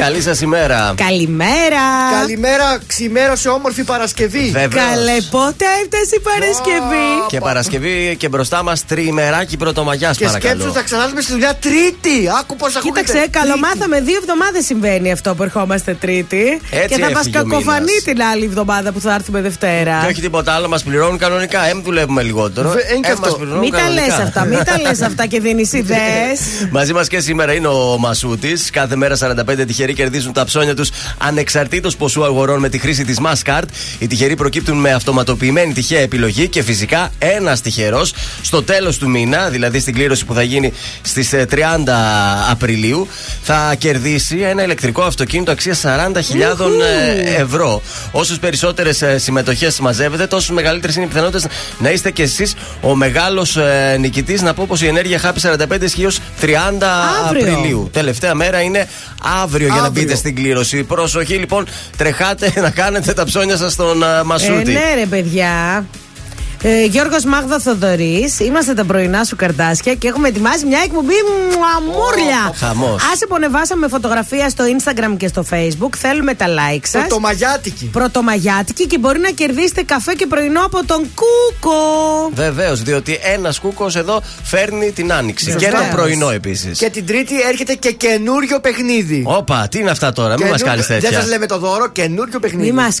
Καλή σας ημέρα. Καλημέρα. Καλημέρα, ξημέρωσε όμορφη Παρασκευή. Βεβαίως. Καλέ, πότε έφτασε η Παρασκευή; Και Παρασκευή και μπροστά μας τριημεράκι πρωτομαγιάς, Και παρακαλώ. σκέψου, θα ξανάρθουμε στη δουλειά Τρίτη. Άκου πώς ακούγεται. Κοίταξε, Τρίτη. καλομάθαμε δύο εβδομάδες συμβαίνει αυτό που ερχόμαστε Τρίτη. Έτσι και θα μα έφυγε ο κακοφανεί μήνας. την άλλη εβδομάδα που θα έρθουμε Δευτέρα. Και όχι τίποτα άλλο, μας πληρώνουν κανονικά. Εμ δουλεύουμε λιγότερο. Βε- είναι και Εμ αυτό. μας πληρώνουν Μην τα λες κανονικά. αυτά, μην τα λες αυτά και δίνεις ιδέες. Μαζί μας και σήμερα είναι ο Μασούτης. Κάθε μέρα 45 τυχεροί κερδίζουν τα ψώνια τους ανεξαρτήτως ποσού αγορών με τη χρήση της Maskart. Οι τυχεροί προκύπτουν με αυτοματοποιημένη τυχαία επιλογή και φυσικά ένας τυχερός στο τέλος του μήνα, δηλαδή στην κλήρωση που θα γίνει στις 30 Απριλίου, θα κερδίσει ένα ηλεκτρικό αυτοκίνητο αξίας 40.000 ευρώ. Όσε περισσότερες συμμετοχές μαζεύετε, τόσο μεγαλύτερες είναι οι πιθανότητες να είστε κι εσείς ο μεγάλος νικητής. Να πω πως η ενέργεια Χάπη 45 ισχύει ως 30 Αύριο. Απριλίου. Τελευταία μέρα είναι αύριο, για να Αύριο. μπείτε στην κλήρωση. Προσοχή λοιπόν, τρεχάτε να κάνετε τα ψώνια σας στον α, Ε, Μασούτη. ναι, ρε παιδιά. Ε, Γιώργος Μάγδα Θοδωρής, είμαστε τα πρωινά σου καρτάσια και έχουμε ετοιμάσει μια εκπομπή μουαμούρλια. χαμός. Άσε που ανεβάσαμε φωτογραφία στο Instagram και στο Facebook. Θέλουμε τα like σας. Πρωτομαγιάτικη. Πρωτομαγιάτικη και μπορεί να κερδίσετε καφέ και πρωινό από τον Κούκο. Βεβαίως, διότι ένας κούκος εδώ φέρνει την άνοιξη. Σωστά. Και το πρωινό επίσης. Και την Τρίτη έρχεται και καινούριο παιχνίδι. Όπα, τι είναι αυτά τώρα, μην μας Καινούριο- κάνεις τέτοια. Δεν σας λέμε το δώρο, καινούριο παιχνίδι. Μη μας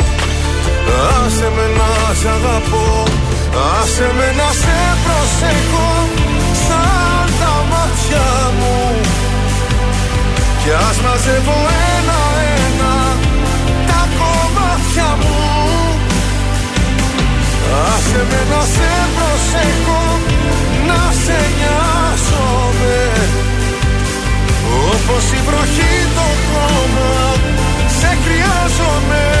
Άσε με να σ' αγαπώ Άσε με να σε προσέχω Σαν τα μάτια μου. Κι ας μαζεύω ένα-ένα Τα κομμάτια μου. Άσε με να σε προσέχω Να σε νοιάζομαι. Όπως η βροχή το χώμα Σε χρειάζομαι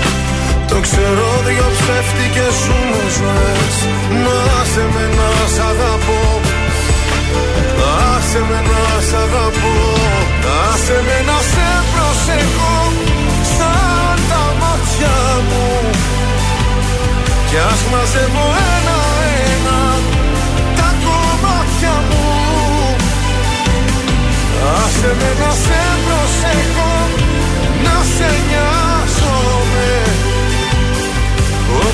το ξέρω δυο ψεύτικες ζούμε ζωές Να σε με να σ' αγαπώ. Άσε με να σ' αγαπώ. Άσε με να σε προσεχώ Σαν τα μάτια μου. Κι ας μαζεύω ένα-ένα Τα κομμάτια μου. Άσε με να σε προσεχώ Να σε νοιάζομαι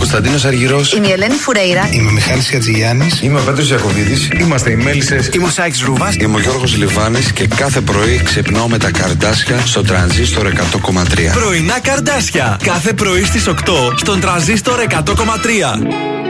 Είμαι ο Κωνσταντίνος Αργυρός. Είμαι η Ελένη Φουρέιρα. Είμαι ο Μιχάλης Χατζηγιάννης. Είμαι ο Πέτρος Ιακοβίδη. Είμαστε οι Μέλισσες. Είμαι ο Σάιξ Ρούβα. Είμαι ο Γιώργος Λιβάνης και κάθε πρωί ξυπνάω με τα καρδάσια στο τρανζίστορ 100,3. Πρωινά καρδάσια. Κάθε πρωί στις 8 στον τραζίστορ 100,3.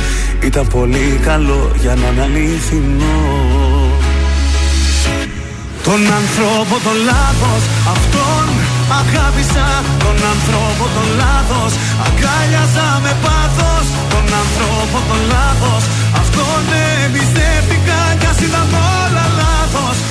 Ήταν πολύ καλό για να είναι αληθινό. Τον άνθρωπο τον λάθος Αυτόν αγάπησα. Τον άνθρωπο τον λάθος Αγκάλιαζα με πάθος. Τον άνθρωπο τον λάθος Αυτόν εμπιστεύτηκα Κι ας ήταν όλα λάθος. Κι ας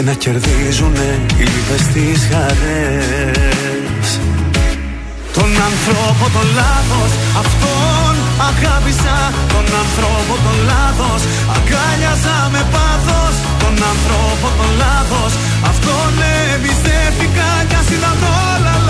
Και να κερδίζουνε οι λύπες τις χαρές. Τον άνθρωπο τον λάθος Αυτόν αγάπησα. Τον άνθρωπο τον λάθος Αγκάλιαζα με πάθος. Τον άνθρωπο τον λάθος Αυτόν εμπιστεύτηκα Κι ας ήταν όλα λάθος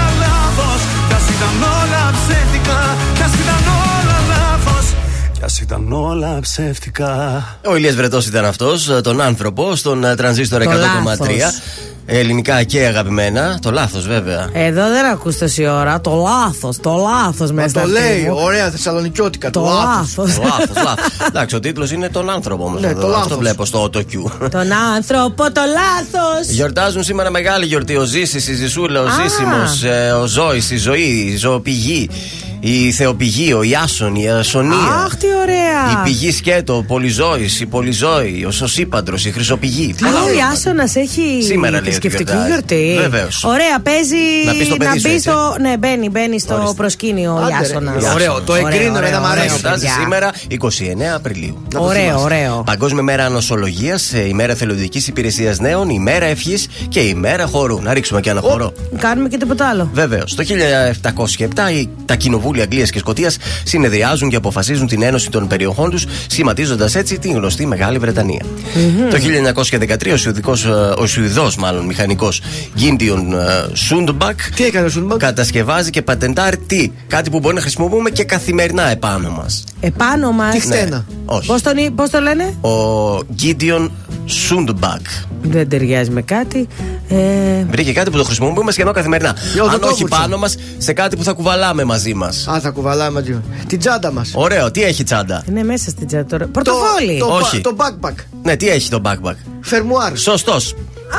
λάθος. Κι ας ήταν όλα ψεύτικα Κι ας ήταν όλα λάθος. Κι ας ήταν όλα ψεύτικα. Ο Ηλίας Βρετός ήταν αυτός, τον άνθρωπο, στον ε, τρανζίστορ Το 100,3. Λάθος. Ελληνικά και αγαπημένα. Το λάθος βέβαια. Εδώ δεν ακούς τόση ώρα. Το λάθος, το λάθος Μα μέσα το στα λέει, αυτή μου. ωραία θεσσαλονικιώτικα. Το λάθος. λάθος. λάθος, λάθος. Εντάξει, ο τίτλος είναι τον άνθρωπο όμως. Ναι, εδώ. το Αυτό λάθος. βλέπω στο autocue. Τον άνθρωπο, το λάθος. Γιορτάζουν σήμερα μεγάλη γιορτή. Ο Ζήσης, η Ζησούλα, ο Α. Ζήσιμος, ε, ο Ζώης, η Ζωή, η Ζωοπηγή, η Θεοπηγή, ο Ιάσον, η Ασονία. Αχ, τι ωραία. Η πηγή σκέτο, ο Πολυζώης, η Πολυζώη, ο Σωσίπαντρος, η Χρυσοπηγή. Α, ο Ιάσονας έχει Σήμερα λέει ότι θρησκευτική γιορτάζει. γιορτή. Βεβαίως. Ωραία, παίζει. Να πεις το παιδί σου, μπει έτσι. στο. Ναι, μπαίνει, μπαίνει στο Ορίστε. προσκήνιο ο Άντε, ρε. Ιάσονας. Ιάσονας. Ωραίο, το εγκρίνω, Ωραίο, δεν μ' ωραίο, αρέσει. Γιορτάζει παιδιά. σήμερα 29 Απριλίου. Να το Ωραίο, θυμάσαι. ωραίο. Παγκόσμια μέρα ανοσολογίας, ημέρα θελοντικής υπηρεσίας νέων, ημέρα ευχής και ημέρα χορού. Να ρίξουμε και ένα χορό. Κάνουμε και τίποτα άλλο. Βέβαιω. Το 1707 η- τα κοινοβούλια κοινοβούλια Αγγλίας και Σκωτία συνεδριάζουν και αποφασίζουν την ένωση των περιοχών τους, σχηματίζοντας έτσι την γνωστή Μεγάλη Βρετανία. Το 1913 ο, Σουηδικός, ε, ο Σουηδός μάλλον μηχανικός Γκίντιον Σούντμπακ Τι έκανε ο Σούλμαν. κατασκευάζει και πατεντάρει τι, κάτι που μπορεί να χρησιμοποιούμε και καθημερινά επάνω μας. Επάνω μας; Τι χτένα. Όχι. Πώς τον, πώς το λένε; Ο Γκίντιον Σούντμπακ. Δεν ταιριάζει με κάτι. Ε, Βρήκε κάτι που το χρησιμοποιούμε σχεδόν καθημερινά. Για Αν όχι οδοντόβουρτσα. πάνω μας, σε κάτι που θα κουβαλάμε μαζί μας. Α, θα κουβαλάμε μαζί μας. Την τσάντα μας. Ωραίο, τι έχει τσάντα; είναι μέσα στην τσάντα τώρα. Πορτοφόλι. Το, Όχι. το backpack. Ναι, τι έχει το backpack; Φερμουάρ. Σωστός.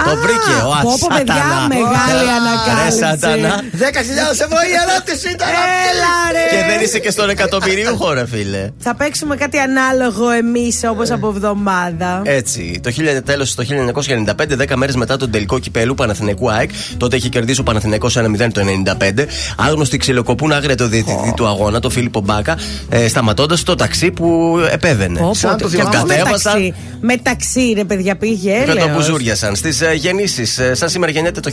Το βρήκε ο πω, πω, παιδιά, Ασάτανα. μεγάλη Ρε ανακάλυψη. σατανά. 10.000 ευρώ η ερώτηση ήταν Έλα ρε. Και δεν είσαι και στον εκατομμυρίουχο, ρε φίλε. Θα παίξουμε κάτι ανάλογο εμείς όπως από εβδομάδα. Έτσι, το χίλια- τέλος το 1995, 10 μέρες μετά τον τελικό κυπέλου Παναθηναϊκού ΑΕΚ, τότε είχε κερδίσει ο Παναθηναϊκός 1-0 το 95. Άγνωστοι ξυλοκοπούν άγρια το διαιτητή του αγώνα, το Φίλιππο Μπάκα, ε, σταματώντας το ταξί που επέβαινε. Πω, πω, σαν το και θυμάμαι. αυτό Κατέβασαν. μεταξύ- Μεταξύ ρε παιδιά πήγε Και το έλεος. μπουζούριασαν στις ε, γεννήσεις. Ε, σαν σήμερα γεννιέται το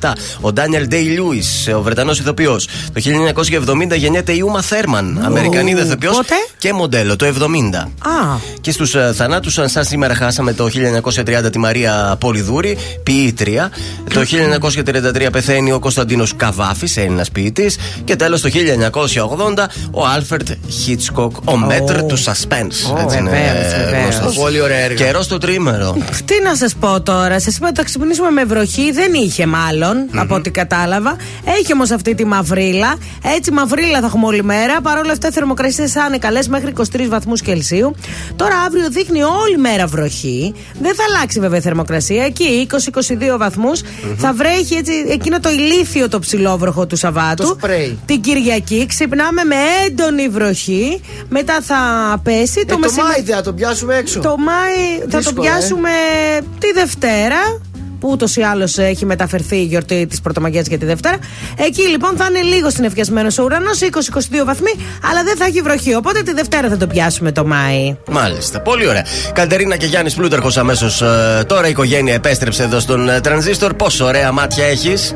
1957 ο Ντάνιελ Ντέι Λιούι, ο Βρετανός ηθοποιός. Το 1970 γεννιέται η Ούμα Θέρμαν, Αμερικανίδα ηθοποιός Πότε; και μοντέλο, το 70. Α, Και στους uh, θανάτους, σαν σήμερα χάσαμε το 1930 τη Μαρία Πολυδούρη, ποιήτρια. Το 1933 πεθαίνει ο Κωνσταντίνος Καβάφης, Έλληνας ποιητής. Και τέλος το 1980 ο Άλφρεντ Χίτσκοκ, ο μέτρ του suspense. Έτσι είναι βεβαίως, ε, βεβαίως. γνωστός. Πολύ ωραία έργα. Καιρός στο τρίμερο. τι να σας πω τώρα. Σας είπα ότι θα ξυπνήσουμε με βροχή. Δεν είχε μάλλον, από ό,τι κατάλαβα. Έχει όμως αυτή τη μαυρίλα. Έτσι, μαυρίλα θα έχουμε όλη μέρα. Παρ' όλα αυτά, οι θερμοκρασίες θα είναι καλές μέχρι 23 βαθμούς Κελσίου. Τώρα, αύριο δείχνει όλη μέρα βροχή. Δεν θα αλλάξει βέβαια η θερμοκρασία. Εκεί 20-22 βαθμούς. Θα βρέχει έτσι εκείνο το ηλίθιο το ψηλόβροχο του Σαββάτου. Το σπρέι. Την Κυριακή ξυπνάμε με έντονη βροχή. Μετά θα πέσει. Ε, το μεσημέρι- Μάη δεν θα τον πιάσουμε έξω. το Μάη θα το Δύσκολο, ε. πιάσουμε τη Δευτέρα. Που ούτως ή άλλως έχει μεταφερθεί η γιορτή της Πρωτομαγιάς για τη Δευτέρα. Εκεί λοιπόν θα είναι λίγο συνεφιασμένος ο ουρανός, 20-22 βαθμοί, αλλά δεν θα έχει βροχή. Οπότε τη Δευτέρα θα το πιάσουμε το Μάη. Μάλιστα, πολύ ωραία. Κατερίνα και Γιάννης Πλούταρχος αμέσως τώρα. Η οικογένεια επέστρεψε εδώ στον ε, τρανζίστορ. Πόσο ωραία μάτια έχεις.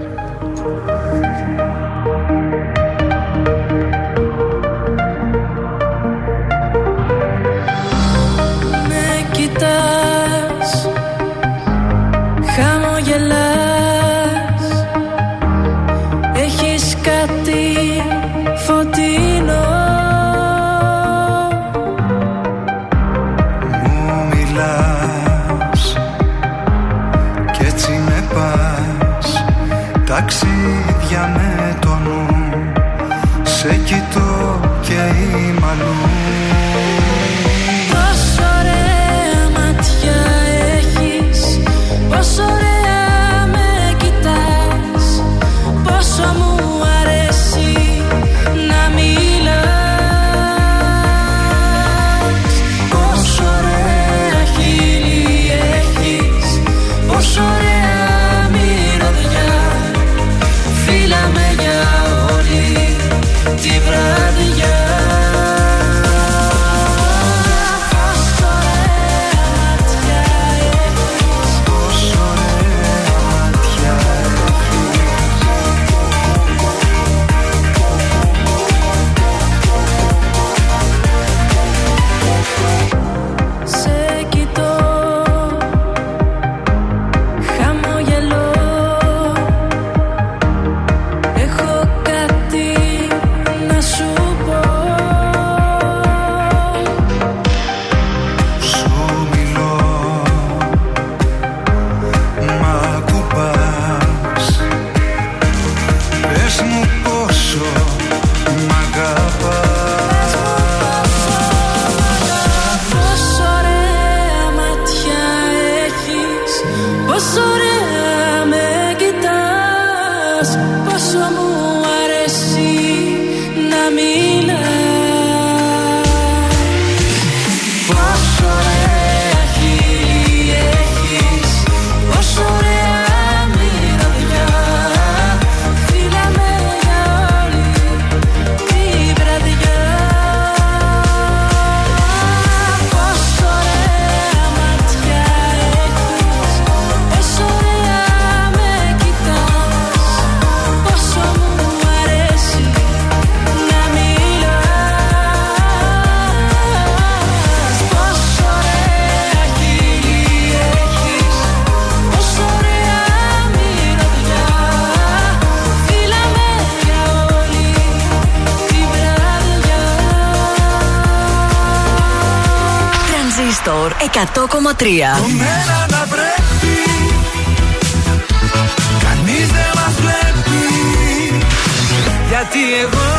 100,3. Μέρα να πρέπει Κανείς δεν μας βλέπει. Γιατί εγώ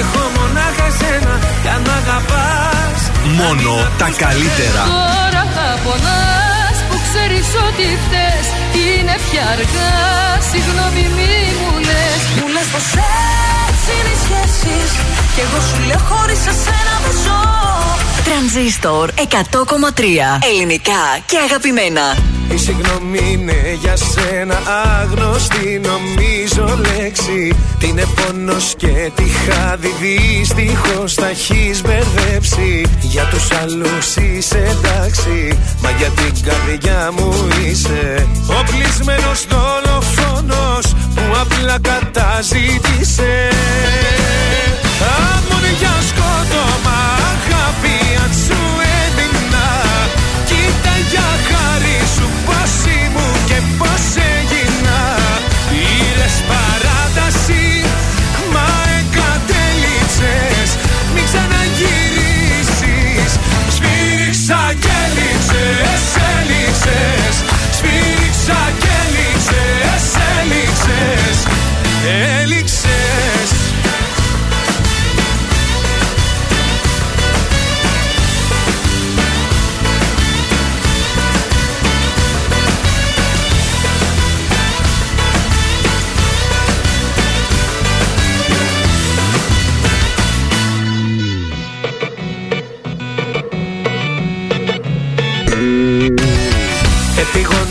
έχω μονάχα εσένα Για να αγαπάς. Μόνο τα καλύτερα. Τώρα θα πονάς που ξέρεις ότι φταίς Είναι πια αργά, συγγνώμη μη μου λες. Μου λες πως έτσι είναι οι σχέσεις. Κι εγώ σου λέω χωρίς εσένα δεν ζω Τρανζίστορ 100,3. Ελληνικά και αγαπημένα. Η συγγνώμη είναι για σένα άγνωστη νομίζω λέξη Τι είναι πόνος και τι χάδι δυστυχώς τα έχεις μπερδέψει Για τους άλλους είσαι εντάξει Μα για την καρδιά μου είσαι Ο πλησμένος δολοφόνος που απλά καταζήτησε Άμμον για Σφύριξα και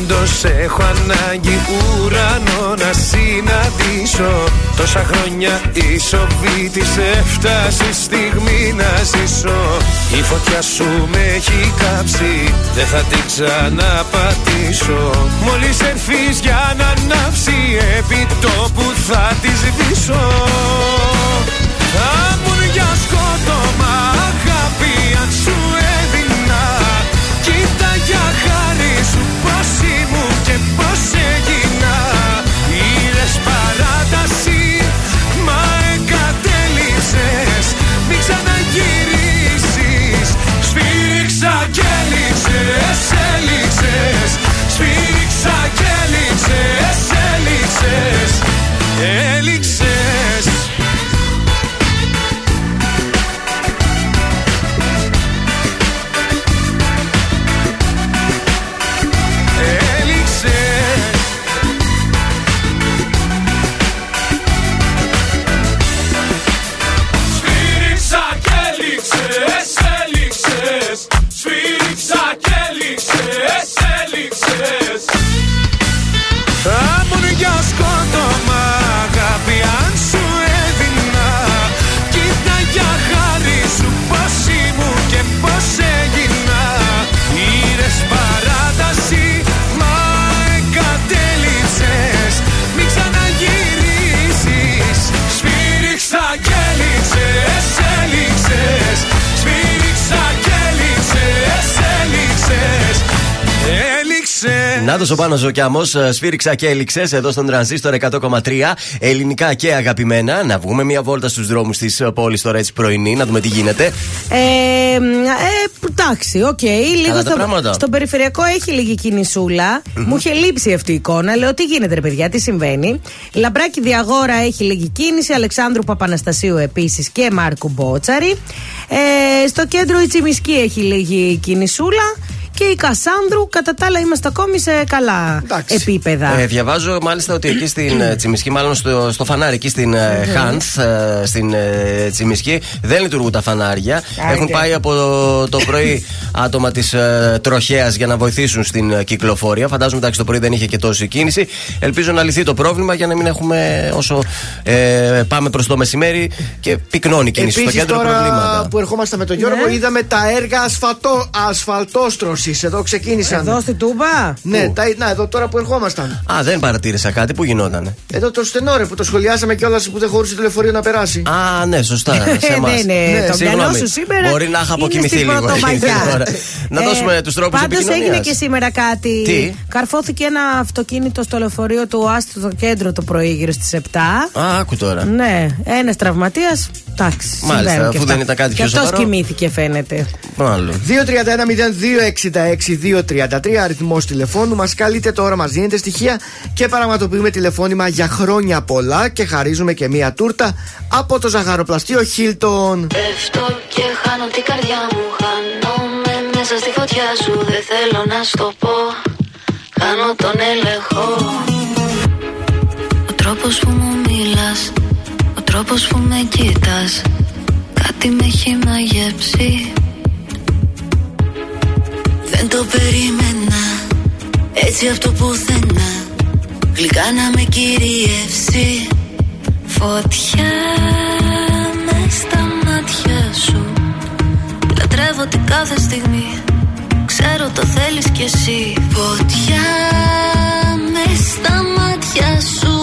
Επιγόντως έχω ανάγκη ουρανό να συναντήσω. Τόσα χρόνια η σοβή της έφτασε στιγμή να ζήσω. Η φωτιά σου με έχει κάψει Δεν θα την ξαναπατήσω. Μόλις έρθεις για να ανάψει Επί τόπου θα τη σβήσω. Θα ήμουν για σκότωμα Έληξες Να το ο Πάνος ο Κιάμος, ε, σφύριξα και έληξες εδώ στον τρανζίστορ 100,3 ελληνικά και αγαπημένα. Να βγούμε μια βόλτα στους δρόμους της πόλης τώρα έτσι πρωινή, να δούμε τι γίνεται. Ε, ε, εντάξει, οκ. λίγο τα στο, πράγματα. στο περιφερειακό έχει λίγη κινησούλα. Μου είχε λείψει αυτή η εικόνα. Λέω τι γίνεται, ρε παιδιά, τι συμβαίνει; Λαμπράκι Διαγόρα έχει λίγη κίνηση. Αλεξάνδρου Παπαναστασίου επίσης και Μάρκου Μπότσαρη. Ε, στο κέντρο η Τσιμισκή έχει λίγη κινησούλα. Και η Κασάνδρου, κατά τα άλλα, είμαστε ακόμη σε καλά Εντάξει. επίπεδα. Ε, διαβάζω μάλιστα ότι εκεί στην ε, Τσιμισκή, μάλλον στο, στο φανάρι, εκεί στην ε, Χάνθ, ε, στην ε, Τσιμισκή, δεν λειτουργούν τα φανάρια. Έχουν πάει από το, το πρωί άτομα της ε, τροχέας για να βοηθήσουν στην ε, κυκλοφορία. Φαντάζομαι εντάξει το πρωί δεν είχε και τόση κίνηση. Ελπίζω να λυθεί το πρόβλημα για να μην έχουμε όσο ε, πάμε προς το μεσημέρι και πυκνώνει η κίνηση Επίσης στο κέντρο τώρα προβλήματα. που ερχόμαστε με τον Γιώργο Ναι. είδαμε τα έργα ασφαλτό, ασφαλτόστρωσης Εδώ ξεκίνησαν Εδώ στη Τούμπα; Ναι, τα, να, εδώ τώρα που ερχόμασταν Α, δεν παρατήρησα κάτι. Πού γινότανε; Εδώ το στενόρε που το σχολιάσαμε κιόλας που δεν χωρούσε το λεωφορείο να περάσει Α, ναι, σωστά. σε εμάς. Δεν είναι Ναι, το συγγνώμη. μυαλό σου σήμερα. Μπορεί να είχα είναι αποκοιμηθεί στην λίγο. Πρωτομαγιά. Ωραία. Να Ε, δώσουμε τους τρόπους Πάντως επικοινωνίας. έγινε και σήμερα κάτι. Τι; Καρφώθηκε ένα αυτοκίνητο στο λεωφορείο του Άστου στο κέντρο το πρωί γύρω στις 7. Α, άκου τώρα. Ναι, ένας τραυματίας. Εντάξει. Μάλιστα, συμβαίνουν και αφού αυτά. δεν ήταν κάτι Και πιο αυτός σοβαρό. κοιμήθηκε, φαίνεται. Μάλλον. 231-0266-233 αριθμός τηλεφώνου. Μας καλείτε τώρα, μας δίνετε στοιχεία και πραγματοποιούμε τηλεφώνημα για χρόνια πολλά και χαρίζουμε και μία τούρτα από το ζαχαροπλαστείο Hilton. Πέφτω και χάνω την καρδιά μου Χάνομαι μέσα στη φωτιά σου Δεν θέλω να στο πω Χάνω τον έλεγχο Ο τρόπος που μου μιλάς Ο τρόπος που με κοίτας Κάτι με έχει μαγεύσει Δεν το περίμενα Έτσι αυτό πουθενά. Γλυκά να με κυριεύσει. Φωτιά με στα μάτια σου. Λατρεύω την κάθε στιγμή. Ξέρω το θέλεις κι εσύ. Φωτιά με στα μάτια σου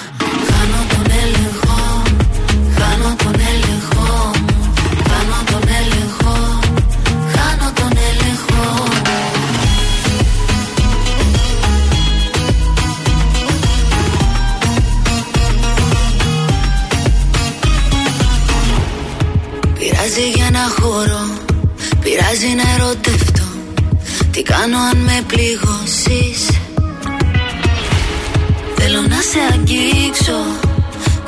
Πειράζει να ερωτευτώ. Τι κάνω αν με πληγώσεις; Θέλω να σε αγγίξω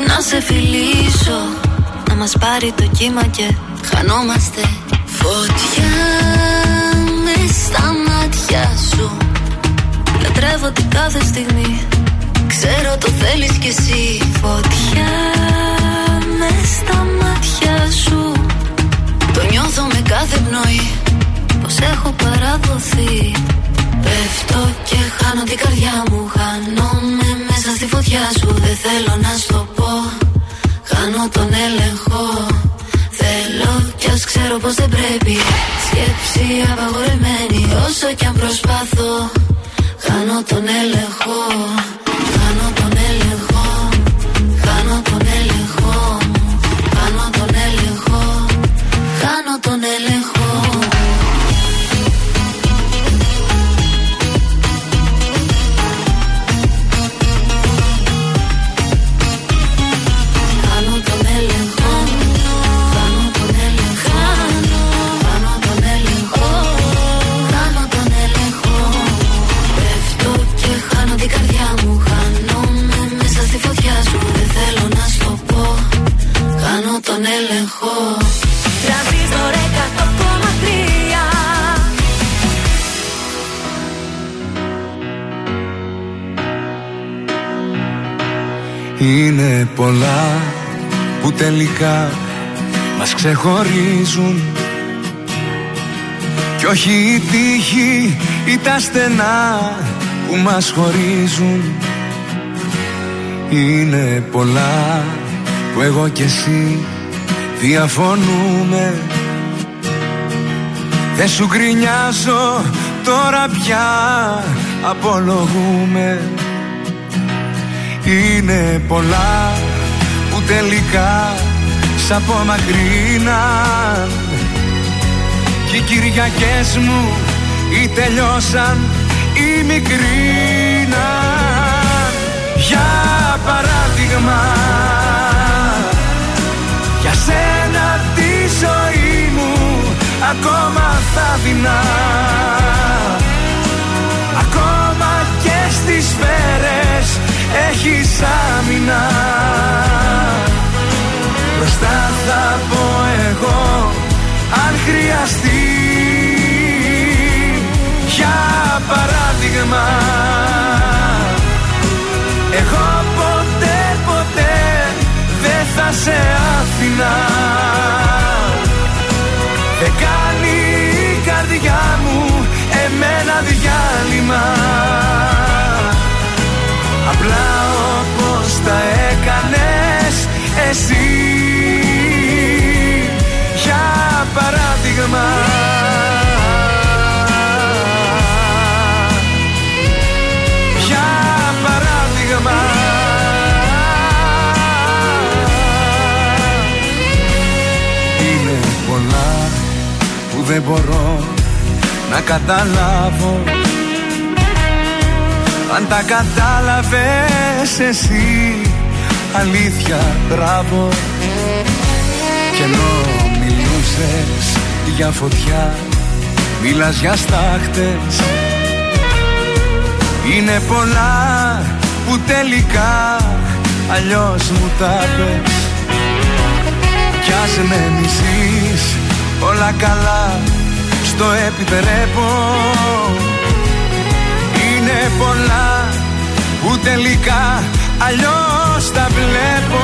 Να σε φιλήσω Να μας πάρει το κύμα και χανόμαστε Φωτιά με στα μάτια σου. Λατρεύω την κάθε στιγμή Ξέρω το θέλεις κι εσύ. Φωτιά με στα μάτια σου Το νιώθω με κάθε πνοή. Πως έχω παραδοθεί. Πέφτω και χάνω την καρδιά μου. Χάνομαι μέσα στη φωτιά σου. Δεν θέλω να στο πω. Χάνω τον έλεγχο. Θέλω κι ας ξέρω πως δεν πρέπει. Σκέψη απαγορεμένη Όσο κι αν προσπαθώ Χάνω τον έλεγχο. Χάνω τον έλεγχο Χάνω Είναι πολλά που τελικά μας ξεχωρίζουν. Κι όχι η τύχη ή τα στενά που μας χωρίζουν. Είναι πολλά που εγώ κι εσύ διαφωνούμε. Δεν σου γκρινιάζω τώρα πια απολογούμε είναι πολλά που τελικά σ' απομακρύναν. Κι οι Κυριακές μου ή τελειώσαν ή μικρύναν. Για παράδειγμα Για σένα τη ζωή μου ακόμα θα δεινά. Ακόμα και στις σφαίρες έχεις άμυνα. Μπροστά θα πω εγώ αν χρειαστεί. Για παράδειγμα Εγώ ποτέ ποτέ δεν θα σε άφηνα. Δεν κάνει η καρδιά μου εμένα διάλειμμα απλά πως τα έκανες εσύ; Για παράδειγμα. Για παράδειγμα. Είναι πολλά που δεν μπορώ να καταλάβω. Αν τα κατάλαβες εσύ αλήθεια μπράβο. Κι ενώ μιλούσες για φωτιά Μίλας για στάχτες. Είναι πολλά που τελικά αλλιώς μου τα πες. Κι ας με μισείς όλα καλά στο επιτρέπω Είναι πολλά που τελικά αλλιώς τα βλέπω.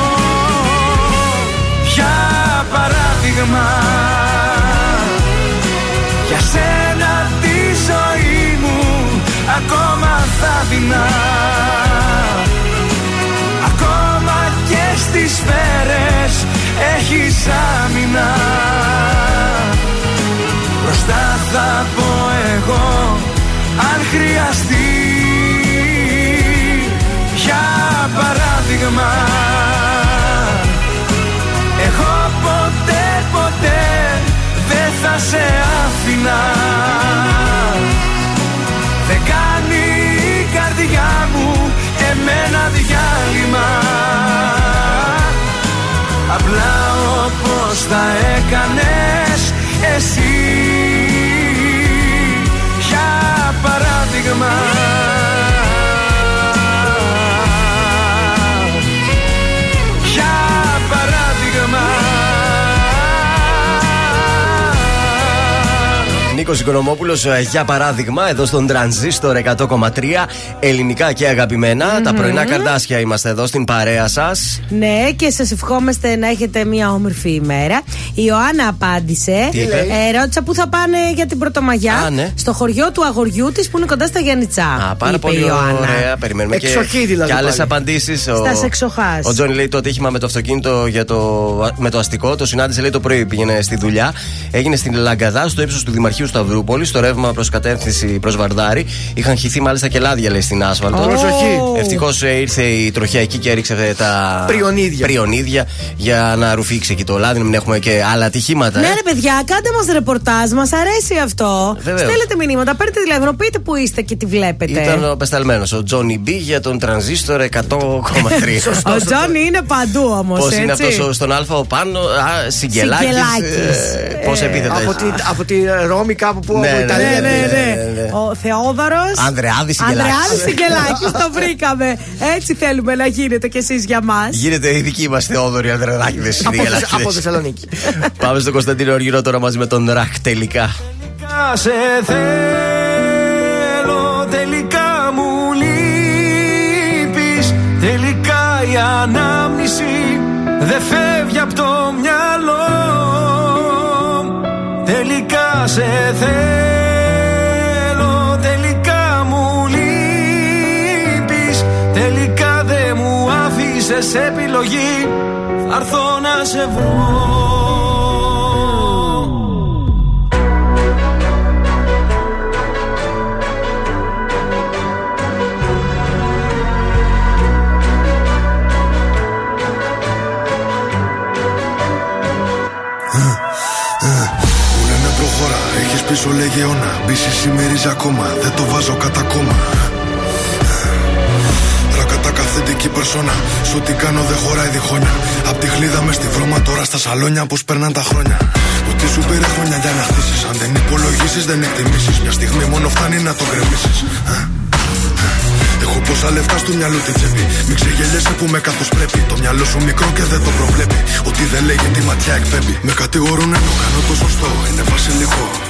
Για παράδειγμα Για σένα τη ζωή μου ακόμα θα δεινά. Ακόμα και στις σφαίρες έχεις άμυνα. Μπροστά θα πω εγώ αν χρειαστεί παράδειγμα. Εγώ ποτέ ποτέ δεν θα σε άφηνα. Δεν κάνει η καρδιά μου εμένα διάλειμμα. Απλά όπως θα έκανες εσύ. Για παράδειγμα Νίκος Οικονομόπουλος, για παράδειγμα, εδώ στον Τρανζίστορ 100,3 ελληνικά και αγαπημενα Τα πρωινά καρδάσια είμαστε εδώ στην παρέα σας. Ναι, και σας ευχόμαστε να έχετε μια όμορφη ημέρα. Η Ιωάννα απάντησε. Τι είπε; Ε, ρώτησα πού θα πάνε για την Πρωτομαγιά. Α, ναι. Στο χωριό του αγοριού της που είναι κοντά στα Γιάννητσά. Α, πάρα είπε πολύ η Ιωάννα. ωραία. Περιμένουμε Εξοχή και, δηλαδή και άλλες πάλι. απαντήσεις. Στα σεξοχάς. Ο Τζόνι λέει το ατύχημα με το αυτοκίνητο για το, με το αστικό. Το συνάντησε λέει το πρωί, πήγαινε στη δουλειά. Έγινε στην Λαγκαδά, στο ύψος του Δημαρχείου Σταυρούπολη, στο ρεύμα προς κατεύθυνση προς Βαρδάρη. Είχαν χυθεί μάλιστα και λάδια λέει στην άσφαλτο. Ω. Προσοχή. Ευτυχώς ήρθε η τροχιά εκεί και έριξε ε, τα Πριονίδια. πριονίδια για να ρουφήξει εκεί το λάδι, να μην έχουμε και άλλα ατυχήματα. Ναι, ε. ρε παιδιά, κάντε μας ρεπορτάζ, μας αρέσει αυτό. Βεβαίως. Στέλνετε μηνύματα, παίρνετε τηλέφωνο, πείτε που είστε και τι βλέπετε. Ήταν ο πεσταλμένο, ο Τζόνι Μπι για τον τρανζίστορ 100,3. Ο Τζόνι είναι παντού όμως. Πώς είναι αυτός στον Α ο πάνω, α, Σιγκελάκης. Σιγκελάκης. Πώς επίθετο Από έχει. τη, από τη Ρώμη κάπου που Ναι, από ναι, Ιταλία. Ναι, ναι, ναι, ναι. ναι. Ο Θεόδωρος. Ανδρεάδης Σιγκελάκη. Ανδρεάδης Σιγκελάκη, το βρήκαμε. Έτσι θέλουμε να γίνετε κι εσείς για μας. Γίνεται η δική μας Θεόδωρη Ανδρεάδάκη Από, Θεσ- από Θεσσαλονίκη. Πάμε στον Κωνσταντίνο Οργυρό τώρα μαζί με τον Ραχ τελικά. Τελικά σε θέλω Τελικά μου λείπεις Τελικά η ανάμνηση Δεν φεύγει από το μυαλό σε θέλω Τελικά μου λείπεις. Τελικά δεν μου άφησες επιλογή. Θα έρθω να σε βρω πίσω λέγε αιώνα Μπίση μυρίζει ακόμα, δεν το βάζω κατά κόμμα Ρακατά καθεντική περσόνα Σου τι κάνω δεν χωράει διχόνια Απ' τη χλίδα μες στη βρώμα τώρα στα σαλόνια Πως περνάνε τα χρόνια Ότι σου πήρε χρόνια για να χτίσεις Αν δεν υπολογίσεις δεν εκτιμήσεις Μια στιγμή μόνο φτάνει να το γκρεμίσεις Έχω πόσα λεφτά στο μυαλό την τσέπη. Μην ξεγελιέσαι που με καθώ πρέπει. Το μυαλό σου μικρό και δεν το προβλέπει. Ότι δεν λέγει τη ματιά εκπέμπει. Με κατηγορούν ενώ κάνω το σωστό. Είναι βασιλικό.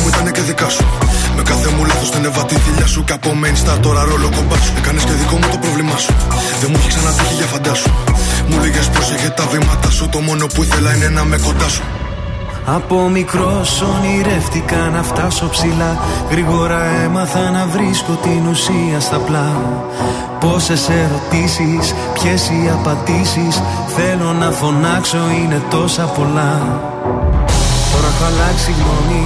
κάθε μου λάθο την έβα θηλιά σου. Και από main star τώρα ρόλο κομπά σου. Έκανες και δικό μου το πρόβλημά σου. Δεν μου έχει ξανατύχει για φαντάσου. Μου λίγε πρόσεχε τα βήματα σου. Το μόνο που ήθελα είναι να με κοντά σου. Από μικρός ονειρεύτηκα να φτάσω ψηλά. Γρήγορα έμαθα να βρίσκω την ουσία στα πλά. Πόσες ερωτήσεις, ποιες οι απαντήσεις. Θέλω να φωνάξω, είναι τόσα πολλά. Τώρα έχω αλλάξει γνώμη,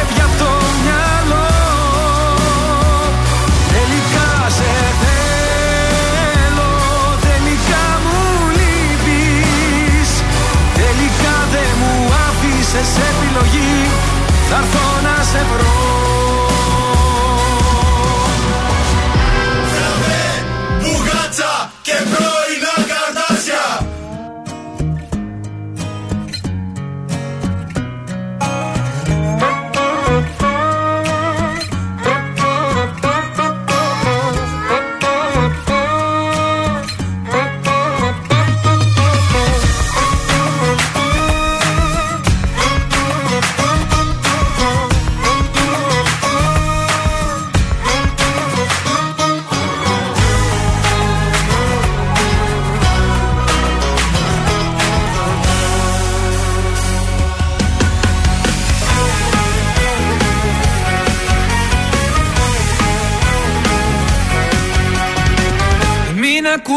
άφησες επιλογή Θα έρθω να σε βρω. Μπουγάτσα και πρώινα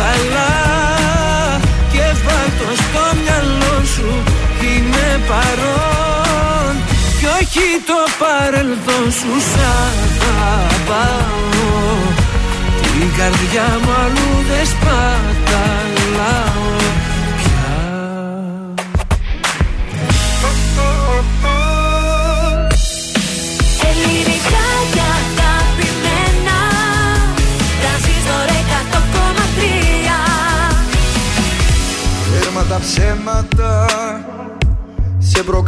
καλά Και βάλτο στο μυαλό σου Είμαι παρόν. Κι όχι το παρελθόν σου Σαν αγαπάω. Την καρδιά μου αλλού δεν σπαταλάω.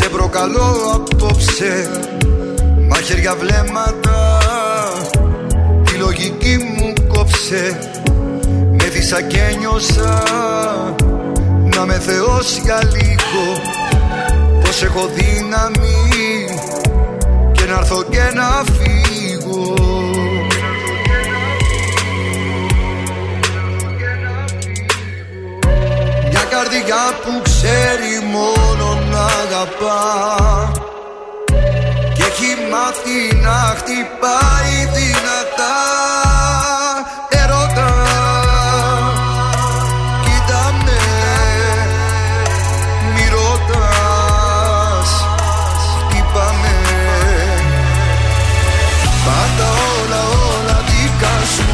Σε προκαλώ απόψε. Μαχαίρια βλέμματα Τη λογική μου κόψε. Με δίσα και νιώσα Να με θεός για λίγο. Πως έχω δύναμη Και να έρθω και να φύγω. Μια καρδιά που ξέρει μόνο να αγαπά. Και έχει μάθει να χτυπάει δυνατά. Ερώτα Κοίτα με Μη ρωτάς. Χτύπαμε Πάντα όλα όλα δικά σου.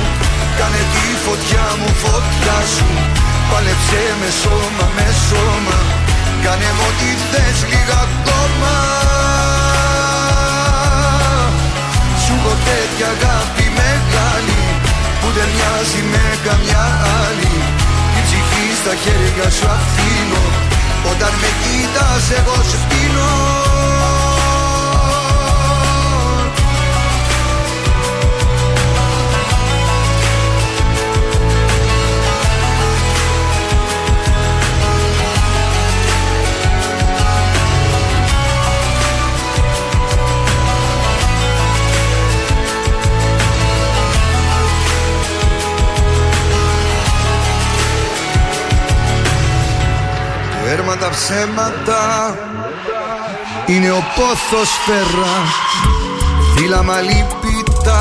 Κάνε τη φωτιά μου φωτιά σου. Πάλεψε με σώμα με σώμα Κάνε μου ό,τι θες λίγα ακόμα. Σου έχω τέτοια αγάπη μεγάλη Που δεν μοιάζει με καμιά άλλη. Την ψυχή στα χέρια σου αφήνω Όταν με κοίτας εγώ σε πίνω Τέρμα τα ψέματα. Είναι ο πόθος φέρα. Φύλλα μαλλίπητα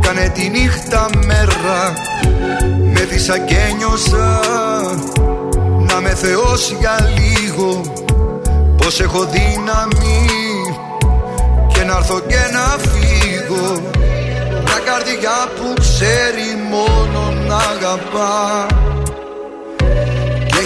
Κάνε τη νύχτα μέρα. Με δίσα και νιώσα Να με θεός για λίγο. Πως έχω δύναμη. Και να έρθω και να φύγω. Μια καρδιά που ξέρει μόνο να αγαπά. και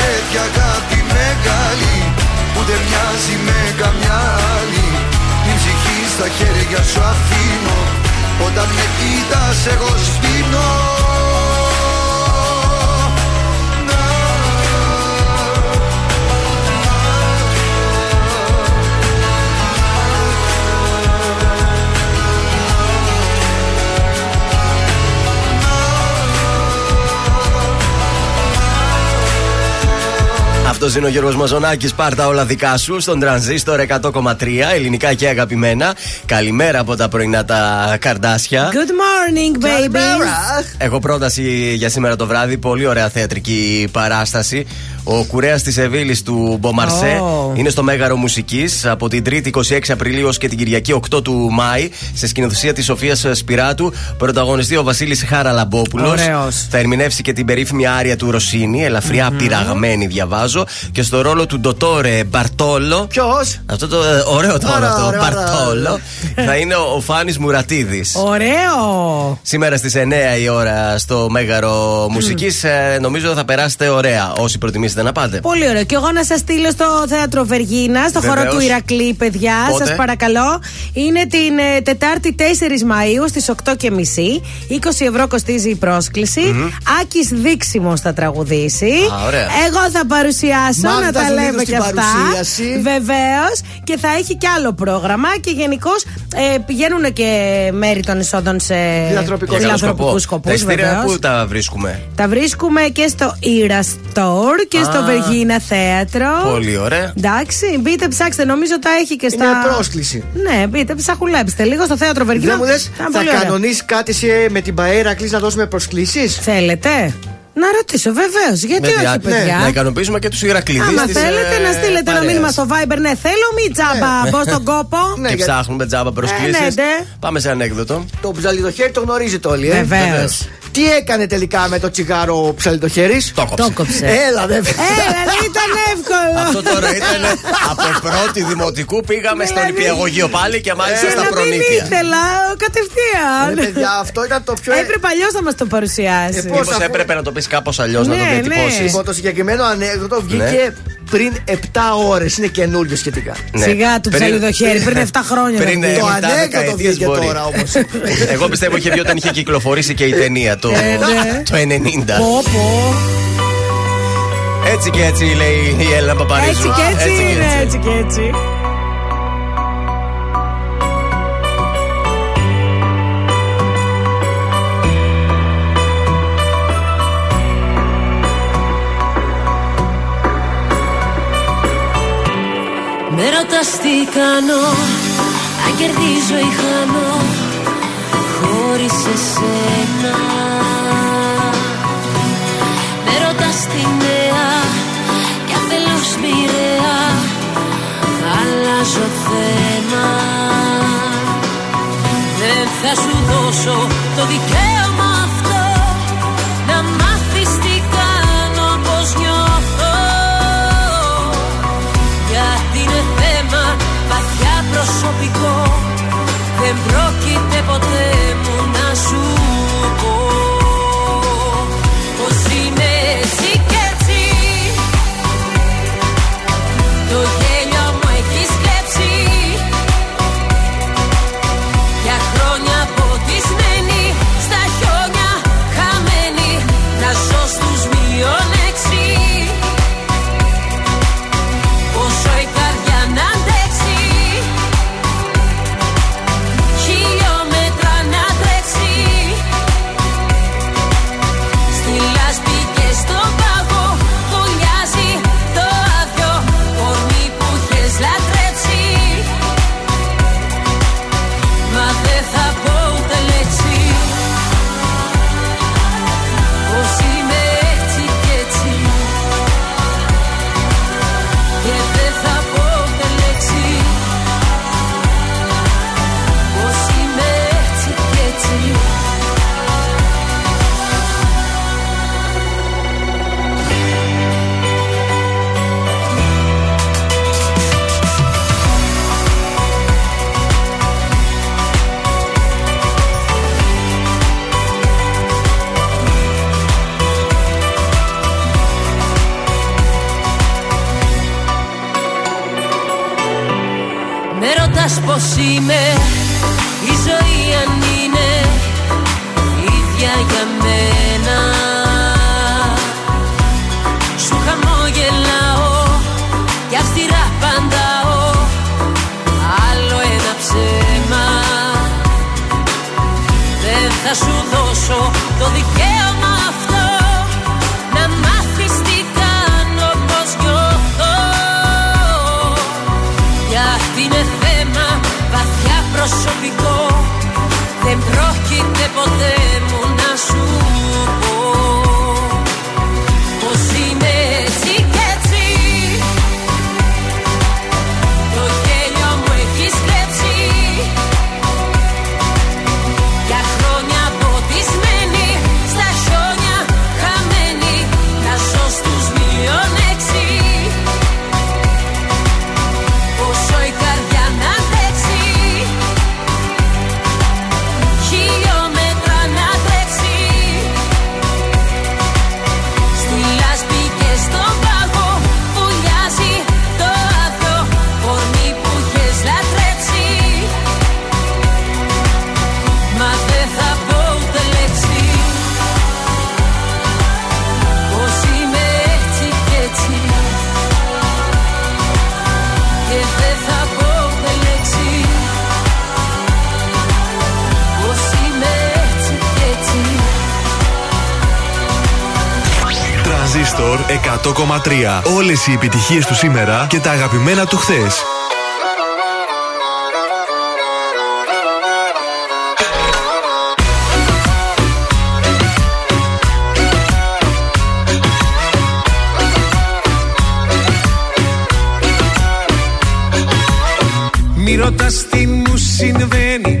τέτοια αγάπη μεγάλη Που δεν μοιάζει με καμιά άλλη. Την ψυχή στα χέρια σου αφήνω Όταν με κοίτας εγώ σβήνω Αυτός είναι ο Γιώργος Μαζονάκης. Πάρτα όλα δικά σου στον τρανζίστορ 100,3 ελληνικά και αγαπημένα. Καλημέρα από τα πρωινά τα καρδάσια. Good morning, baby. Έχω πρόταση για σήμερα το βράδυ. Πολύ ωραία θεατρική παράσταση. Ο κουρέας της Εβίλης του Μπομαρσέ Oh. είναι στο Μέγαρο Μουσικής από την 3η 26 Απριλίου ως και την Κυριακή 8 του Μάη σε σκηνοθεσία της Σοφίας Σπυράτου. Πρωταγωνιστεί ο Βασίλης Χαραλαμπόπουλος. Ωραίος. Θα ερμηνεύσει και την περίφημη άρια του Ρωσίνη, ελαφριά πειραγμένη διαβάζω. Σάββατο και στο ρόλο του Ντοτόρε Μπαρτόλο. Ποιος; Αυτό το ε, ωραίο το όνομα Ωραία, αυτό, ωραία, Μπαρτόλο. Θα είναι ο, ο Φάνης Μουρατίδης. Ωραίο! Σήμερα στις 9 η ώρα στο Μέγαρο Μουσικής. νομίζω θα περάσετε ωραία όσοι προτιμήσετε να πάτε. Πολύ ωραίο. Και εγώ να σας στείλω στο θέατρο Βεργίνα, στο χώρο Βεβαίως. του Ηρακλή, παιδιά. Πότε; Σας παρακαλώ. Είναι την ε, Τετάρτη 4 Μαου στις 8.30. 20 ευρώ κοστίζει η πρόσκληση. Άκης Δίξιμο θα τραγουδήσει. Α, ωραία. Εγώ θα παρουσιάσω, Μάγδα να τα Ζουλίδου λέμε στην και αυτά. παρουσίαση. Βεβαίως. Και θα έχει και άλλο πρόγραμμα. Και γενικώς ε, πηγαίνουν και μέρη των εισόδων σε Φιλανθρωπικό Για καλό φιλανθρωπικούς σκοπό. σκοπούς. Τα εισιτήρια πού τα βρίσκουμε; Τα βρίσκουμε και στο Ira Store και στο Α. Βεργίνα Θέατρο. Πολύ ωραία. Εντάξει, μπείτε, ψάξτε. Νομίζω τα έχει και στα. Είναι πρόσκληση. Ναι, μπείτε, ψαχουλέψτε λίγο στο θέατρο Βεργίνα. Δεν μου λες, Ήταν θα πολύ ωραία. κανονίσεις κάτι σε, με την Παέρα κλείσει να δώσουμε προσκλήσεις; Θέλετε; Να ρωτήσω, βεβαίως. Γιατί Με όχι, διά- παιδιά; Να ικανοποιήσουμε και τους Ηρακλήδη. Άμα θέλετε να στείλετε ένα μήνυμα στο Viber, ναι, θέλω μη τζάμπα, μπω στον κόπο. Ναι, Και γιατί- ψάχνουμε τζάμπα προσκλήσει. Ε, ναι, ναι. Πάμε σε ανέκδοτο. Το ψαλιδοχέρι το γνωρίζετε όλοι, ε. Βεβαίως. Τι έκανε τελικά με το τσιγάρο ψαλιδοχέρι. Το Το κόψε. κόψε. Έλα, βέβαια. Ε, δεν ήταν εύκολο. Αυτό τώρα ήταν από πρώτη δημοτικού πήγαμε στον Δηλαδή- υπηαγωγείο πάλι και μάλιστα Ε, στα να μην προνήπια. ήθελα, κατευθείαν. Ε, παιδιά, αυτό ήταν το πιο. Έπρεπε αλλιώς να μας το παρουσιάσει. Ε, πώς Μήπως αφού- έπρεπε να το πεις κάπως αλλιώς, να Ναι, το ναι. διατυπώσεις. Λοιπόν, το συγκεκριμένο ανέκδοτο βγήκε πριν 7 ώρες. Είναι καινούριο σχετικά. Σιγά του ψαλιδοχέρι, πριν 7 χρόνια. Πριν θα βγει. Το 7 ανέκδοτο δεκαετίες βγήκε μπορεί. τώρα όμως. Εγώ πιστεύω είχε βγει όταν είχε κυκλοφορήσει και η ταινία το, ναι. το 90. Πω, πω. Έτσι και έτσι λέει η Έλληνα Παπαρίζου. Έτσι και έτσι και είναι, έτσι. έτσι και έτσι. Με ρωτάς τι κάνω Αν κερδίζω ή χάνω Χωρίς εσένα. Με ρωτάς τι νέα Κι αν θέλω μοιραία Αλλάζω θέμα. Δεν θα σου δώσω το δικαίωμα προσωπικό. Δεν πρόκειται ποτέ μου να σου πω δώσω το 108,3. Όλες οι επιτυχίες του σήμερα και τα αγαπημένα του χθες. Μη ρωτάς τι μου συμβαίνει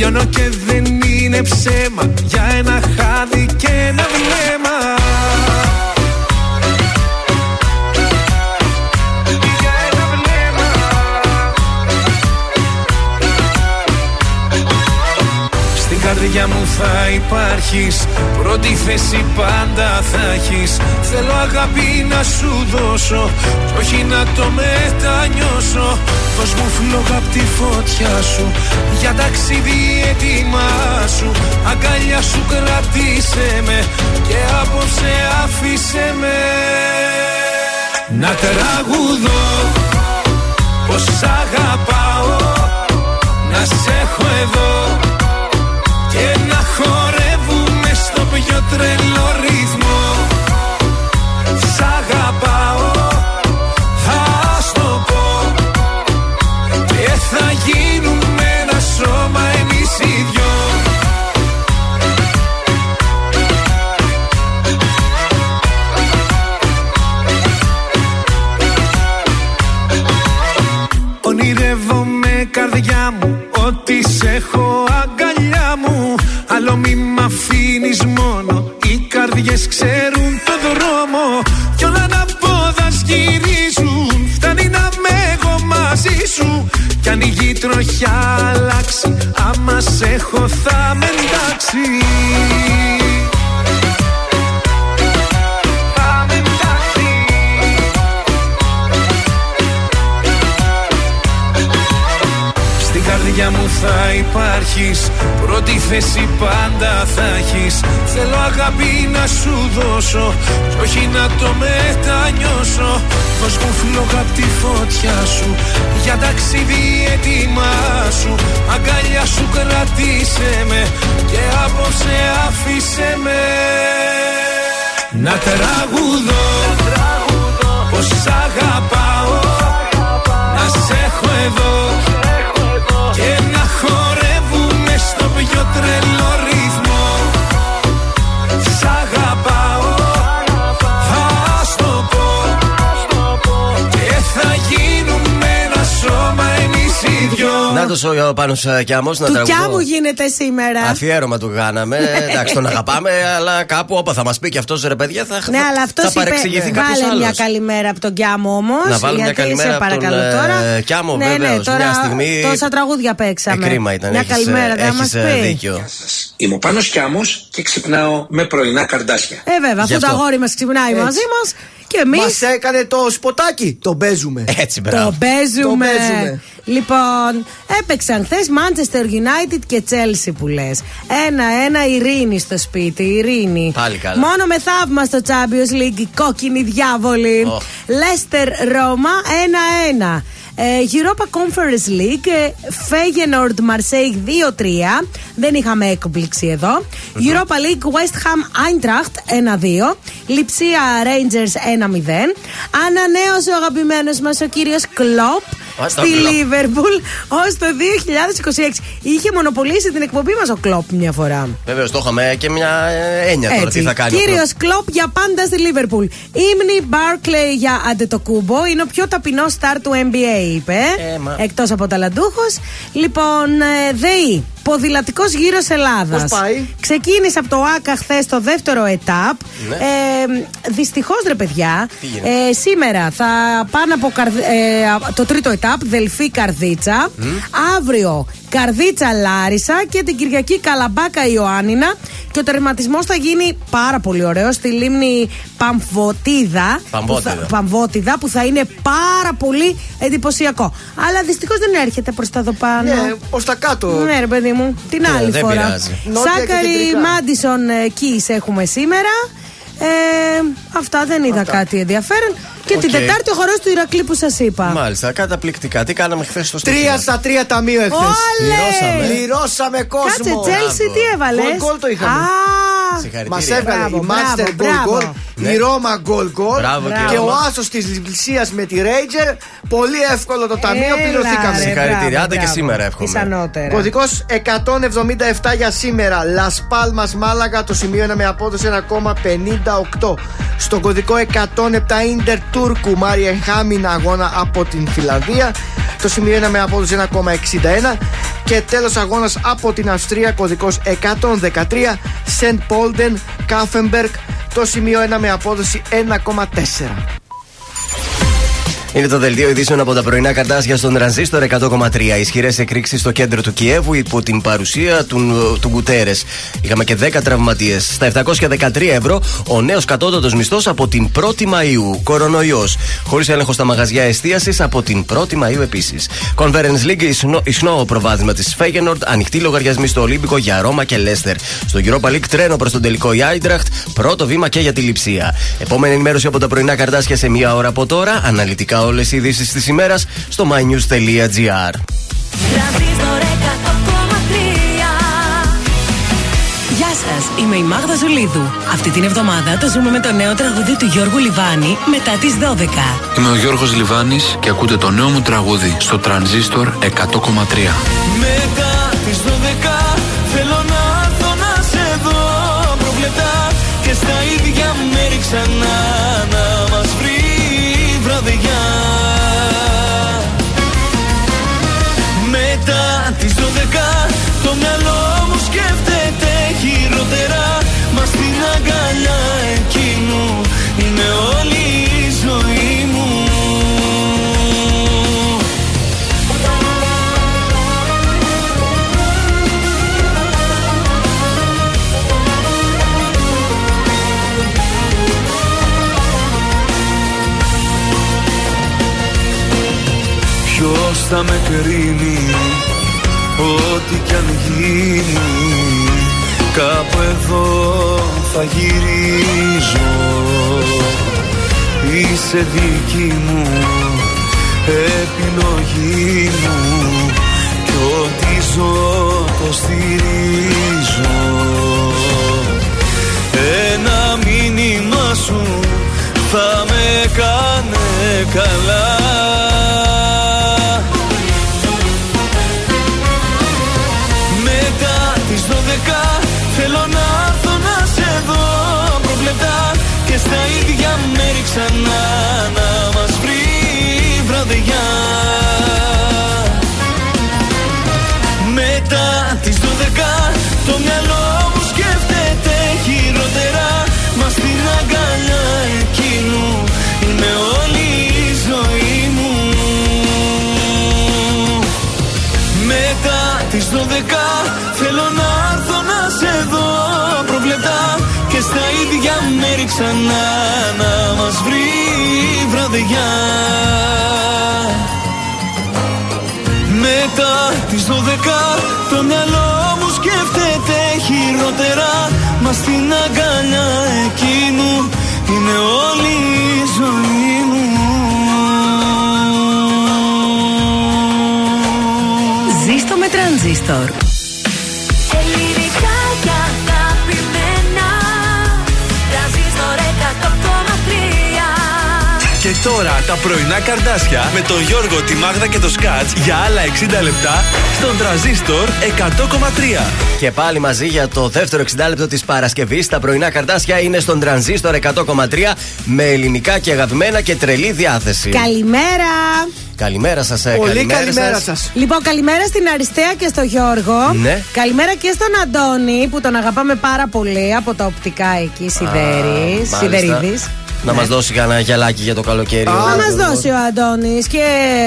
Λιώνω και δεν είναι ψέμα. Για ένα χάδι και ένα βλέμμα θα υπάρχεις. Πρώτη θέση πάντα θα έχεις. Θέλω αγάπη να σου δώσω Κι όχι να το μετανιώσω. Δώσ' μου φλόγα απ' τη φωτιά σου Για ταξίδι έτοιμά σου. Αγκαλιά σου κράτησε με Και απόψε άφησε με. Να τραγουδώ Πως σ' αγαπάω. Να σε έχω εδώ και να χορεύουμε στο πιο τρελό έχω θα με εντάξει θέση πάντα θα έχεις. Θέλω αγάπη να σου δώσω Κι όχι να το μετανιώσω. Δώσ' μου φλόγα απ' τη φωτιά σου Για ταξίδι έτοιμά σου. Αγκαλιά σου κρατήσε με Και απόψε άφησε με. Να τραγουδώ Πως σ' αγαπάω. Να σε έχω εδώ στο δυο Να το ο Πάνος ε, Κιάμος να Του τραγουδώ. κιάμου γίνεται σήμερα. Αφιέρωμα του κάναμε. Εντάξει, τον αγαπάμε, αλλά κάπου όπα θα μας πει και αυτός ρε παιδιά θα, Ναι, θα, αλλά αυτός θα παρεξηγηθεί κάποιος Βάλε μια άλλος. καλημέρα από τον Κιάμο όμως. Να βάλουμε μια καλημέρα σε από τον, παρακαλώ ε, τώρα. Κιάμο, ναι, βεβαίως. Ναι, τώρα Μια στιγμή- τόσα τραγούδια παίξαμε. Ε, κρίμα ήταν. Μια έχεις, καλημέρα, ε, δεν μας έχεις, ε, πει. δίκιο. Είμαι ο Πάνος Κιάμος και ξυπνάω με πρωινά καρδάσια. Ε, βέβαια, Γι' αφού το αυτό. αγόρι μας ξυπνάει Έτσι. μαζί μας και εμεί. Μας έκανε το σποτάκι. Το παίζουμε. Έτσι, Το μπράβο. παίζουμε. Το παίζουμε. Λοιπόν, έπαιξαν χθες Manchester United και Chelsea που λες. Ένα-ένα ειρήνη στο σπίτι, ειρήνη. Πάλι καλά. Μόνο με θαύμα στο Champions League, οι κόκκινοι διάβολοι. Οχ. Leicester Ρώμα 1-1. Ε, Europa Conference League, ε, Feyenoord Marseille 2-3. Δεν είχαμε έκπληξη εδώ. Europa League West Ham Eintracht 1-2. Λιψία Rangers 1-0. Ανανέωσε ο αγαπημένος μας ο κύριος Κλοπ Α, το στη Klopp. Λίβερπουλ ως το 2026. Είχε μονοπολίσει την εκπομπή μας ο Κλοπ μια φορά. Βεβαίω το είχαμε και μια ε, έννοια τώρα τι θα κάνει. ο Κύριος Κλοπ. Κλοπ για πάντα στη Λίβερπουλ. Ήμνη Μπάρκλεϊ για Αντετοκούμπο. Είναι ο πιο ταπεινός στάρ του NBA, είπε. Ε, μα. Εκτός από ταλαντούχος. Λοιπόν, ε, ΔΕΗ. Ποδηλατικός γύρος Ελλάδας. Πώς πάει; Ξεκίνησε από το ΑΚΑ χθες το δεύτερο ετάπ. Ναι. Ε, Δυστυχώς, ρε παιδιά, Τι γίνεται; ε, σήμερα θα πάνε από καρδ- ε, το τρίτο ετάπ, Δελφή Καρδίτσα. Αύριο Καρδίτσα Λάρισα και την Κυριακή Καλαμπάκα Ιωάννινα. Και ο τερματισμός θα γίνει πάρα πολύ ωραίος στη λίμνη Παμβωτίδα. Παμβότιδα. Που θα, Παμβότιδα που θα είναι πάρα πολύ εντυπωσιακό. Αλλά δυστυχώς δεν έρχεται προς τα εδώ πάνω. Ναι, προ τα κάτω. Ναι, ρε παιδί μου, την Ναι, άλλη δεν φορά. πειράζει. Νότια και Σάκαρη κεντρικά. Μάντισον Keys έχουμε σήμερα. Ε, αυτά δεν είδα κάτι ενδιαφέρον. Και την Οκ. Τετάρτη ο χορός του Ηρακλή που σας είπα. Μάλιστα, καταπληκτικά. Τι κάναμε χθες στο στοίχημα. Τρία στα τρία ταμείο εχθές. Όλες! Πληρώσαμε. Πληρώσαμε κόσμο. Κάτσε, Τσέλσι, τι έβαλες; Γκολ γκολ το είχαμε. Α, Συγχαρητήρια. Μας έβγαλε Μπράβο, η Μάντσεστερ μπράβο, γκολ γκολ, Ναι. η Ρώμα γκολ γκολ Μπράβο και και η ο Ρώμα. άσος της Λειψίας με τη Ρέιντζερς. Πολύ εύκολο το ταμείο, έλα, πληρωθήκαμε. ρε, Συγχαρητήρια. μπράβο, Άντε και μπράβο. σήμερα εύχομαι. Πιθανότερα. Κωδικός 177 για σήμερα. Λας Πάλμας Μάλαγα το σημείο ένα με απόδοση 1,58. Στο κωδικό 107 Ίντερ Τούρκου Μάριεχαμν αγώνα από την Φιλανδία. Το σημείο ένα με απόδοση 1,61. Και τέλος αγώνας από την Αυστρία κωδικός 113 Σεντ Πόλντεν Κάπφενμπεργκ. Το σημείο ένα με απόδοση 1,4. Είναι το δελτίο ειδήσεων από τα πρωινά καρτάσια στον τρανζίστορ 100,3. Ισχυρές εκρήξεις στο κέντρο του Κιέβου υπό την παρουσία του, του Γκουτέρες. Είχαμε και 10 τραυματίες. Στα 713 ευρώ ο νέος κατώτατος μισθός από την 1η Μαου. Κορονοϊός. Χωρίς έλεγχο στα μαγαζιά εστίασης από την 1η Μαου επίσης. Conference League ισνό, ισνό προβάδισμα της Φέγενορντ. Ανοιχτή λογαριασμή στο Ολύμπικο για Ρώμα και Λέστερ. Στο Europa League τρένο προς τον τελικό η Άιντραχτ. Πρώτο βήμα και για τη λειψία. Επόμενη ενημέρωση από τα πρωινά καρτάσια σε μία ώρα από τώρα. Αναλυτικά όλες οι ειδήσεις της ημέρας στο mynews.gr. Τρανζίστορ 100,3 Γεια σας, είμαι η Μάγδα Ζουλίδου. Αυτή την εβδομάδα το ζούμε με το νέο τραγουδί του Γιώργου Λιβάνη μετά τις 12. Είμαι ο Γιώργος Λιβάνης και ακούτε το νέο μου τραγούδι στο Τρανζίστορ 100,3. Μετά τις 12 θέλω να έρθω να σε δω προβλεπτά και στα ίδια μέρη ξανά θα με κρίνει Ό,τι κι αν γίνει. Κάπου εδώ θα γυρίζω. Είσαι δική μου Επιλογή μου. Κι ό,τι ζω το στηρίζω. Ένα μήνυμα σου θα με κάνε καλά στα ίδια μέρη ξανά να μας βρει η βραδιά. Μετά τις 12 το μυαλό μου σκέφτεται χειρότερα. Μας στην αγκαλιά εκείνου είναι όλη η ζωή μου. Μετά τις 12 θέλω να έρθω να σε δω προβλεπτά και στα ίδια μέρη ξανά να μας βρει η βραδιά. Μετά τις 12 το μυαλό μου σκέφτεται χειρότερα. Μα στην αγκαλιά εκείνου είναι όλη η ζωή μου. Ζήστο με τρανζίστορ. Τώρα τα πρωινά καρδάσια με τον Γιώργο, τη Μάγδα και το Σκάτ για άλλα 60 λεπτά στον τραζίστορ 100,3. Και πάλι μαζί για το δεύτερο 60 λεπτό της Παρασκευής. Τα πρωινά καρτάσια είναι στον τρανζίστορ 100,3 με ελληνικά και αγαπημένα και τρελή διάθεση. Καλημέρα! Καλημέρα σας, Πολύ καλημέρα σας. Λοιπόν, καλημέρα στην Αριστεία και στο Γιώργο. Ναι. Καλημέρα και στον Αντώνη που τον αγαπάμε πάρα πολύ από τα οπτικά εκεί, Σιδέρης. Σιδερίδης. Να μας δώσει κανένα γυαλάκι για το καλοκαίρι. Θα μας δώσει ο Αντώνης και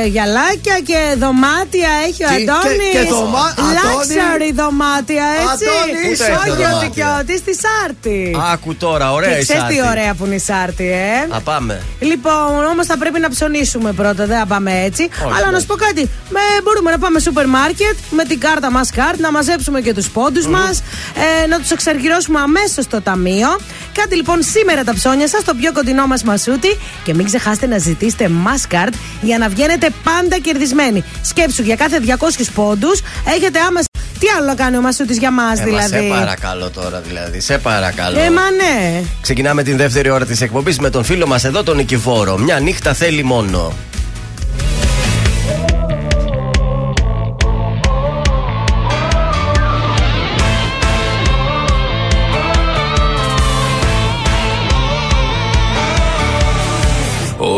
γυαλάκια και δωμάτια έχει ο Τι, Αντώνη. και- και δωμά- Αντώνη. Luxury δωμάτια, έτσι. Αντώνης. Πού τα έχει τα Όχι δωμάτια; ότι και ότι στη Σάρτη. Άκου τώρα, ωραία Και η ξέρεις τι Σάρτη. ωραία που είναι η Σάρτη, ε. Α, πάμε. Λοιπόν, όμως θα πρέπει να ψωνίσουμε πρώτα, δεν θα πάμε έτσι. Αλλά να σου πω κάτι. Με, μπορούμε να πάμε σούπερ μάρκετ με την κάρτα μας κάρτ, να μαζέψουμε και τους πόντους μας, ε, να τους εξαργυρώσουμε αμέσως στο ταμείο Κάντε λοιπόν σήμερα τα ψώνια σας στο πιο κοντινό μας μασούτι και μην ξεχάσετε να ζητήσετε Maskart για να βγαίνετε πάντα κερδισμένοι. Σκέψου για κάθε 200 πόντους έχετε άμεσα. Τι άλλο να κάνει ο Μασούτης για μας, Ε, δηλαδή; μα σε παρακαλώ τώρα, δηλαδή. Σε παρακαλώ. Ε, μα ναι. Ξεκινάμε την δεύτερη ώρα της εκπομπής με τον φίλο μας εδώ, τον Νικηφόρο. Μια νύχτα θέλει μόνο.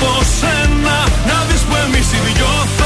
από σένα. Να δεις που εμείς οι δυο θα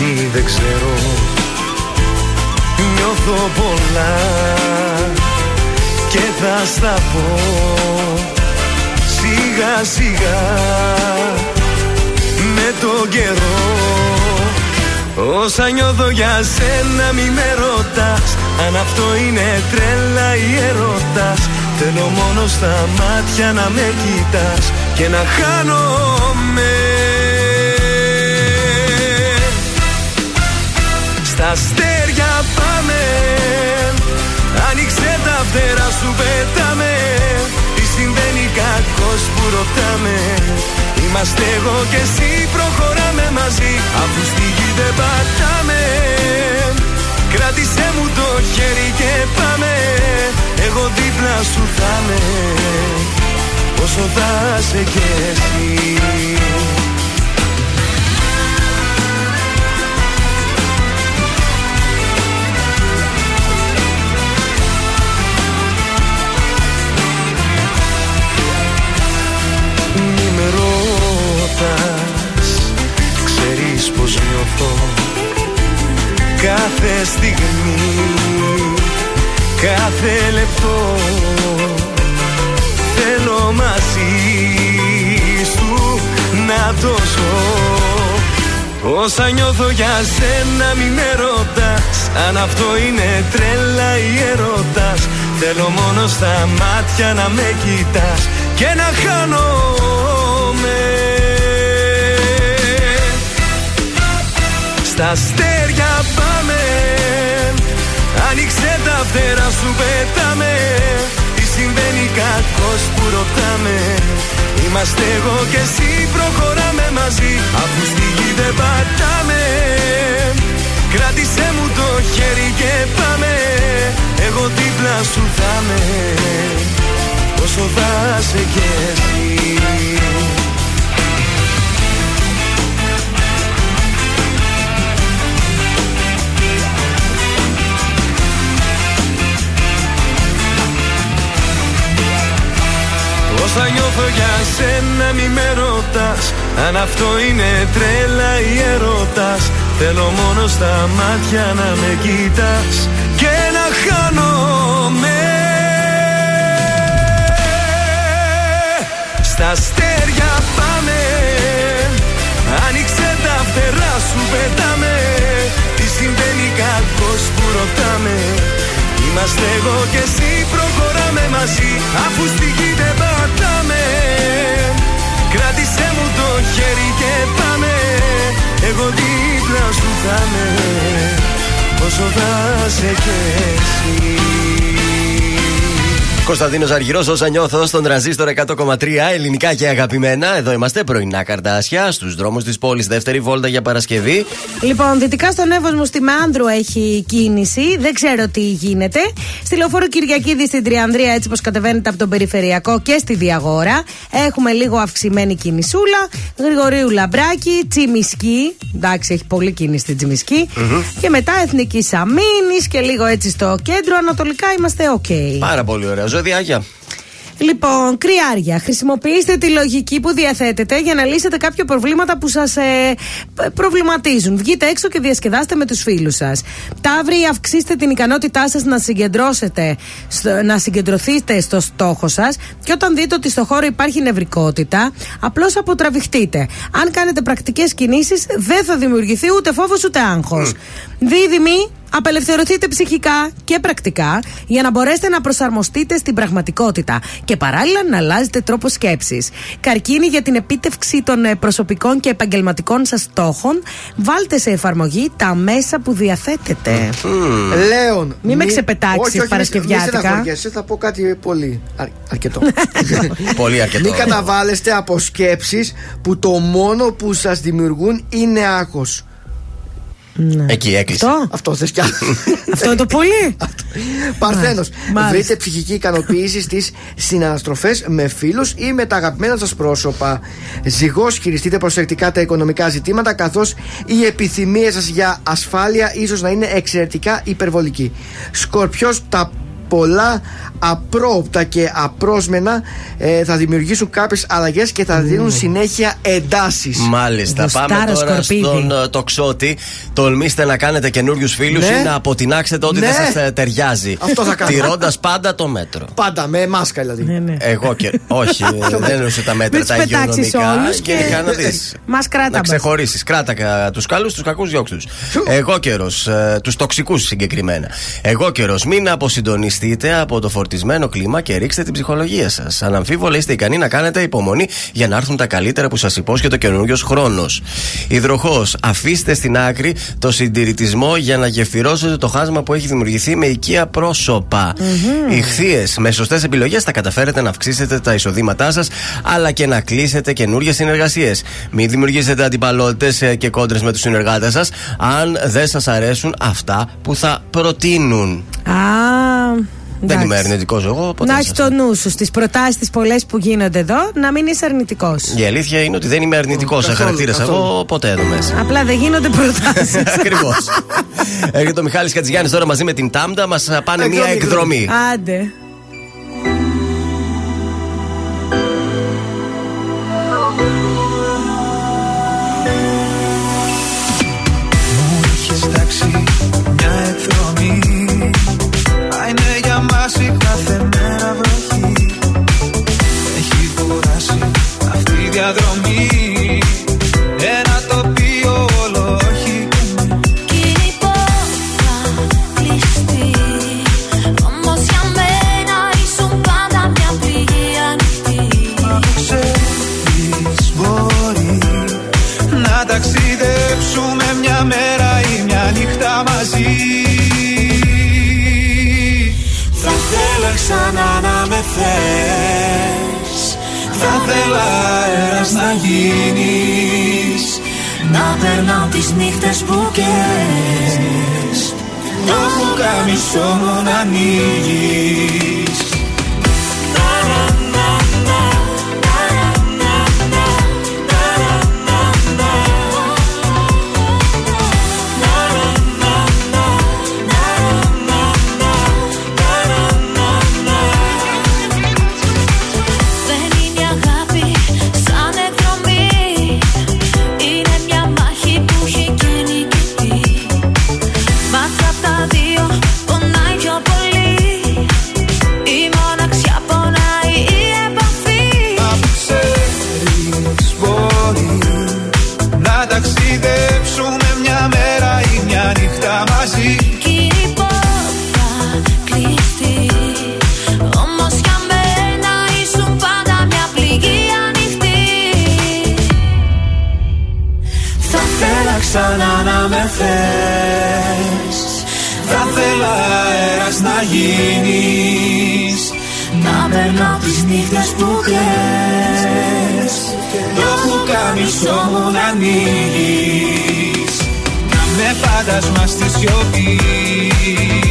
Γιατί δεν ξέρω. Νιώθω πολλά και θα στα πω. Σιγά σιγά με το καιρό. Όσα νιώθω για σένα μη με ρωτάς. Αν αυτό είναι τρέλα ή ερώτας Θέλω μόνο στα μάτια να με κοιτάς Και να χάνομαι Στα αστέρια πάμε Άνοιξε τα φτερά σου πετάμε. Τι συμβαίνει κακός που ρωτάμε. Είμαστε εγώ και εσύ προχωράμε μαζί. Αφού στη γη δεν πατάμε. Κράτησέ μου το χέρι και πάμε. Εγώ δίπλα σου θα είμαι. Όσο θα σε κι εσύ στιγμή Κάθε λεπτό. Θέλω μαζί σου να το ζω. Όσα νιώθω για σένα μη με ρωτάς. Αν αυτό είναι τρέλα ή ερώτας Θέλω μόνο στα μάτια να με κοιτάς Και να χάνομαι Στα αστέρια πάμε. Άνοιξε τα φτερά σου πετάμε. Τι συμβαίνει κακός που ρωτάμε. Είμαστε εγώ και εσύ προχωράμε μαζί. Αφού στη γη δεν πατάμε. Κράτησέ μου το χέρι και πάμε. Εγώ δίπλα σου θα με Όσο θα σε κι εσύ Όσα νιώθω για σένα μη με ρωτάς. Αν αυτό είναι τρέλα ή ερώτας Θέλω μόνο στα μάτια να με κοιτάς. Και να χάνομαι. Στα αστέρια πάμε. Άνοιξε τα φτερά σου πετάμε. Τι συμβαίνει κακός που ρωτάμε Είμαστε εγώ και εσύ προχωράμε μαζί. Αφού στη γη δεν πατάμε. Κράτησέ μου το χέρι και πάμε. Εγώ δίπλα σου θα με Όσο θα σε κι εσύ Κωνσταντίνος Αργυρός, όσα νιώθω στον τρανζίστορ 100,3 ελληνικά και αγαπημένα. Εδώ είμαστε πρωινά καρτάσια στους δρόμους της πόλης. Δεύτερη βόλτα για Παρασκευή. Λοιπόν, δυτικά στον Εύωσμο στη Μάνδρου έχει κίνηση. Δεν ξέρω τι γίνεται. Στη λεωφόρο Κυριακίδη στην Τριανδρία, έτσι πως κατεβαίνετε από τον Περιφερειακό και στη Διαγόρα. Έχουμε λίγο αυξημένη κινησούλα. Γρηγορίου Λαμπράκη, Τσιμισκή. Εντάξει, έχει πολύ κίνηση στην τσιμισκη Και μετά Εθνική Αμήνη και λίγο έτσι στο κέντρο. Ανατολικά είμαστε OK. Πάρα πολύ ωραία. Ζωδιάκια. Λοιπόν, κρυάρια, χρησιμοποιήστε τη λογική που διαθέτετε για να λύσετε κάποια προβλήματα που σας ε, προβληματίζουν. Βγείτε έξω και διασκεδάστε με τους φίλους σας. Ταύροι, αυξήστε την ικανότητά σας να συγκεντρώσετε, να συγκεντρωθείτε στο στόχο σας και όταν δείτε ότι στο χώρο υπάρχει νευρικότητα, απλώς αποτραβηχτείτε. Αν κάνετε πρακτικές κινήσεις, δεν θα δημιουργηθεί ούτε φόβος ούτε άγχος. Δίδυμοι, απελευθερωθείτε ψυχικά και πρακτικά για να μπορέσετε να προσαρμοστείτε στην πραγματικότητα και παράλληλα να αλλάζετε τρόπο σκέψης. Καρκίνη για την επίτευξη των ε, προσωπικών και επαγγελματικών σας στόχων, βάλτε σε εφαρμογή τα μέσα που διαθέτετε. Λέων. Μην με ξεπετάξεις Παρασκευιάτικα. Μην θα πω κάτι πολύ αρ, αρκετό. πολύ αρκετό. Μην καταβάλλεστε από σκέψεις που το μόνο που σας δημιουργούν είναι άγχος. Ναι. Εκεί έκλεισε. Αυτό, Αυτό θες κι άλλο. Αυτό είναι το πολύ; Παρθένος. Μάλιστα. Βρείτε ψυχική ικανοποίηση στις συναναστροφές με φίλους ή με τα αγαπημένα σας πρόσωπα. Ζυγός, χειριστείτε προσεκτικά τα οικονομικά ζητήματα, καθώς οι επιθυμίες σας για ασφάλεια ίσως να είναι εξαιρετικά υπερβολική. Σκορπιός, τα πολλά απρόοπτα και απρόσμενα ε, θα δημιουργήσουν κάποιες αλλαγές και θα δίνουν συνέχεια εντάσεις. Μάλιστα. Γουστάρω Πάμε τώρα σκορπίδι. στον ε, τοξότη. Τολμήστε να κάνετε καινούριους φίλους Ναι. ή να αποτινάξετε ό,τι Ναι. δεν σα ταιριάζει. Αυτό θα κάνω. Τηρώντας πάντα το μέτρο. Πάντα με μάσκα δηλαδή. Ναι, ναι. Εγώ και. Όχι, δεν εννοούσε τα μέτρα Μην τα τους πετάξεις υγειονομικά. όλους και- γενικά να δεις. Μας κράτα Να μας. ξεχωρίσεις. Κράτα τους καλούς, τους κακούς, διώξτε τους. Εγώ καιρός, τους τοξικούς συγκεκριμένα. Εγώ καιρός, μην αποσυντονιστείτε από το φορτισμένο κλίμα και ρίξτε την ψυχολογία σας. Αναμφίβολα είστε ικανοί να κάνετε υπομονή για να έρθουν τα καλύτερα που σας υπόσχεται ο καινούριος χρόνος. Υδροχός, αφήστε στην άκρη το συντηρητισμό για να γεφυρώσετε το χάσμα που έχει δημιουργηθεί με οικία πρόσωπα. Ηχθείε, με σωστές επιλογές θα καταφέρετε να αυξήσετε τα εισοδήματά σας, αλλά και να κλείσετε καινούριε συνεργασίες. Μην δημιουργήσετε αντιπαλότητες και κόντρες με τους συνεργάτες σας, αν δεν σας αρέσουν αυτά που θα προτείνουν. Α, Δεν εντάξει. είμαι αρνητικός εγώ, οπότε. Να δεν έχεις σας- το νου σου στις προτάσεις τις πολλές που γίνονται εδώ, να μην είσαι αρνητικός. Η αλήθεια είναι ότι δεν είμαι αρνητικός σαν Καθόλου, χαρακτήρα καθόλου. εγώ ποτέ εδώ μέσα. Απλά δεν γίνονται προτάσεις. Ακριβώς. Έρχεται ο Μιχάλης Κατζηγιάννης τώρα μαζί με την Τάμτα, μας πάνε μια Εκδρομή, εκδρομή. Άντε. χαλάσει κάθε μέρα βροχή. Έχει κουράσει αυτή η διαδρομή. ξανά να με θες. Θα θέλα αέρας να γίνεις. Να περνάω τις νύχτες που καις. Το πουκάμισό μου να ανοίγεις. ανοίγεις Να με φάντασμα στη σιωπής.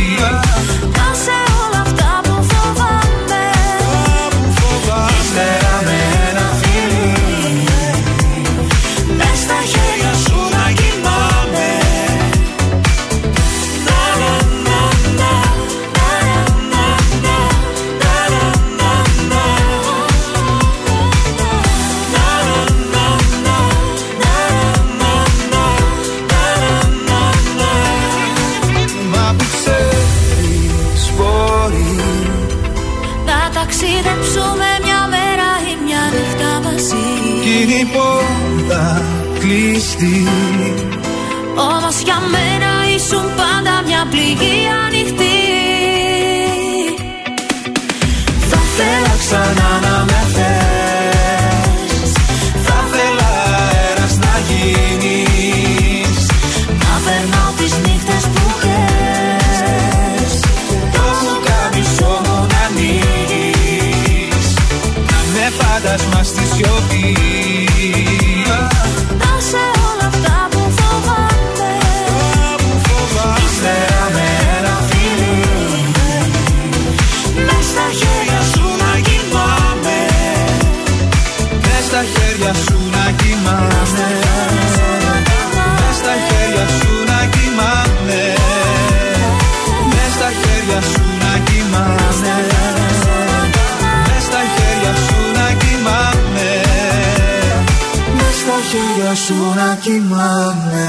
κοιμάμαι.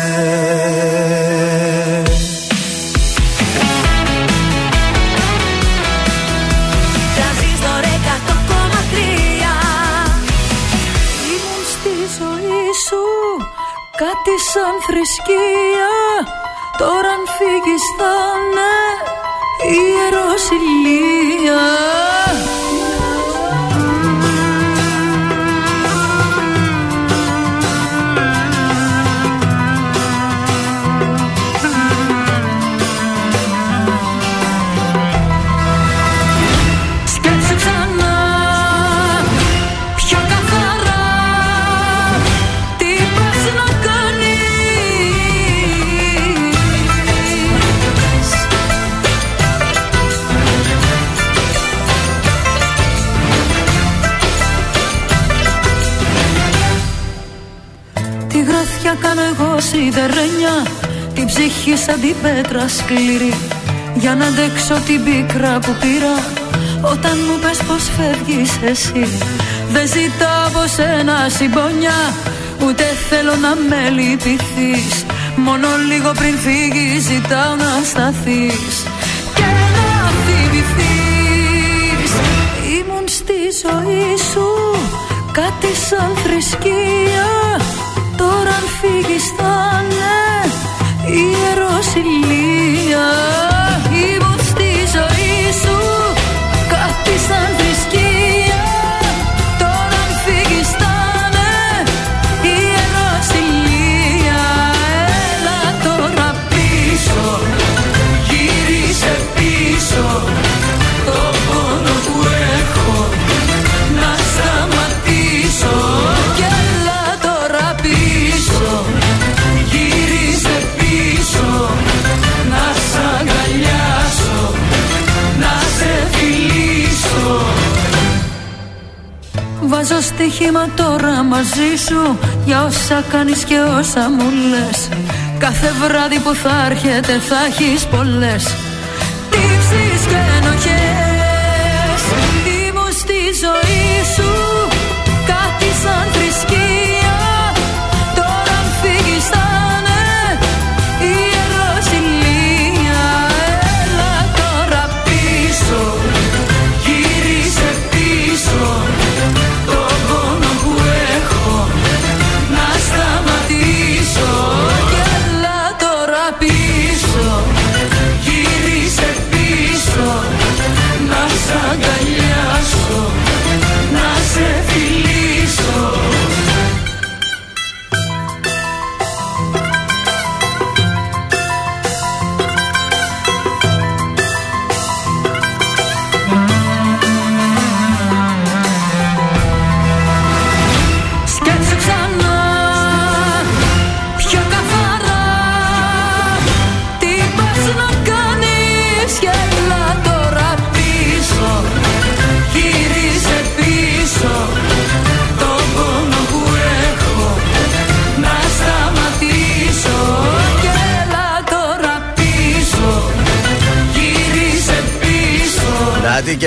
τύχη σαν σκληρή. Για να αντέξω την πίκρα που πήρα Όταν μου πες πως φεύγεις εσύ. Δεν ζητάω από σένα συμπονιά Ούτε θέλω να με λυπηθείς. Μόνο λίγο πριν φύγεις ζητάω να σταθείς. Και να θυμηθείς Ήμουν στη ζωή σου Κάτι σαν θρησκεία. Τώρα αν φύγεις θα είναι η Ρωσιλία Υπό στη ζωής σου κάτι σαν ατύχημα τώρα μαζί σου Για όσα κάνεις και όσα μου λες. Κάθε βράδυ που θα έρχεται θα έχεις πολλές. Τύψεις και ενοχές. Ήμουν στη ζωή σου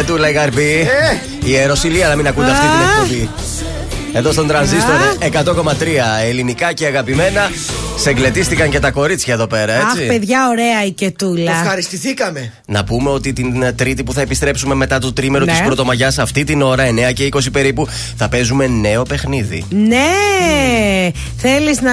Νάτι και του Λαϊγαρπή. Ε. Η Ιεροσιλία να μην ακούτε αυτή την εκπομπή. Εδώ στον τρανζίστορ ε, 100,3 ελληνικά και αγαπημένα. Σε εγκλετίστηκαν και τα κορίτσια εδώ πέρα, Αχ, έτσι. παιδιά, ωραία η κετούλα. Ευχαριστηθήκαμε. Να πούμε ότι την ε, Τρίτη που θα επιστρέψουμε μετά το τρίμερο Ναι. της τη Πρωτομαγιάς, αυτή την ώρα, 9 και 20 περίπου, θα παίζουμε νέο παιχνίδι. Ναι! Θέλεις να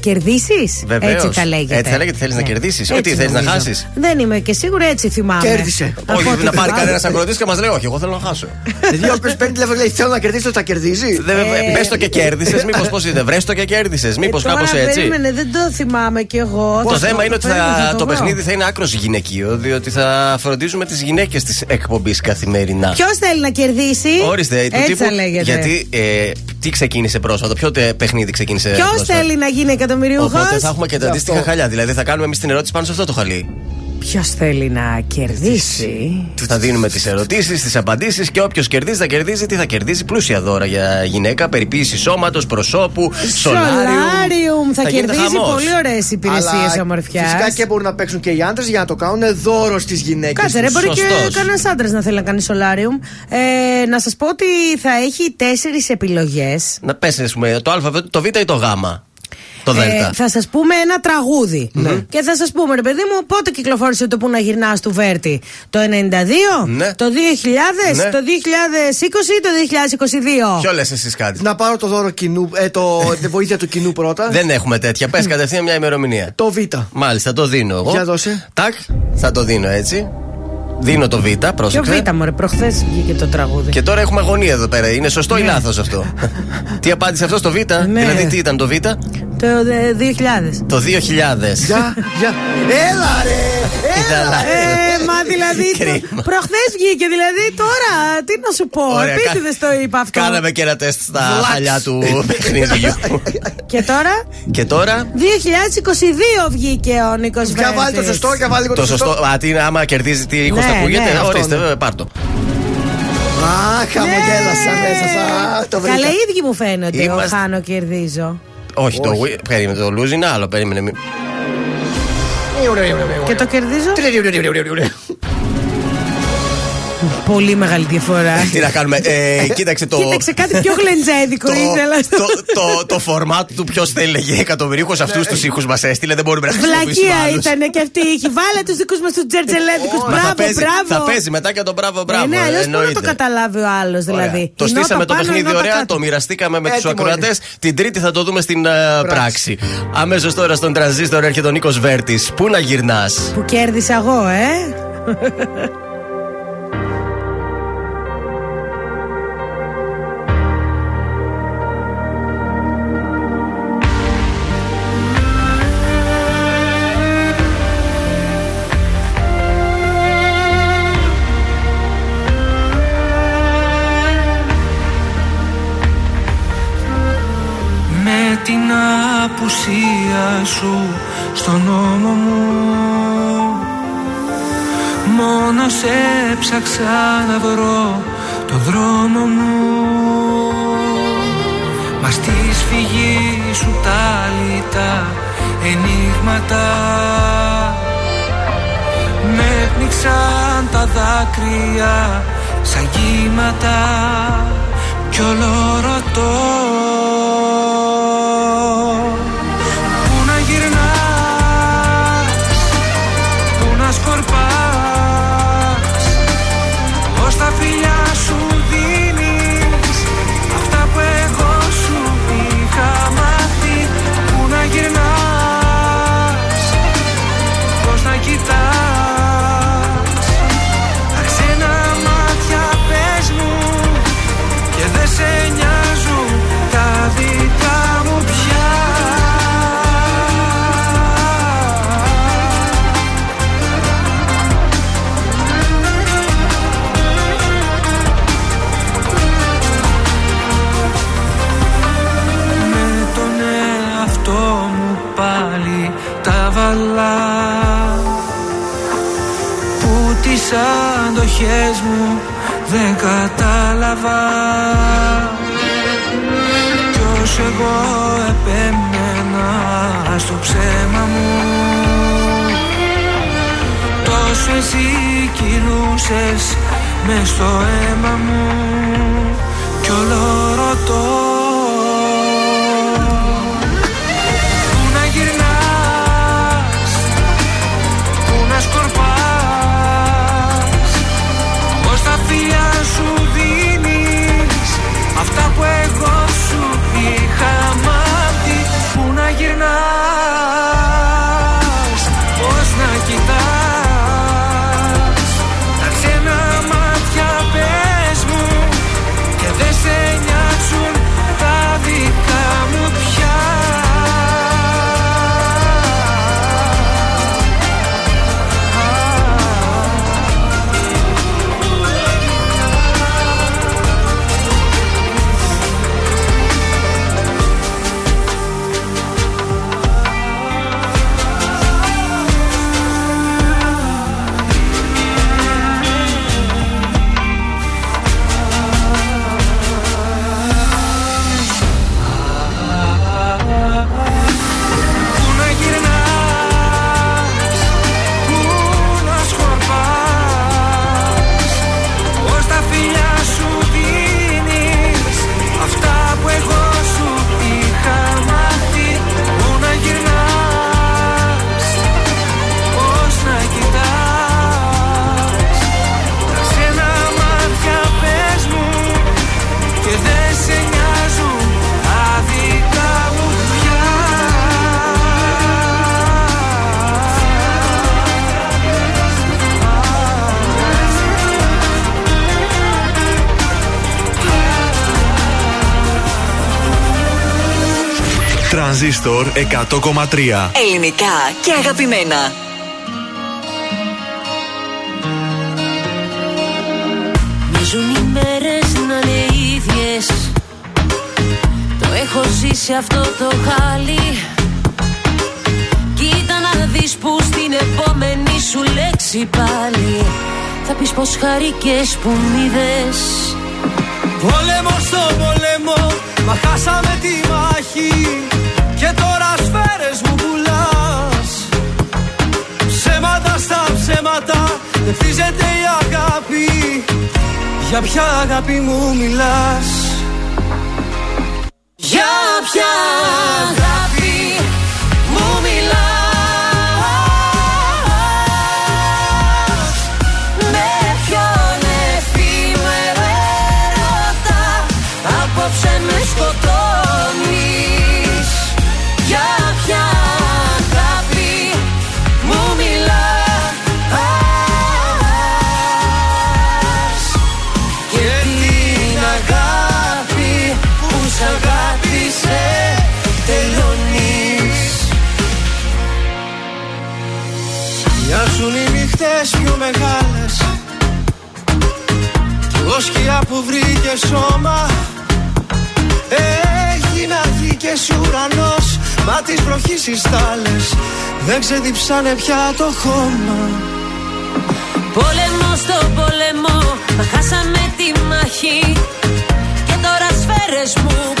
κερδίσεις; Βεβαίως. Έτσι τα λέγεται. Έτσι τα λέγεται, θέλεις να κερδίσεις; Ό,τι θέλεις να νομίζω. χάσεις. Δεν είμαι και σίγουρα έτσι θυμάμαι. Κέρδισε. Από Όχι, ό,τι να πάρει θυμάμαι. κανένας αγροτή και μας λέει: Όχι, εγώ θέλω να χάσω. Δηλαδή, όποιος παίρνει τηλέφωνο λέει θέλω να κερδίσει, θα κερδίζει. Δεν Πες το και κέρδισες, μήπως πώ είναι. Βρες το και κέρδισες, μήπως Ε, τώρα κάπως έτσι. Περίμενε, δεν το θυμάμαι κι εγώ. Το Θα θέμα είναι ότι θα- παίρνω, θα το βρω. παιχνίδι θα είναι άκρος γυναικείο, διότι θα φροντίζουμε τις γυναίκες της εκπομπής καθημερινά. Ποιος θέλει να κερδίσει; Ορίστε, του Έτσι τύπου. θα λέγεται. Γιατί ε, τι ξεκίνησε πρόσφατα, ποιο τε- παιχνίδι ξεκίνησε Ποιος πρόσφατα; θέλει να γίνει εκατομμυρίουχο. Οπότε θα έχουμε και τα αντίστοιχα χαλιά. Δηλαδή θα κάνουμε εμείς την ερώτηση πάνω σε αυτό το χαλί. Ποιος θέλει να κερδίσει; Θα δίνουμε τις ερωτήσεις, τις απαντήσεις και όποιος κερδίζει θα κερδίζει τι θα κερδίζει. Πλούσια δώρα για γυναίκα, περιποίηση σώματος, προσώπου, Σολάριουμ. Θα, γίνεται κερδίσει χαμός. πολύ ωραίες υπηρεσίες ομορφιάς. Φυσικά και μπορούν να παίξουν και οι άντρες για να το κάνουν δώρο στις γυναίκες. Κάτσε, ρε, μπορεί και Σωστός. κανένας άντρας να θέλει να κάνει σολάριουμ. Ε, να σας πω ότι θα έχει τέσσερις επιλογές. Να πέσει, ας πούμε, το Α, το Β ή το Γ. Το Δ. Ε, θα σας πούμε ένα τραγούδι. Και θα σας πούμε, ρε παιδί μου, πότε κυκλοφόρησε το που να γυρνάς του Βέρτη. Το 92, Ναι. το 2000, Ναι. το 2020 ή το 2022. Ποιο λες εσεί κάτι. Να πάρω το δώρο κοινού, ε, το, τη βοήθεια του κοινού πρώτα. Δεν έχουμε τέτοια. Πες κατευθείαν μια ημερομηνία. Το Β. Μάλιστα, το δίνω εγώ. Για δώσε. Τάκ, θα το δίνω έτσι. Δίνω το Β, Ποιο πρόσεξε. β' μωρέ, προχθές βγήκε το τραγούδι. Και τώρα έχουμε αγωνία εδώ πέρα. Είναι σωστό ή λάθος αυτό; τι απάντησε αυτό στο Β, Ναι. δηλαδή τι ήταν το Β, Το ε, 2000. το 2000. Γεια, γεια. Έλα ρε! Ήταλα. Ε, μα δηλαδή. Κρίμα. Προχθές βγήκε, δηλαδή τώρα. Τι να σου πω. Ωραία, Επίτηδε το είπα αυτό. Κάναμε και ένα τεστ στα Βλάξ. χαλιά του παιχνιδιού. Και τώρα; και τώρα; 2022 βγήκε ο Νίκος Βέρτη. Για βάλει το σωστό και βάλει λίγο το το σωστό. σωστό. Α, τι είναι, άμα κερδίζει τι ήχος Ναι, θα ακούγεται; ναι, αυτό Ορίστε, είναι. βέβαια, πάρ' το. Α, χαμογέλασα μέσα. σα. Το βρήκα. Καλά, οι ίδιοι μου φαίνονται. Είμαστε- Ο Χάνο κερδίζω. Όχι, το Wii- περίμενε, το lose είναι άλλο. Περίμενε. Μη- Και το κερδίζω. Πολύ μεγάλη διαφορά. Τι να κάνουμε. Ε, κοίταξε το. Κοίταξε κάτι πιο γλεντζέδικο το, ήθελα. το, το, το format του ποιος θέλει να γίνει εκατομμυρίχο αυτούς τους ήχους μας έστειλε. Δεν μπορούμε να χρησιμοποιήσουμε. Βλακεία άλλους. ήταν και αυτή. Έχει βάλε τους δικούς μας τους τζερτζελέδικους. Μα θα Μπράβο, παίζει, μπράβο. θα παίζει μετά και τον μπράβο, μπράβο. Ε, ναι, αλλιώς μπορεί να το εννοείται. καταλάβει ο άλλος Ωραία. δηλαδή; Το Η νότα στήσαμε το πάνω, η παιχνίδι νότα ωραία, κάτω. το μοιραστήκαμε με τους Έτοιμο ακροατές. Την Τρίτη θα το δούμε στην ε, πράξη. Αμέσως τώρα στον τρανζίστορ έρχεται ο Νίκος Βέρτης. Πού να γυρνάς; Που κέρδισα εγώ, ε; Σου στον νόμο μου. Μόνο σε ψάξα να βρω το δρόμο μου. Μα στη σφυγή σου τα λιτά ενίγματα Με πνίξαν τα δάκρυα σαν κύματα. Κι όλο ρωτώ κατάλαβα κι ως εγώ επέμενα στο ψέμα μου. Τόσο εσύ κυλούσες μες στο αίμα μου. Κι όλο ρωτώ Τρανζίστορ 100,3 Ελληνικά και αγαπημένα. Μοιάζουν οι μέρες να είναι ίδιες. Το έχω ζήσει αυτό το χάλι. Κοίτα να δεις που στην επόμενη σου λέξη πάλι. Θα πεις πως χαρικές που μ' είδες. Πόλεμο στο πόλεμο, μα χάσαμε τη μάχη Και τώρα σφαίρες μου πουλάς. Ψέματα στα ψέματα, δεν χτίζεται η αγάπη. Για ποια αγάπη μου μιλάς; Για ποια αγάπη μεγάλες. Κι εγώ σκιά που βρήκε σώμα Έγινα γη και εσύ ουρανός. Μα τις βροχής οι στάλες Δεν ξεδιψάνε πια το χώμα. Πόλεμο στο πόλεμο, μα χάσαμε τη μάχη. Και τώρα σφαίρες μου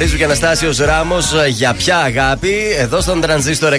Παπαρίζου και Αναστάσιος Ράμος για ποια αγάπη. Εδώ στον τρανζίστορ 100,3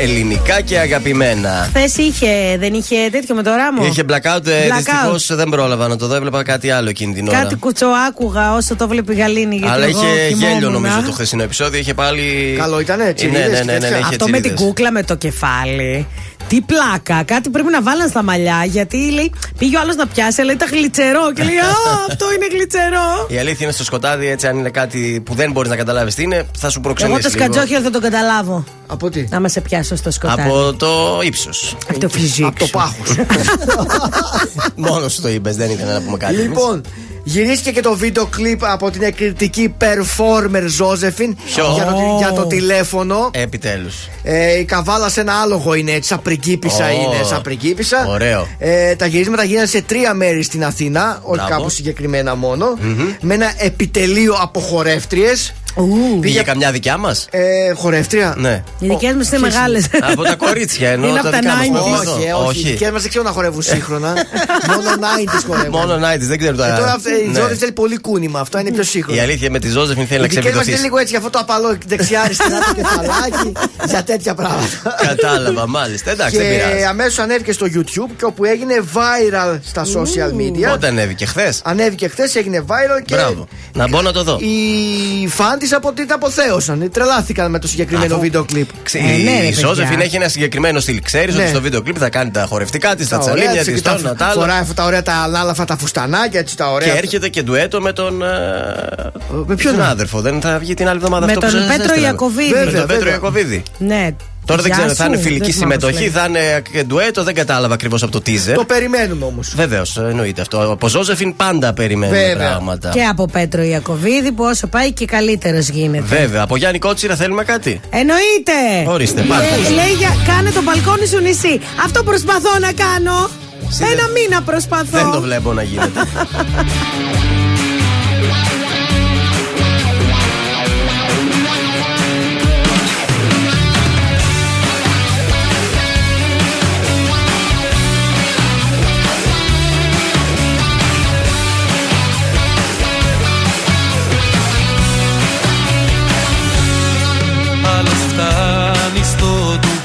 ελληνικά και αγαπημένα. Χθες είχε, δεν είχε τέτοιο με το ράμο; Είχε blackout, ε, Blackout. δυστυχώς δεν πρόλαβα να το δω. Έβλεπα κάτι άλλο εκείνη την ώρα. Κάτι κουτσοάκουγα όσο το βλέπει η Γαλήνη. γιατί Αλλά εγώ είχε κοιμόμουν. γέλιο νομίζω το χθεσινό επεισόδιο. Είχε πάλι. Καλό ήτανε, ναι, τσιρίδες ναι, και ναι, ναι, τέτοια. είχε Αυτό με την τσιρίδες. κούκλα με το κεφάλι. Τι πλάκα. Κάτι πρέπει να βάλαν στα μαλλιά. Γιατί λέει, πήγε ο άλλος να πιάσει, αλλά ήταν γλιτσερό. Και λέει, Α, αυτό είναι γλιτσερό. Η αλήθεια είναι στο σκοτάδι, έτσι, αν είναι κάτι που δεν μπορείς να καταλάβεις τι είναι, θα σου προξενήσει. Εγώ το λίγο. σκατζόχυρο θα το καταλάβω. Από τι; Να με σε πιάσω στο σκοτάδι. Από το ύψος. Από το φυσικό. Από το πάχος. Μόνος σου το είπες, δεν ήταν να πούμε κάτι. εμείς. Λοιπόν, γυρίστηκε και το βίντεο κλιπ από την εκρηκτική performer Ζώζεφιν Ποιο; για, το, Oh. Ε, για το τηλέφωνο. Επιτέλους. Ε, η καβάλα σε ένα άλογο είναι έτσι, σαν πριγκίπισσα Ω, είναι, σαν πριγκίπισσα. ωραίο. Ε, τα γυρίσματα γίνανε σε τρία μέρη στην Αθήνα, όχι Μπράβο. κάπου συγκεκριμένα μόνο, με ένα επιτελείο από χορεύτριε. Πήγε καμιά δικιά μας; Ε, χορεύτρια. Ναι. Οι δικές μου είναι ποιες μεγάλες. Από τα κορίτσια εννοώ. Είναι τα από τα δικά μας 90s. που εδώ. Όχι, ε, όχι. Οι δικές μας δεν ξέρουν να χορεύουν σύγχρονα. Μόνο 90s χορεύουν. Μόνο 90s, δεν ξέρω Ε, τα. τώρα αυτή- η Ναι. Ζώδη θέλει πολύ κούνημα. Αυτό είναι πιο σύγχρονο. Η αλήθεια με τη Ζώζεφιν θέλει Οι να δικές μας είναι ξεβιδωθεί. λίγο έτσι για αυτό το απαλό δεξιά-αριστερά το κεφαλάκι για τέτοια πράγματα. Κατάλαβα, μάλιστα. Εντάξει, δεν Και πειράζει. αμέσως ανέβηκε στο YouTube και όπου έγινε viral στα social media. Πότε ανέβηκε, χθες. Ανέβηκε χθες, έγινε viral και. Μπράβο. Να μπω να το δω. Οι φαν της από την αποθέωσαν. Τρελάθηκαν με το συγκεκριμένο Αφού- βίντεο κλιπ. Ξε- Ε, ναι, ρε, Η παιδιά. Ζώζεφιν έχει ένα συγκεκριμένο στυλ. Ξέρεις Ναι. ότι στο βίντεο κλειπ θα κάνει τα χορευτικά της, τα Τα ωραία τσαλίνια της της, και τα- το ένα τα άλλα. Φοράει αυτά τα ωραία τα ανάλαφα τα φουστανάκια, έτσι τα Και ωραία. έρχεται και ντουέτο με τον. ε, Με ποιον; συνάδελφο. Δεν θα βγει την άλλη εβδομάδα Με αυτό που τον σας Πέτρο έστειλα. Ιακωβίδη. Με Βέβαια, τον Πέτρο βέβαια. Ιακωβίδη. Ναι. Τώρα δεν Γεια ξέρω, θα σου. είναι φιλική Δεν θυμάμαι πώς συμμετοχή, λέγεται. θα είναι και ντουέτο, δεν κατάλαβα ακριβώς από το teaser. Το περιμένουμε όμως. Βεβαίως, εννοείται αυτό. Από Ζώζεφιν πάντα περιμένουμε Βέβαια. πράγματα. Και από Πέτρο Ιακωβίδη που όσο πάει και καλύτερος γίνεται. Βέβαια, από Γιάννη Κότσιρα θέλουμε κάτι; Εννοείται! Ορίστε, πάρτε. Λέ- λέει για κάνε το μπαλκόνι σου νησί. Αυτό προσπαθώ να κάνω. Εσύ Ένα δεν- μήνα προσπαθώ. Δεν το βλέπω να γίνεται.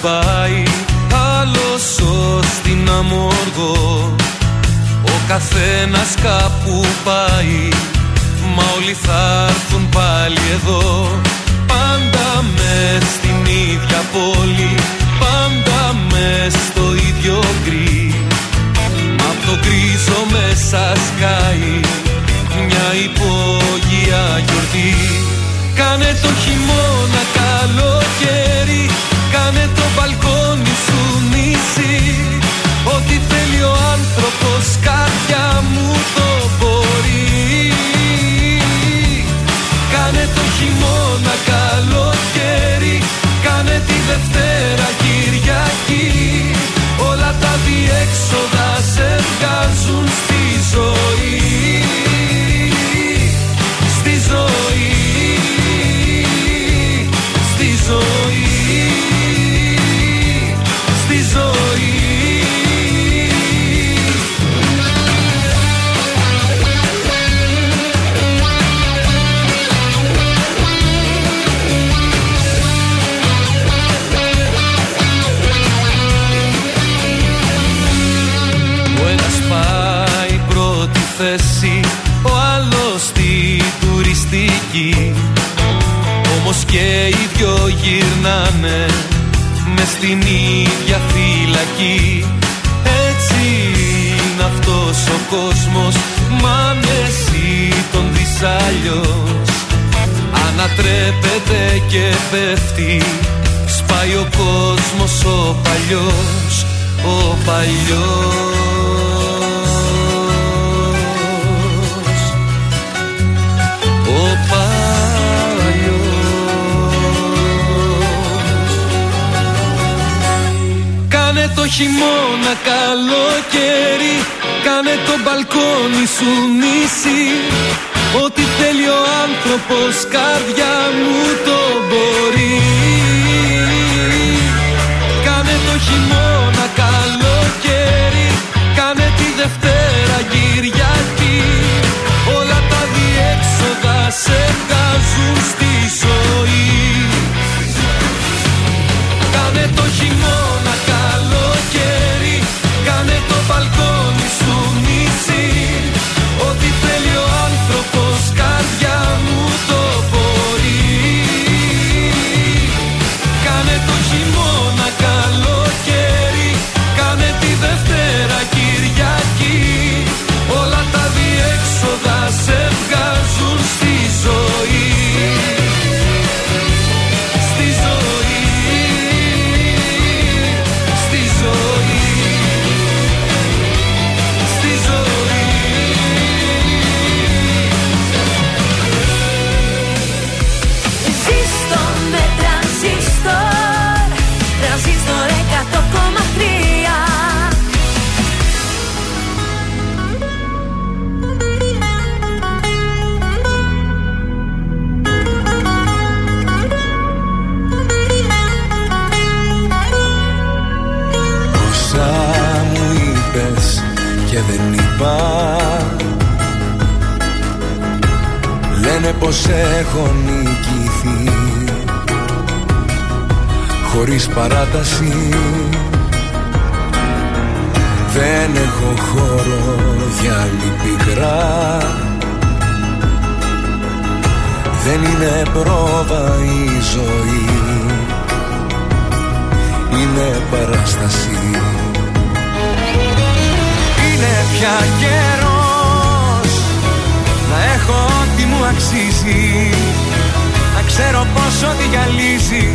στο Ντουμπάι Άλλος ως την Αμόργο. Ο καθένας κάπου πάει Μα όλοι θα έρθουν πάλι εδώ. Πάντα μες στην ίδια πόλη Πάντα μες στο ίδιο γκρι. Μα απ' το γκρίζο μέσα σκάει Μια υπόγεια γιορτή. Κάνε το χειμώνα καλοκαίρι Κάνε το μπαλκόνι σου νησί Ό,τι θέλει ο άνθρωπος καρδιά μου το μπορεί. Κάνε το χειμώνα καλοκαίρι Κάνε τη Δευτέρα Κυριακή. Όλα τα διέξοδα σε βγάζουν στη ζωή Στη ζωή Στη ζωή θέση Ο άλλος στη τουριστική. Όμως και οι δυο γυρνάνε μες στην ίδια φυλακή. Έτσι είναι αυτός ο κόσμος Μα εσύ τον δεις αλλιώς. Ανατρέπεται και πέφτει Σπάει ο κόσμος ο παλιός Ο παλιός το χειμώνα καλοκαίρι. Κάνε το μπαλκόνι σου νησί. Ό,τι θέλει ο άνθρωπος καρδιά μου το μπορεί. Κάνε το χειμώνα καλοκαίρι. Κάνε τη Δευτέρα Κυριακή. Όλα τα διέξοδα σε βγάζουν στη ζωή Λένε πως έχω νικηθεί. Χωρίς παράταση. Δεν έχω χώρο για άλλη πικρά. Δεν είναι πρόβα η ζωή. Είναι παράσταση. είναι πια καιρός. Να έχω ό,τι μου αξίζει. Να ξέρω πως ό,τι γυαλίζει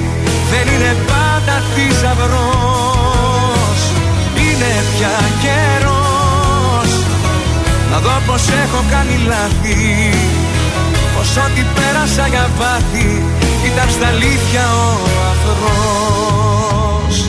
Δεν είναι πάντα θησαυρός. Είναι πια καιρός. Να δω πως έχω κάνει λάθη. Πως ό,τι πέρασα για βάθη Ήταν στα αλήθεια ο αφρός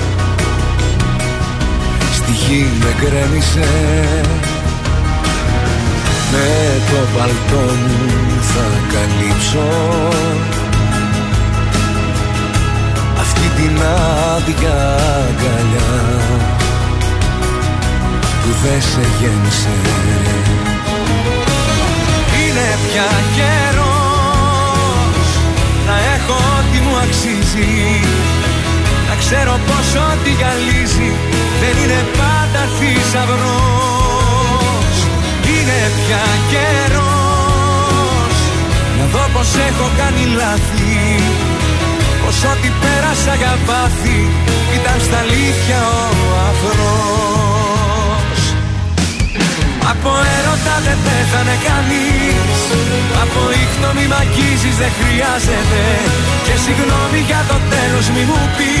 στη γη με γκρέμισε. Με το παλτό μου θα καλύψω. Αυτή την άδεια αγκαλιά Που δεν σε γέννησε. Είναι πια καιρός Να έχω ό,τι μου αξίζει. Να ξέρω πως ό,τι γυαλίζει δεν είναι πάντα θησαυρός. Είναι πια καιρός. Να δω πως έχω κάνει λάθη. Πως ό,τι πέρασα για πάθη Ήταν στα αλήθεια ο αφρός Από έρωτα δεν πέθανε κανείς. Από ίχνο μη μ' αγγίζεις δεν χρειάζεται. Και συγγνώμη για το τέλος μη μου πεις. Με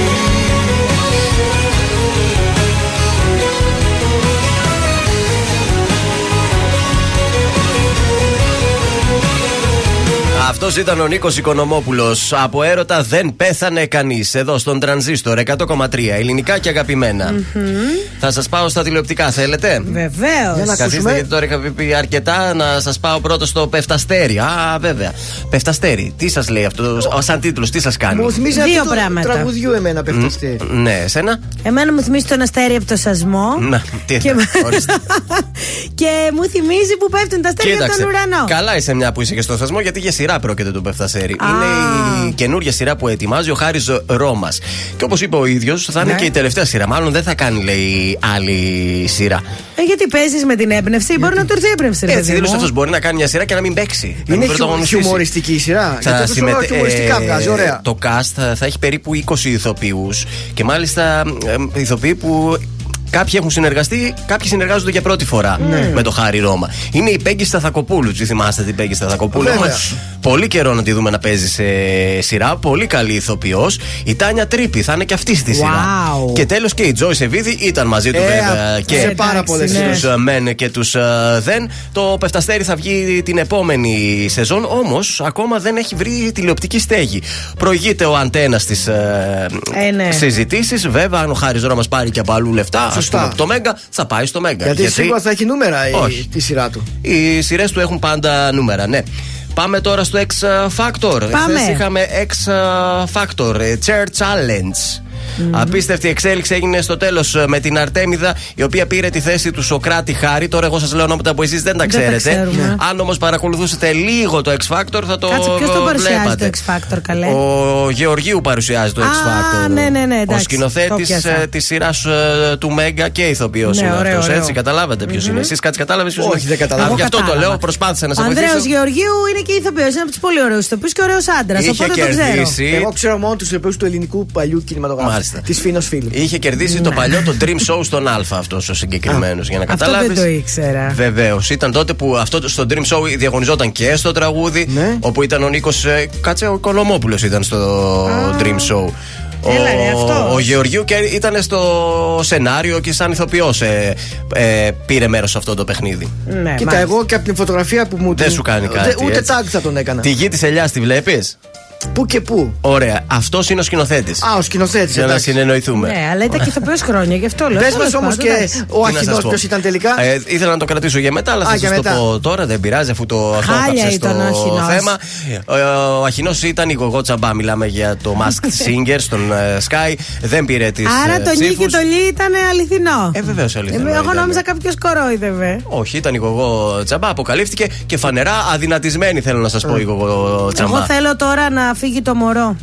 Αυτός ήταν ο Νίκος Οικονομόπουλος. Από έρωτα δεν πέθανε κανείς. Εδώ στον τρανζίστορ 100,3. Ελληνικά και αγαπημένα. Θα σας πάω στα τηλεοπτικά, θέλετε; Βεβαίως. Για να Καθίστε ακούσουμε. γιατί τώρα είχα πει αρκετά να σας πάω πρώτο στο Πεφταστέρι. Α, βέβαια. Πεφταστέρι. Τι σας λέει αυτό, ο- σαν τίτλος, τι σας κάνει; Μου θυμίζει Δύο αυτό το πράγματα. τραγουδιού εμένα πέφταστε. Ναι, εσένα; Εμένα μου θυμίζει τον αστέρι από το σασμό. Να, τι Και- ορίστε. και μου θυμίζει που πέφτουν τα αστέρια από Κοίταξε. τον ουρανό. Καλά είσαι μια που είσαι και στο θεσμό, γιατί για σειρά πρόκειται το Πεφταστέρι. Α. Είναι η καινούργια σειρά που ετοιμάζει ο Χάρης Ρώμας. Και όπως είπε ο ίδιος, θα είναι Ναι. και η τελευταία σειρά. Μάλλον δεν θα κάνει, λέει, άλλη σειρά. Ε, γιατί παίζεις με την έμπνευση, μπορεί να του έρθει η έμπνευση. ρε Έτσι, παιδί δήλωσε μου. αυτός. Μπορεί να κάνει μια σειρά και να μην παίξει. να Είναι μην πρωταγωνιστήσει. χιουμοριστική η σειρά. Θα Γιατί αυτό συμμετέ- χιουμοριστικά ε, βγάζει, ωραία. Το cast θα, θα έχει περίπου 20 ηθοποιούς και μάλιστα ε, ηθοποιοί που Κάποιοι έχουν συνεργαστεί, κάποιοι συνεργάζονται για πρώτη φορά Ναι. με το Χάρη Ρώμα. Είναι η Πέγγι Σταθακοπούλου. Τι θυμάστε την Πέγγι Σταθακοπούλου; Βέβαια. Έχουμε Πολύ καιρό να τη δούμε να παίζει σε σειρά. Πολύ καλή ηθοποιός. Η Τάνια Τρίπη θα είναι και αυτή στη σειρά. Wow. Και τέλος και η Τζόι Σεβίδη ήταν μαζί του Ε, βέβαια. σε Και πάρα πολλές ναι. σειρές. τους μεν και τους δεν. Το Πεφταστέρι θα βγει την επόμενη σεζόν, όμως ακόμα δεν έχει βρει τηλεοπτική στέγη. Προηγείται ο αντένας στις Ε, ναι. συζητήσεις. Βέβαια, αν ο Χάρης Ρώμας μα πάρει και από αλλού λεφτά, α Σωστά. πούμε από το Μέγκα, θα πάει στο Μέγκα. Γιατί σίγουρα θα έχει νούμερα η, Όχι. τη σειρά του. Οι σειρές του έχουν πάντα νούμερα, ναι. Πάμε τώρα στο X Factor. Πάμε. Χθες είχαμε X Factor, ε, Chair Challenge. Απίστευτη εξέλιξη έγινε στο τέλος με την Αρτέμιδα, η οποία πήρε τη θέση του Σοκράτη Χάρη. Τώρα, εγώ σας λέω ονόματα που εσείς δεν τα Δεν τα ξέρετε. ξέρουμε. Αν όμως παρακολουθούσετε λίγο το X Factor, θα το Κάτσε, ποιος το παρουσιάζει βλέπατε. το X Factor, καλέ; Ο Γεωργίου παρουσιάζει το X Α, Factor. ναι, ναι, ναι, Ο εντάξει, το σκηνοθέτη πιάσα. της σειράς του Μέγκα και ηθοποιός Ναι, είναι ωραίο, αυτός. ωραίο. Έτσι, καταλάβατε ποιος είναι. Εσείς κάτι κατάλαβες ποιος είναι; Όχι, δεν κατάλαβα. Α, Εγώ Γι' αυτό το κατάλαβα. λέω, προσπάθησα να Ο σε Ανδρέο βοηθήσω. Γεωργίου είναι και ηθοποιός. Είναι από τους πολύ ωραίους ηθοποιού και ωραίο άντρας. Είχε Οπότε το ξέρω. κερδίσει. Εγώ ξέρω μόνο τους ηθοποιούς του ελληνικού παλιού κινηματογράφου. Μάλιστα. Της Φίνος Φίλου. Είχε κερδίσει το παλιό το Dream Show στον Α αυτός ο συγκεκριμένος. Για να Αυτό καταλάβεις. δεν το ήξερα. Βεβαίως. Ήταν τότε που αυτό το- στο Dream Show διαγωνιζόταν και στο τραγούδι. Ναι. Όπου ήταν ο Νίκος. Κάτσε, ο Οικονομόπουλο ήταν στο Dream Show. Έλα, ρε, ο, αυτός. ο Γεωργίου και ήταν στο σενάριο και σαν ηθοποιός ε, ε, πήρε μέρος σε αυτό το παιχνίδι. Ναι, Κοίτα, μάλιστα. εγώ και από την φωτογραφία που μου Δεν την- σου κάνει Ούτε- κάτι. Ούτε έτσι. τάγκ θα τον έκανα. Τη γη της Ελιάς τη βλέπεις; Πού και πού. Ωραία. Αυτός είναι ο σκηνοθέτης. Α, ο σκηνοθέτης. Για να συνεννοηθούμε. Ναι, αλλά ήταν και ηθοποιό χρόνια, γι' αυτό λέω. Πες Τέλος μα όμως πάντων, και εντάξει. ο Τι να σας Αχινό πω. ποιος ήταν τελικά; Ε, ήθελα να το κρατήσω για μετά, αλλά Α, θα για σα το μετά. πω τώρα. Δεν πειράζει, αφού το αυτό Χάλια έπαψε ήταν ο στο Αχινός. θέμα. Ο, ο Αχινό ήταν η Γογό Τσαμπά. Μιλάμε για το Masked Singer στον ε, Sky. Δεν πήρε τις Άρα το νι και το λι ήταν αληθινό. Ε, βεβαίως αληθινό. Ε, Εγώ ήταν. νόμιζα κάποιος κορόιδευε. Όχι, ήταν η Γογό Τσαμπά. Αποκαλύφθηκε και φανερά αδυνατισμένη, θέλω να σας πω, η Γογό Τσαμπά. Εγώ θέλω τώρα να φύγει το μωρό.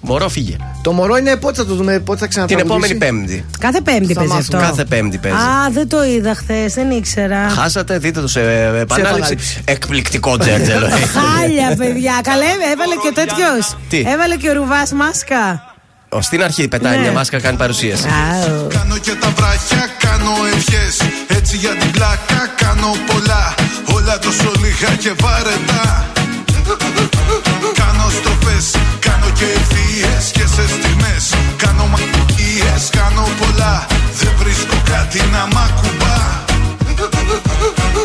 Μωρό, φύγε. Το μωρό είναι πότε θα το δούμε, πότε θα Την ξανατραγουδήσει. επόμενη Πέμπτη. Κάθε Πέμπτη Θα παίζει μάθουμε. αυτό. Κάθε Πέμπτη παίζει. Α, δεν το είδα χθες, δεν ήξερα. Χάσατε, δείτε το σε επανάληψη. επανάληψη. Εκπληκτικό τζέρτζελο. ε. Χάλια, παιδιά. Καλέ, έβαλε και ο τέτοιος. Τι; Έβαλε και ο Ρουβάς μάσκα. Ο, Στην αρχή πετάει Ναι. μια μάσκα, κάνει παρουσίαση. Αου. Κάνω και τα βράχια, κάνω ευχές Έτσι για την πλάκα κάνω πολλά Όλα τόσο λίγα και βαρετά Κάνω στροφές, κάνω και ευθείες Και σε στιγμές. Κάνω μαγείες Κάνω πολλά, δεν βρίσκω κάτι να μ' ακουμπά.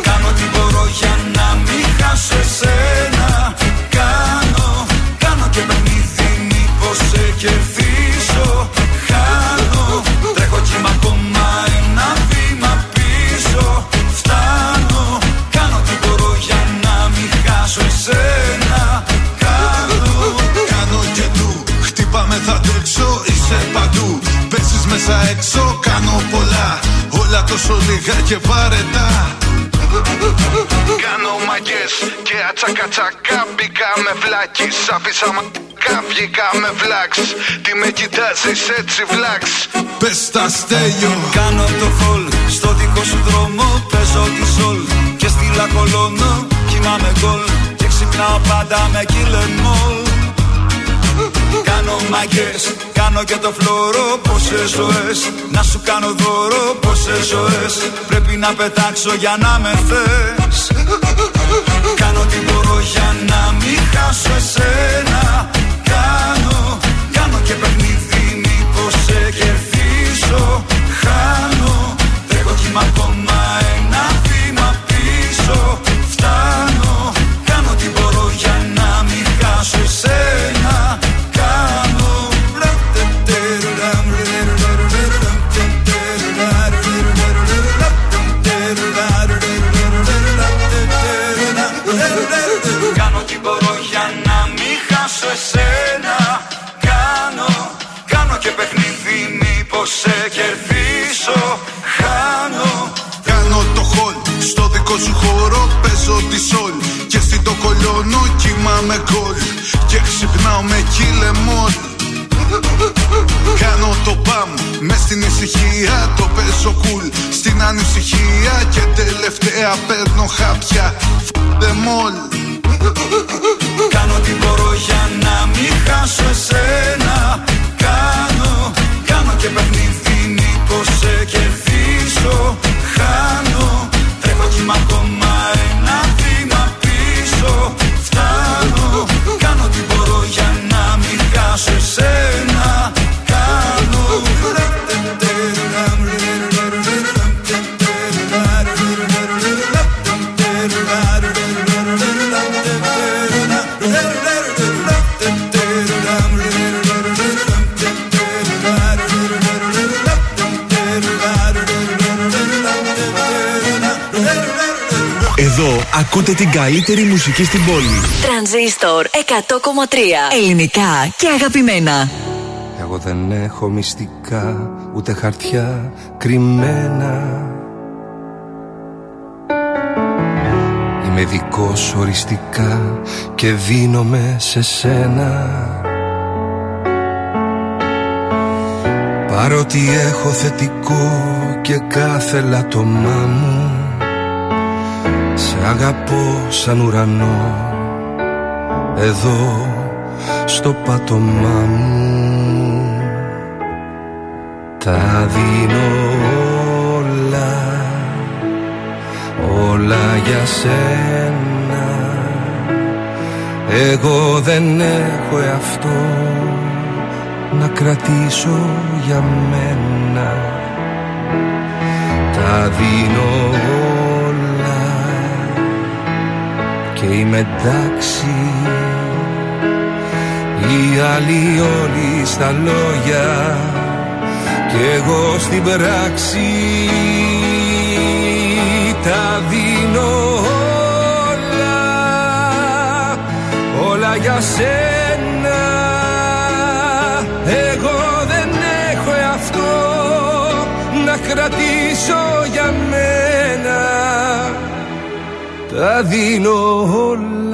Κάνω τι μπορώ για να μην χάσω εσένα. Κάνω, κάνω και παιχνίδι μήπως σε κερδίσω μέσα έξω, κάνω πολλά. Όλα τόσο λίγα και βαρετά. Κάνω μαγκές και ατσακατσακά μπήκα με βλάκης Άφησα μαγκά βγήκα με βλάξ. Τι με κοιτάζεις έτσι βλάξ. Πες τα στέλιο. Κάνω το χολ. Στο δικό σου δρόμο Παίζω τη σολ. Και στη λακολώνω Κοιμάμαι γκολ. Και ξυπνάω πάντα με κιλεμόλ Κάνω μαγκές, κάνω και το φλόρο Πόσες ζωές, να σου κάνω δώρο Πόσες ζωές, πρέπει να πετάξω για να με θες. Κάνω τι μπορώ για να μην χάσω εσένα. Κάνω, κάνω και παιχνίδι μήπως σε κερδίσω. Χάνω, Κοιμάμαι γκολ και ξυπνάω με κιλεμόλ Κάνω το παμ μες στην ησυχία Το παίζω κουλ στην ανησυχία Και τελευταία παίρνω χάπια. Φ***δε μόλ Κάνω τι μπορώ για να μην χάσω εσένα. Κάνω, κάνω και παιχνίδι μήπως σε κερδίσω. Χάνω, τρέχω κύμα ακόμα ακούτε την καλύτερη μουσική στην πόλη. Τρανζίστορ 100,3 ελληνικά και αγαπημένα. Εγώ δεν έχω μυστικά ούτε χαρτιά κρυμμένα Είμαι δικός οριστικά και δίνομαι σε σένα Παρότι έχω θετικό και κάθε λατωμά μου Σε αγαπώ σαν ουρανό Εδώ στο πάτωμά μου. Τα δίνω όλα Όλα για σένα. Εγώ δεν έχω εαυτό Να κρατήσω για μένα. Τα δίνω όλα Και είμαι εντάξει. Οι άλλοι όλοι στα λόγια. Και εγώ στην πράξη. Τα δίνω όλα. Όλα για σένα. Εγώ δεν έχω εαυτό να κρατήσω για μένα τα δίνω όλα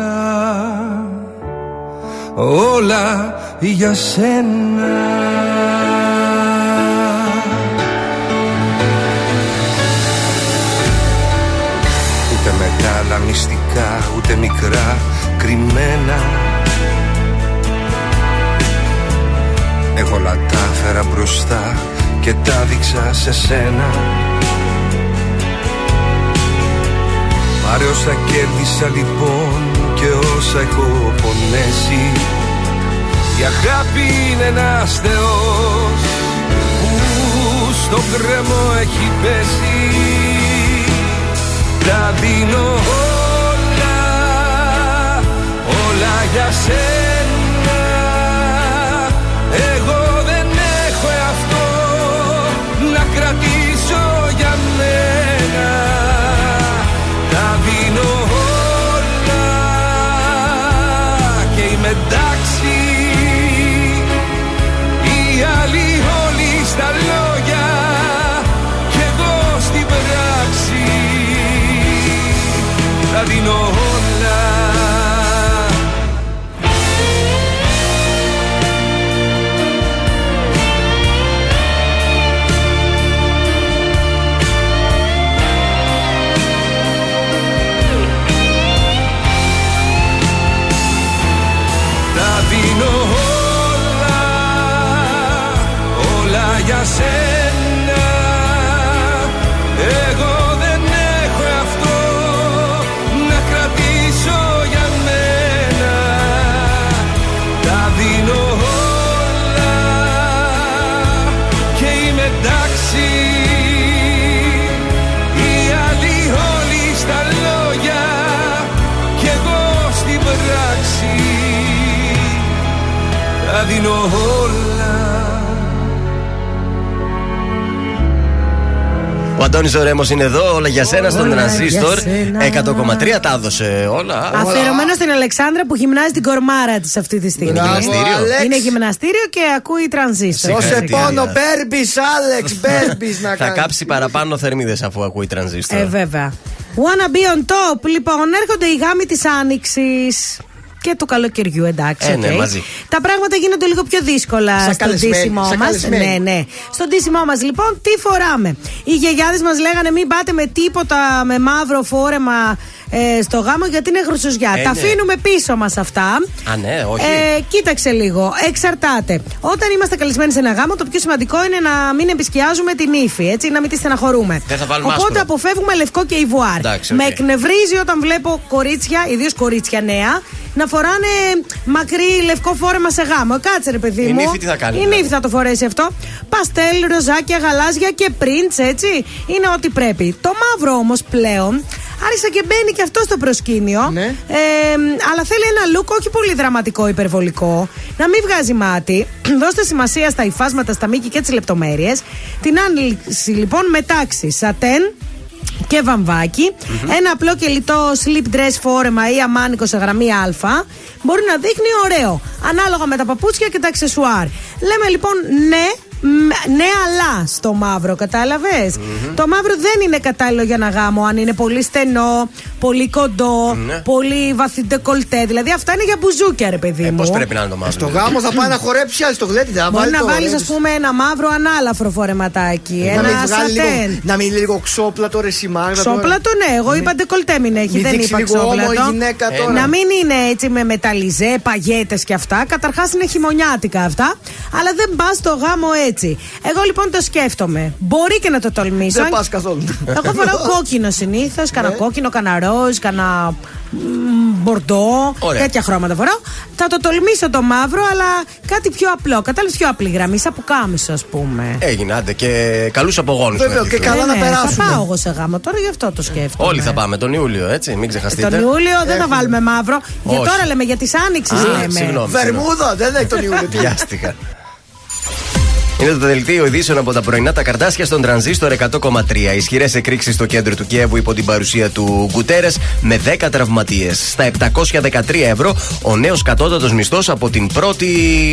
όλα για σένα. Ούτε μεγάλα μυστικά, ούτε μικρά κρυμμένα. Εγώ όλα τα φέρα μπροστά και τα δείξα σε σένα Πάρε όσα κέρδισα λοιπόν και όσα έχω πονέσει. Η αγάπη είναι ένας θεός που στο κρεμό έχει πέσει. Τα δίνω όλα, όλα για σένα. Εγώ εντάξει Οι άλλοι όλοι στα λόγια και εγώ στην πράξη. Τα σένα. Εγώ δεν έχω αυτό να κρατήσω για μένα. Τα δίνω όλα και είμαι εντάξει. Οι άλλοι όλοι στα λόγια κι εγώ στην πράξη. Τα δίνω όλα Ο Αντώνης Ωρέμο είναι εδώ, όλα για σένα στον Όλα τρανζίστορ. για σένα. 100,3 τα έδωσε όλα. Αφιερωμένο στην Αλεξάνδρα που γυμνάζει την κορμάρα της αυτή τη στιγμή. Είναι γυμναστήριο. Αλέξ. Είναι γυμναστήριο και ακούει τρανζίστορ. Δώσε Συγχαρητήρια. πόνο, μπέρμπι, Άλεξ, μπέρμπι να Θα κάνεις. κάψει παραπάνω θερμίδες αφού ακούει τρανζίστορ. Ε, βέβαια. Wanna be on top. Λοιπόν, έρχονται οι γάμοι της Άνοιξης. Και του καλοκαιριού, εντάξει. Ε, ναι, οκ. μαζί. Τα πράγματα γίνονται λίγο πιο δύσκολα Σαν στον καλεσμένοι, ντύσιμό σαν μας. καλεσμένοι. Ναι, ναι. Στο ντύσιμό μας, λοιπόν, τι φοράμε. Οι γιαγιάδες μας λέγανε μην πάτε με τίποτα με μαύρο φόρεμα ε, στο γάμο γιατί είναι γρουσουζιά. Ε, Τα ναι. αφήνουμε πίσω μας αυτά. Α, ναι, όχι. Ε, κοίταξε λίγο. Εξαρτάται. Όταν είμαστε καλεσμένοι σε ένα γάμο, το πιο σημαντικό είναι να μην επισκιάζουμε τη νύφη, έτσι, να μην τη στεναχωρούμε. Δεν θα βάλουμε Οπότε άσπρο. αποφεύγουμε λευκό και ιβουάρ. Εντάξει, οκ. Με εκνευρίζει όταν βλέπω κορίτσια, ιδίως κορίτσια νέα, να φοράνε μακρύ λευκό φόρεμα σε γάμο. Κάτσε ρε παιδί Η μου. νύφη τι θα κάνει, Η δηλαδή; νύφη θα το φορέσει αυτό. Παστέλ, ροζάκια, γαλάζια και πριντ, έτσι. Είναι ό,τι πρέπει. Το μαύρο όμως πλέον άρχισε και μπαίνει και αυτό στο προσκήνιο. Ναι. Ε, αλλά θέλει ένα look όχι πολύ δραματικό, υπερβολικό. Να μην βγάζει μάτι. Δώστε σημασία στα υφάσματα, στα μήκη και τις λεπτομέρειες. Την άνοιξη λοιπόν με τάξη σατέν και βαμβακι Ένα απλό και λιτό slip dress φόρεμα ή αμάνικο σε γραμμή Α μπορεί να δείχνει ωραίο. Ανάλογα με τα παπούτσια και τα αξεσουάρ. Λέμε λοιπόν ναι. Μ, Ναι, αλλά στο μαύρο, κατάλαβες; Το μαύρο δεν είναι κατάλληλο για ένα γάμο. Αν είναι πολύ στενό, πολύ κοντό, Ναι. πολύ βαθύ ντεκολτέ. Δηλαδή, αυτά είναι για μπουζούκια, ρε παιδί Ε, μου. Πώ πρέπει να είναι το μαύρο. Στο γάμο θα πάει να χορέψει άλλη στο γλέντι. Θα Μπορεί βάλει να το βάλεις, ρέντ. ας πούμε, ένα μαύρο ανάλαφρο φορεματάκι. να Ένα μην βγάλει λίγο, σατέν. να μην είναι λίγο ξόπλατο ρε σημάγδα. Ξόπλατο, ναι. Εγώ είπα ντεκολτέ μην έχει. Μην δεν δείξει είπα λίγο όμο η ξόπλατο. γυναίκα Ε, τώρα. Να μην είναι έτσι με μεταλλιζέ, παγέτες και αυτά. Καταρχάς είναι χειμωνιάτικα αυτά. Αλλά δεν πας στο γάμο έτσι. Εγώ λοιπόν το σκέφτομαι. Μπορεί και να το τολμήσω. Δεν πας καθόλου. Εγώ φοράω κόκκινο συνήθως. Κάνα κόκκινο, κάνα ροζ, κάνα μ, μπορντό. Ωραία. Τέτοια χρώματα φοράω. Θα το τολμήσω το μαύρο, αλλά κάτι πιο απλό. Κατάλαβε πιο απλή γραμμή, σαν πουκάμισο, ας πούμε. Έγινε, άντε και καλούς απογόνους. Βέβαια, και καλά να Ε, ναι, περάσουμε. Θα πάω εγώ σε γάμο τώρα, γι' αυτό το σκέφτομαι. Όλοι θα πάμε τον Ιούλιο, έτσι, μην ξεχαστείτε. Τον Ιούλιο δεν θα Έχουμε. βάλουμε μαύρο. Για Όχι. τώρα λέμε, για τις άνοιξεις Α, λέμε. συγγνώμη. Βερμούδα, δεν έχει τον Ιούλιο. Τι- Βιάστηκα. Είναι το δελτίο ειδήσεων από τα πρωινά τα καρτάσια στον τρανζίστορ 100,3. Ισχυρές εκρήξεις στο κέντρο του Κιέβου υπό την παρουσία του Γκουτέρες με 10 τραυματίες. Στα 713 ευρώ ο νέος κατώτατος μισθός από την 1η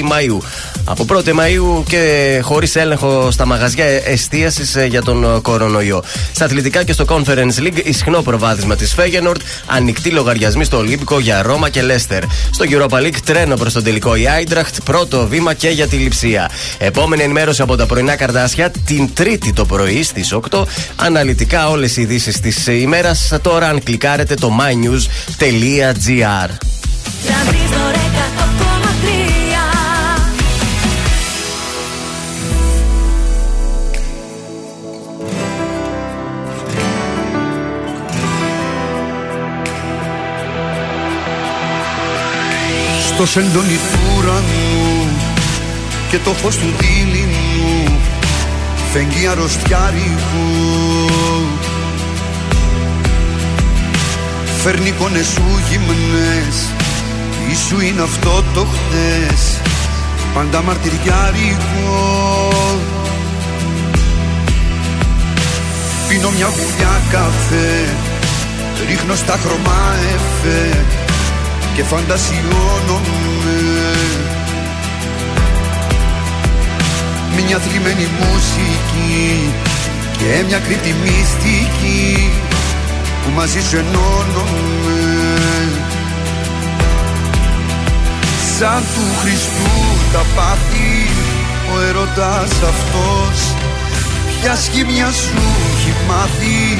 Μαου. Από 1η Μαου και χωρίς έλεγχο στα μαγαζιά εστίασης για τον κορονοϊό. Στα αθλητικά και στο Conference League ισχνό προβάδισμα της Φέγενορτ. Ανοιχτή λογαριασμή στο Ολύμπικο για Ρώμα και Λέστερ. Στο Europa League τρένο προς τον τελικό η Άιντραχτ. Πρώτο βήμα και για τη λειψία. Επόμενη ενημέρωση από τα πρωινά καρδάσια την Τρίτη το πρωί στις 8. Αναλυτικά όλες οι ειδήσεις της ημέρας. Τώρα, αν κλικάρετε το mynews.gr. Τρανζίστορ 100,3 Στο σεντόνι του ουρανού και το φως του δίληνου φεγγεί αρρωστιάρικου Φέρνει εικόνες σου γυμνές. Ίσου είναι αυτό το χτες. Πάντα μαρτυριάρικο. Πίνω μια γουλιά καφέ. Ρίχνω στα χρώμα εφέ. Και φαντασιώνομαι Μια θλιμμένη μουσική Και μια κρύπτη μυστική Που μαζί σου ενώνομαι. Σαν του Χριστού τα πάθη Ο ερωτάς αυτός Ποια σχήμια σου έχει μάθει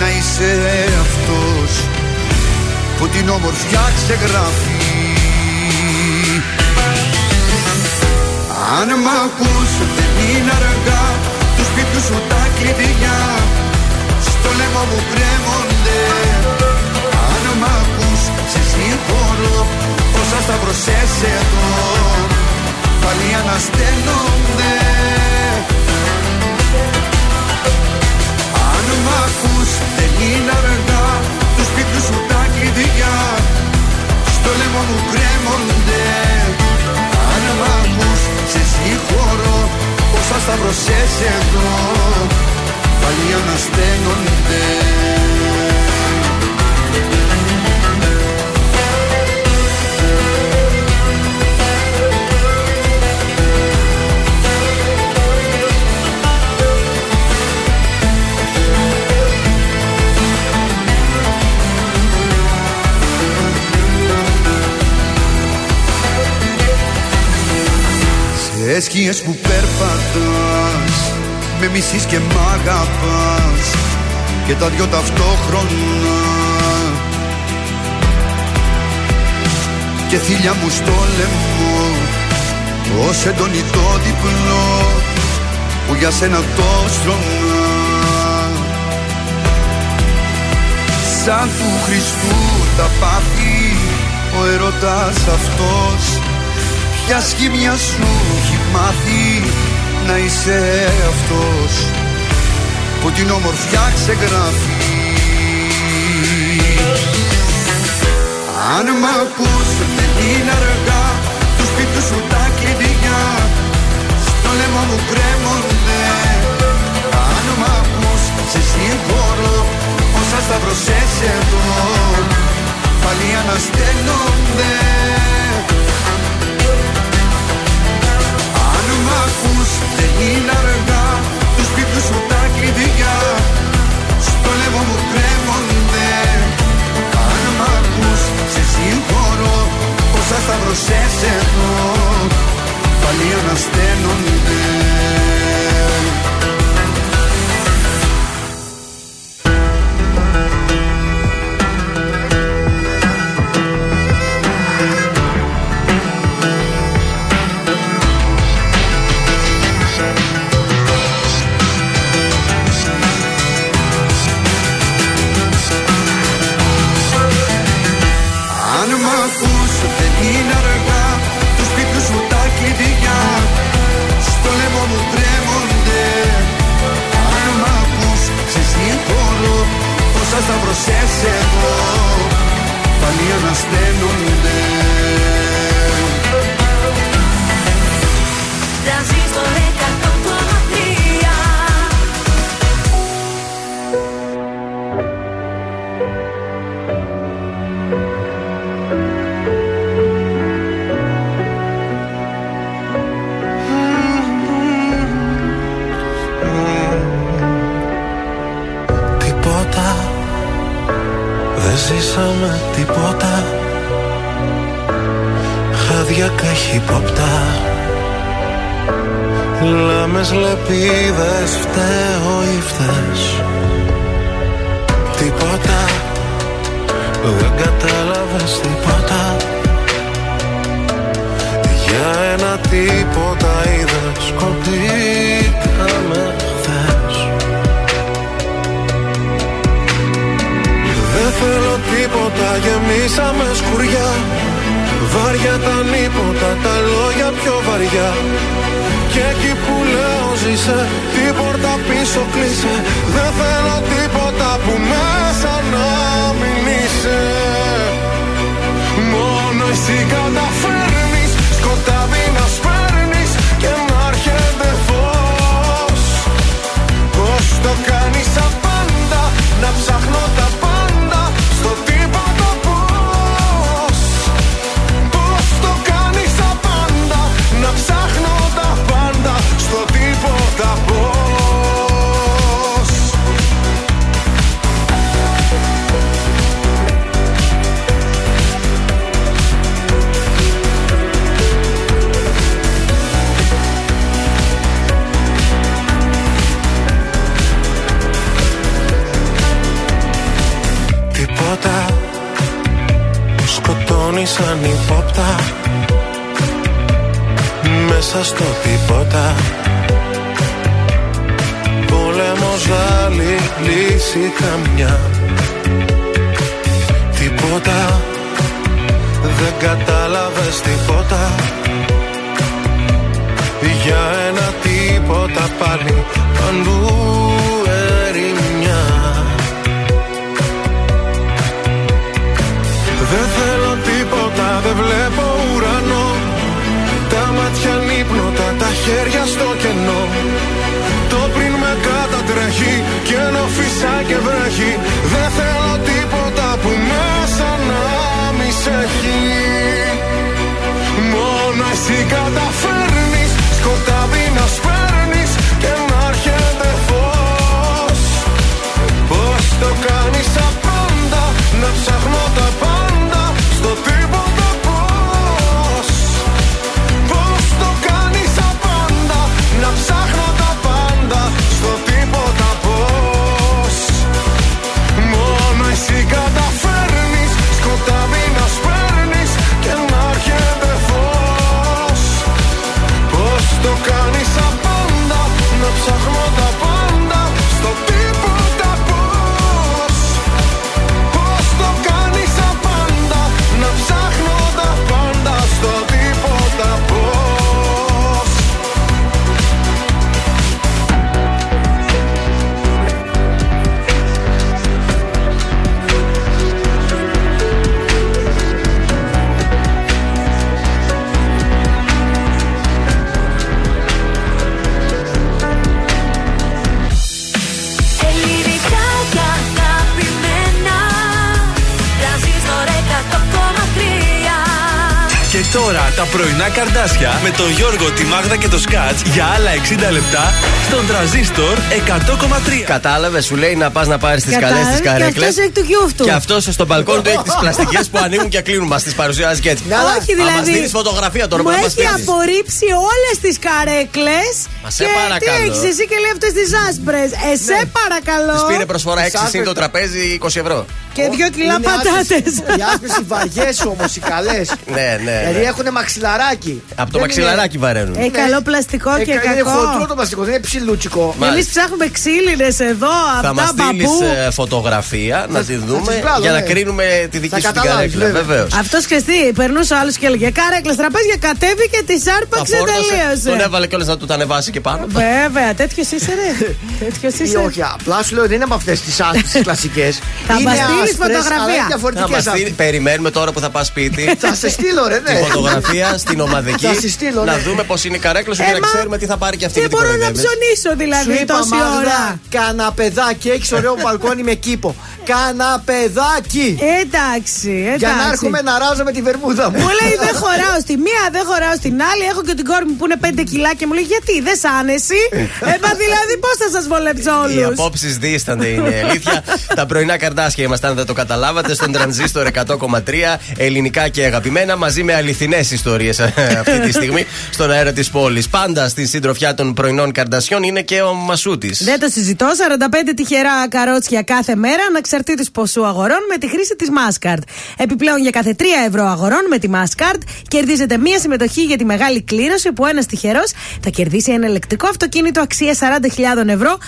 Να είσαι αυτός. Που την όμορφιά ξεγράφει Αν μ' ακούς δεν είναι αργά. Τους σπίτου σου τα κλειδιά Στο λαιμό μου κρέμονται. Αν μ' ακούς σε συγχωρώ Όσα σταυρωσές εδώ. Πάλι ανασταίνονται. Αν μ' ακούς δεν είναι αργά. Τους σπίτου σου τα κλειδιά Στο λαιμό μου κρέμονται Όσα σταυρωσές εδώ. Πάλι ανασταίνονται Σε σκιές που περπατάς Με μισείς και μ' αγαπάς Και τα δυο ταυτόχρονα. Και θύλια μου στο λαιμό Ως έντονη το διπλό Που για σένα το στρώμα Σαν του Χριστού τα πάθη Ο ερωτάς αυτός Ποια σχήμια σου έχει μάθει να είσαι αυτός που την ομορφιά ξεγράφει. Αν μ' ακούς δεν είναι αργά του σπίτου σου τα κλειδιά. Στο λαιμό μου κρέμονται. Αν μ' ακούς σε συγχωρώ όσα σταυρωσές εδώ πάλι ανασταίνονται δεν είναι αργά Τους σπίτου σου τα κλειδιά. Στο λαιμό μου κρέμονται. Αν μ' ακούς σε συγχωρώ Όσα σταυρωσές εδώ Πάλι ανασταίνονται τα πρωινά καρδάσια με τον Γιώργο, τη Μάγδα και το Σκάτς για άλλα 60 λεπτά στον τραζίστορ 100,3. Κατάλαβες, σου λέει να πας να πάρεις τις καλές Κατάλαβες, τι και καρέκλες. αυτός έχει του γιούφτου. Και αυτός στο μπαλκόνι του έχει τις πλαστικές που ανοίγουν και κλείνουν. Μας τις παρουσιάζει και έτσι. Όχι, Θα μα δηλαδή. δίνει φωτογραφία τώρα που Μου θα μας έχει απορρίψει όλες τις καρέκλες. Μας σε και παρακαλώ. Τι έχεις εσύ και λέει αυτές τις άσπρες. Εσέ παρακαλώ. Της πήρε προσφορά 6 Τις συν το άσπρες- τραπέζι 20 ευρώ. Και δύο κιλά Είναι πατάτες. άσπρες- Οι άσπρες οι βαριές όμως, οι καλές. Ναι, ναι. Δηλαδή ναι. έχουν μαξιλαράκι. Από το Δεν μαξιλαράκι βαραίνουν. Έχει καλό πλαστικό είναι- και Ε, Είναι κακό. χοντρό το πλαστικό, δεν είναι ψιλούτσικο. Μάλιστα. Εμείς ψάχνουμε ξύλινες εδώ, Θα μας αυτά στείλεις μπαμπού. φωτογραφία να Θα- την θα δούμε τις βγάλω, για να ναι. κρίνουμε τη δική Θα σου την καταλάβεις, καρέκλα. βέβαια. Βεβαίως. Αυτός και εσύ, περνούσε ο άλλος και έλεγε Κάρεκλες τραπέζια, κατέβηκε, τη άρπαξε, τελείωσε. Τον έβαλε κιόλας να του τα ανεβάσει και πάνω. Βέβαια, τέτοιος είσαι ρε. Τέτοιος Ή είσαι. όχι, απλά σου λέω δεν είναι από αυτές τις άσπρε κλασικές. Θα μας στείλεις φωτογραφία. Θα διαφορετικέ μας στείλει- περιμένουμε τώρα που θα πας σπίτι. Θα σε στείλω, ρε, Τη ναι. φωτογραφία στην ομαδική. Θα σε στείλω, Να ναι. δούμε πώς είναι η καρέκλα σου Ε, για να μα- ξέρουμε τι θα πάρει και αυτή Δεν με την μπορώ να κοροϊδεύεις. ψωνίσω Σου δηλαδή είπα τόση Μάγδα, ώρα. καναπεδάκι, έχεις ωραίο μπαλκόνι με κήπο. Καναπεδάκι! Εντάξει, εντάξει. Για να έρχομαι να ράζω με τη βερμούδα μου. Μου λέει δεν χωράω στη μία, δεν χωράω στην άλλη. Έχω και την κόρη μου που είναι 5 κιλά και μου λέει γιατί δεν σ' άνεση. ε, μα δηλαδή πώς θα σας βολέψω Οι όλους; απόψεις δίστανται είναι η αλήθεια. Τα πρωινά καρτάσια είμαστε, αν δεν το καταλάβατε, στον τρανζίστορ 100,3 ελληνικά και αγαπημένα, μαζί με αληθινές ιστορίες αυτή τη στιγμή στον αέρα της πόλης. Πάντα στη συντροφιά των πρωινών καρτασιών είναι και ο Μασούτης. Δεν το συζητώ. 45 τυχερά καρότσια κάθε μέρα, ανεξαρτήτω ποσού αγορών, με τη χρήση της Maskart. Επιπλέον, για κάθε 3 ευρώ αγορών με τη Maskart, κερδίζετε μία συμμετοχή για τη μεγάλη κλήρωση που ένας τυχερός θα κερδίσει ένα ηλεκτρικό αυτοκίνητο αξία 40.000 ευρώ.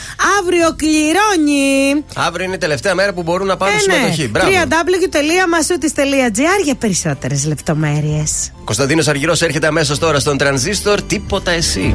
Αύριο κληρώνει. Αύριο είναι η τελευταία μέρα που μπορούν να πάρουν Ε, ναι. συμμετοχή. Μπράβο. www.masoutis.gr για περισσότερες λεπτομέρειες. Κωνσταντίνος Αργυρός έρχεται αμέσως τώρα στον τρανζίστορ. Τίποτα εσύ.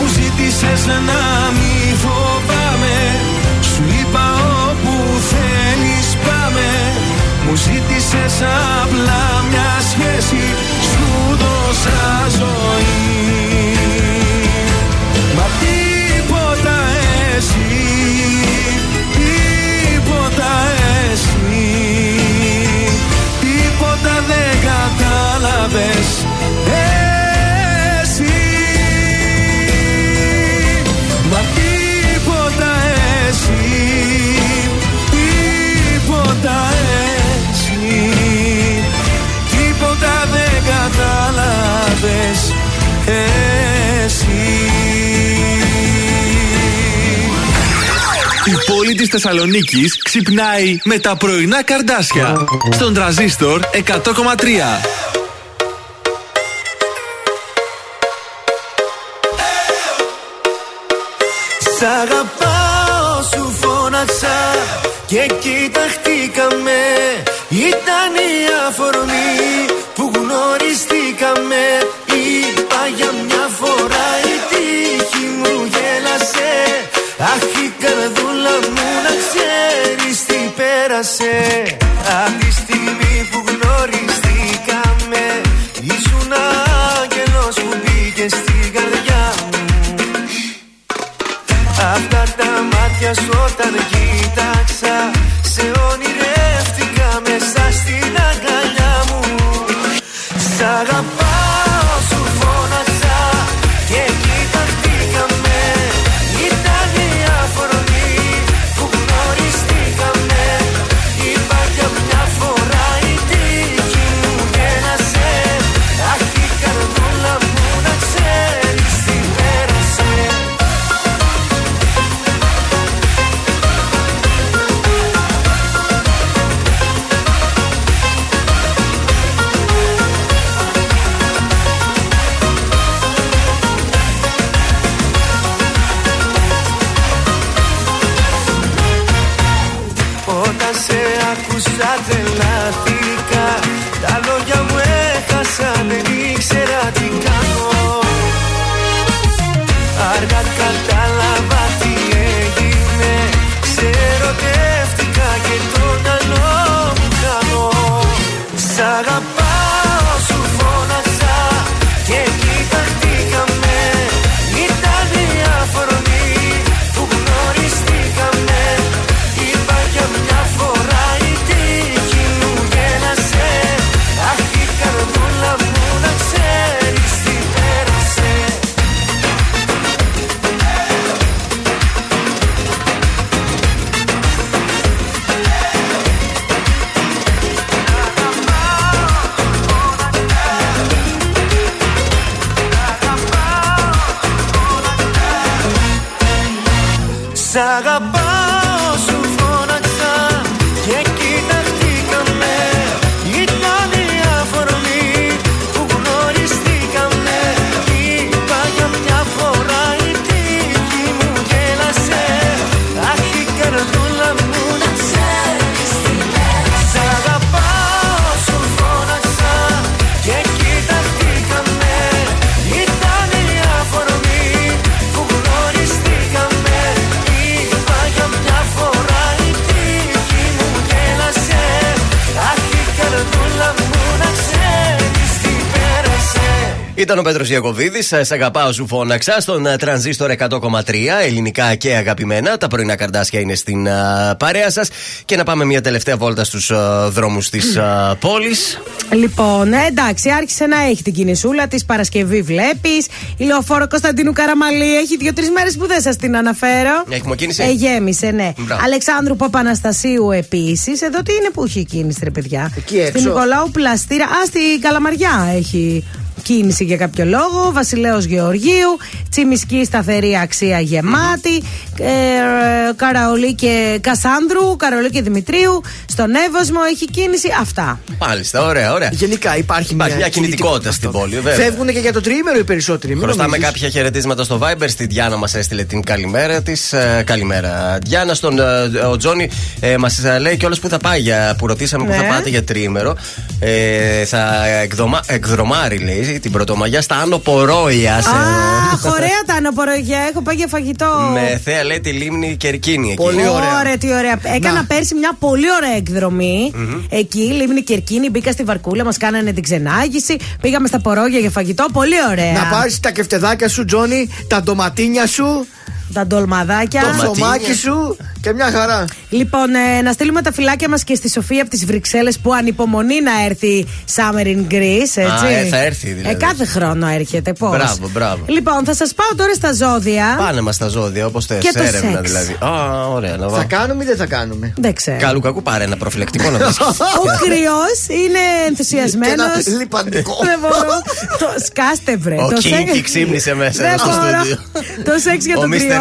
μου ζήτησες να μη φοβάμαι. Σου είπα όπου θέλεις πάμε. Μου ζήτησες απλά μια σχέση. Σου δώσα ζωή πόλη της Θεσσαλονίκης ξυπνάει με τα πρωινά καρδάσια. Στον τραζίστορ 100,3. Σ' αγαπάω σου φώναξα και κοιταχτήκαμε Ήταν η αφορμή που γνωριστήκαμε você. Ήταν ο Πέτρο Ιακοβίδη. Σε αγαπάω, σου φώναξα στον ε, τρανζίστορ 100,3 ελληνικά και αγαπημένα. Τα πρωινά καρδάσια είναι στην ε, παρέα σας. Και να πάμε μια τελευταία βόλτα στους δρόμους της πόλης. Λοιπόν, ε, εντάξει, άρχισε να έχει την κινησούλα της. Παρασκευή βλέπεις. Η λεωφόρο Κωνσταντίνου Καραμαλή έχει δύο-τρεις μέρες που δεν σας την αναφέρω. Έχουμε κίνηση. Ε, γέμισε, ναι. Μπράβο. Αλεξάνδρου Παπαναστασίου επίσης. Εδώ τι είναι που έχει κίνηση, ρε παιδιά; Εκεί έξω. Στην Νικολάου Πλαστήρα. Α, στην Καλαμαριά έχει κίνηση για κάποιο λόγο. Βασιλέος Γεωργίου. Τσιμισκή σταθερή αξία γεμάτη. Ε, Καραολί και Κασάνδρου. Καραολί και Δημητρίου. Στον Εύωσμο έχει κίνηση. Αυτά. Μάλιστα, ωραία, ωραία. Γενικά υπάρχει, Υπάρχει μια κινητικότητα στην πόλη, βέβαια. Φεύγουν και για το τριήμερο οι περισσότεροι. μην Χρωστάμε νομίζεις. κάποια χαιρετίσματα στο Viber. Στη Διάνα μας έστειλε την καλημέρα της. καλημέρα, Διάνα. Στον, ε, ο Τζόνι ε, μας λέει κιόλας που θα πάει για, που ρωτήσαμε που Ναι. θα πάτε για τριήμερο. Ε, θα εκδομα, εκδρομάρει, λέει, την Πρωτομαγιά στα Άνω Πορόιας. σε- Αχ, ωραία τα ανωπορογιά. Έχω πάει για φαγητό. με θέα, λέει, τη λίμνη Κερκίνη εκεί. Πολύ ωραία. Ωραία, τι ωραία. Έκανα Να. πέρσι μια πολύ ωραία εκδρομή. Εκεί, Λίμνη Κερκίνη, μπήκα στη βαρκούλα, μας κάνανε την ξενάγηση. Πήγαμε στα πορόγια για φαγητό. Πολύ ωραία. Να πάρεις τα κεφτεδάκια σου, Τζόνι, τα ντοματίνια σου, Τα ντολμαδάκια. το Ντοματίνια. ψωμάκι σου και μια χαρά. Λοιπόν, ε, να στείλουμε τα φυλάκια μας και στη Σοφία από τις Βρυξέλλες που ανυπομονεί να έρθει Summer in Greece, έτσι. Α, ε, θα έρθει δηλαδή. Ε, κάθε χρόνο έρχεται, πώς. Μπράβο, μπράβο. Λοιπόν, θα σας πάω τώρα στα ζώδια. Πάνε μας τα ζώδια, όπως θες. Και το Έρευνα σεξ. δηλαδή. Α, ωραία, να Θα βάλω. κάνουμε ή δεν θα κάνουμε; Δεν ξέρω. Καλού κακού πάρε ένα προφυλακτικό να δεις. Ο κρυός είναι ενθουσιασμένος. Και ένα λιπαντικό. Δεν μπορώ. Το σκάστε, βρε. Ο Το Κίνκι σεξ- ξύπνησε μέσα Δεν εδώ στο μπορώ. στούντιο. Το σεξ για Ο τον Mr. κρυό Grey.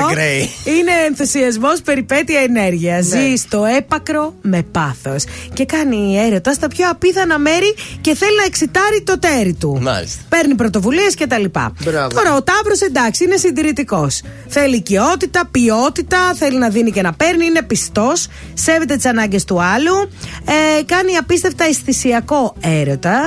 Είναι ενθουσιασμός, περιπέτεια, ενέργειας. Ναι. Ζει στο έπακρο με πάθος. Και κάνει έρωτας στα πιο απίθανα μέρη και θέλει να εξητάρει το τέρι του. Μάλιστα. Παίρνει πρωτοβουλίες κτλ. Μπράβο. Τώρα ο Ταύρος εντάξει είναι συντηρητικός. Θέλει οικειότητα, ποιότητα, θέλει να δίνει και να παίρνει, είναι πιστός, σέβεται τις ανάγκες του άλλου, ε, κάνει απίστευτα αισθησιακό έρωτα.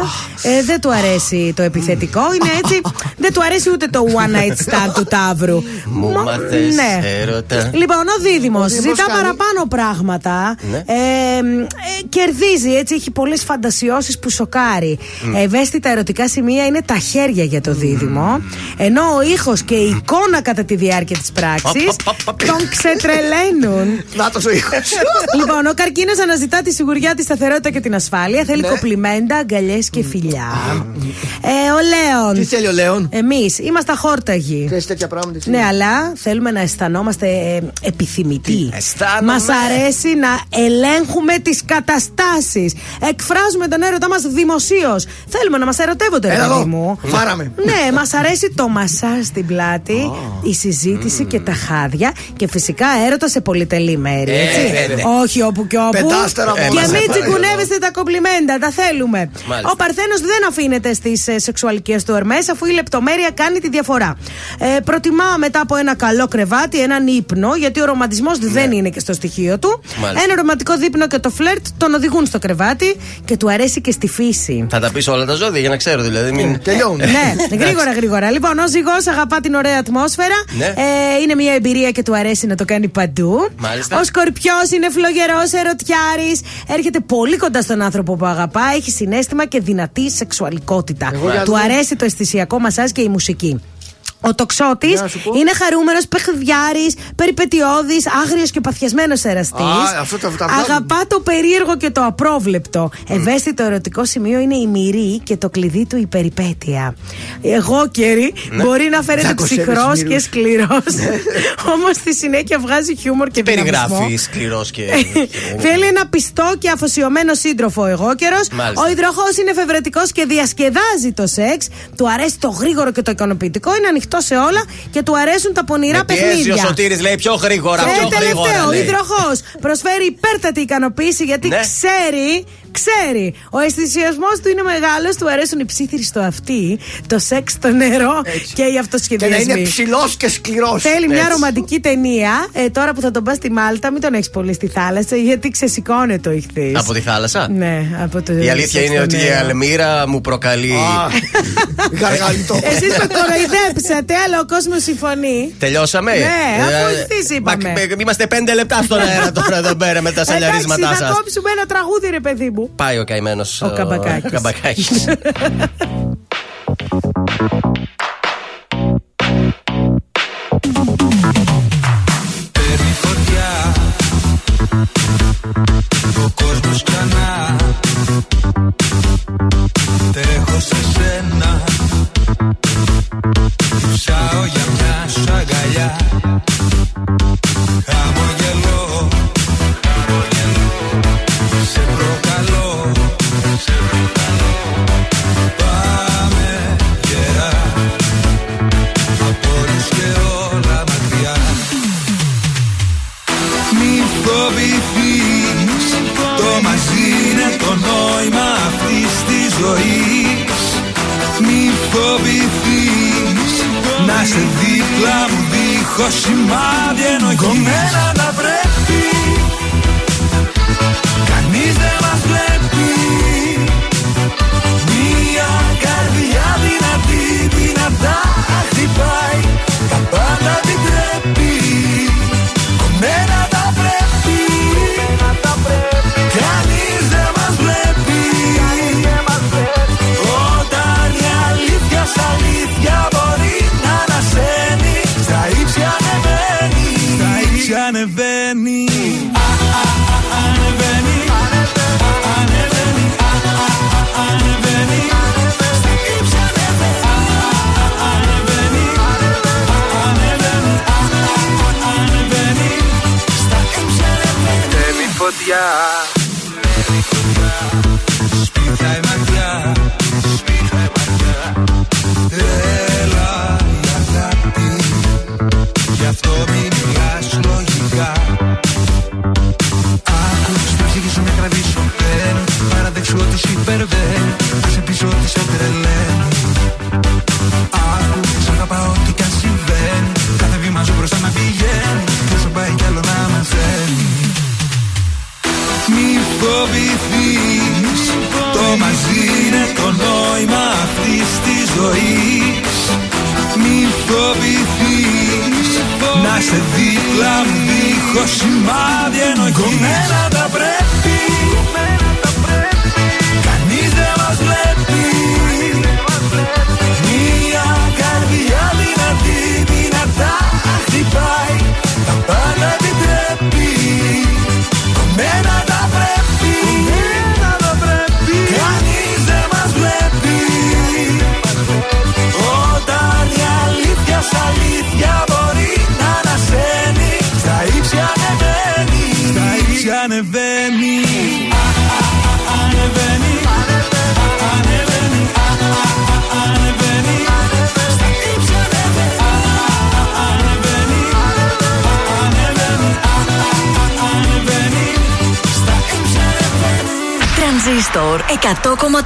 Ε, δεν του αρέσει το επιθετικό, είναι έτσι. δεν του αρέσει ούτε το one night stand του Ταύρου. Μου Μο- μάθες ναι. έρωτα. Λοιπόν, ο Δίδυμος Δίδυμος ζητά κάνει- παραπάνω πράγματα. Ναι. Ε, ε, κερδίζει έτσι, έχει πολλές φαντασιώσεις που σοκάρει. Ευαίσθητα ερωτικά σημεία είναι τα χέρια για το δίδυμο. Ενώ ο ήχος και η εικόνα κατά τη διάρκεια της πράξης Οπ, οπ, οπ. τον ξετρελαίνουν. Να το ο ήχος. λοιπόν, ο καρκίνο αναζητά τη σιγουριά, τη σταθερότητα και την ασφάλεια. Θέλει Ναι. κοπλιμέντα, αγκαλιές και φιλιά. ε, ο Λέων. Τι θέλει ο Λέων; Εμείς είμαστε αχόρταγοι. Θε τέτοια πράγματα. εσύ. Ναι, αλλά θέλουμε να αισθανόμαστε ε, επιθυμητοί. αισθάνομαι. Μας αρέσει να ελέγχουμε τις καταστάσεις. Εκφράζουμε τον έρωτά μας δημοσίως. Θέλουμε να μας ερωτεύονται, ρε Έλα παιδί εδώ. μου. Φάραμε. Ναι, μας αρέσει το μασάζ στην πλάτη, η συζήτηση και τα χάδια και φυσικά έρωτας σε πολυτελή μέρη. Ε, Έτσι. ναι, ναι. Όχι όπου και όπου. Πεντάστερα και μόνο, σε μην παρακαλώ. τσιγκουνεύεστε τα κομπλιμέντα, τα θέλουμε. Μάλιστα. Ο Παρθένος δεν αφήνεται στις ε, σεξουαλικές του ορμέ, αφού η λεπτομέρεια κάνει τη διαφορά. Ε, προτιμά μετά από ένα καλό κρεβάτι έναν ύπνο, γιατί ο ρομαντισμός δεν είναι και στο στοιχείο του. Μάλιστα. Ένα ρομαντικό δείπνο και το φλερτ τον οδηγούν στο κρεβάτι και του αρέσει και στη φύση. Θα τα πεις όλα τα ζώδια για να ξέρω δηλαδή. Μην... Τελειώνουν. ναι, γρήγορα, γρήγορα. Λοιπόν, ο ζυγός αγαπά την ωραία ατμόσφαιρα. Ναι. Ε, είναι μια εμπειρία και του αρέσει να το κάνει παντού. Μάλιστα. Ο σκορπιός είναι φλογερός, ερωτιάρης. Έρχεται πολύ κοντά στον άνθρωπο που αγαπά. Έχει συνέστημα και δυνατή σεξουαλικότητα. Εγώ για Του να- αρέσει το αισθησιακό μασάζ και η μουσική. Ο τοξότη Για να σου πω. είναι χαρούμενος, παιχνιδιάρης, περιπετειώδης, άγριος και παθιασμένος εραστής. Α, αυτό τα- τα βγάζουμε. Αγαπά το περίεργο και το απρόβλεπτο. Ευαίσθητο ερωτικό σημείο είναι η μυρή και το κλειδί του η περιπέτεια. Εγώ καιρή μπορεί να φαίνεται Θα κοσεύεις ψυχρό και μυρούς. σκληρό. Όμως στη συνέχεια βγάζει χιούμορ και δυναμισμό. Περιγράφεις σκληρός και. Θέλει ένα πιστό και αφοσιωμένο σύντροφο εγώ καιρός. Μάλιστα. Ο υδροχός είναι εφευρετικό και διασκεδάζει το σεξ. Του αρέσει το γρήγορο και το ικανοποιητικό. Είναι ανοιχτό σε όλα και του αρέσουν τα πονηρά Με πιέζει ο παιχνίδια. Σωτήρης λέει πιο γρήγορα, Ε, πιο τελευταίο, γρήγορα. ο λέει. υδροχός προσφέρει υπέρτατη ικανοποίηση γιατί Ναι. ξέρει. Ξέρει, ο αισθησιασμός του είναι μεγάλος, του αρέσουν οι ψήθυροι στο αυτί, το σεξ στο νερό και οι Και να αυτοσχεδιασμοί. είναι ψηλός και σκληρός. Θέλει μια ρομαντική ταινία. Ε, τώρα που θα τον πας στη Μάλτα, μην τον έχεις πολύ στη θάλασσα, γιατί ξεσηκώνεται ο ηχθή. Από τη θάλασσα; Ναι, από το Η αλήθεια σεξ είναι στο ότι η νερό. Αλμύρα μου προκαλεί. Γαργαλιτό. Εσείς με κοροϊδέψατε, αλλά ο κόσμος συμφωνεί. Τελειώσαμε; Ναι, αφού Ε, ευθύς είπαμε. μα, ε, Είμαστε πέντε λεπτά στον αέρα τώρα εδώ πέρα με τα σαλιαρίσματά Εντάξει, θα σας. κόψουμε ένα τραγούδι, ρε παιδί μου που πάει ο καημένος ο, ο Καμπακάκης. Παίρνει Ο για μια Χαμογελά Να σε δίπλα μου δίχως σημάδι ενοχής. Κομμένα τα πρέπει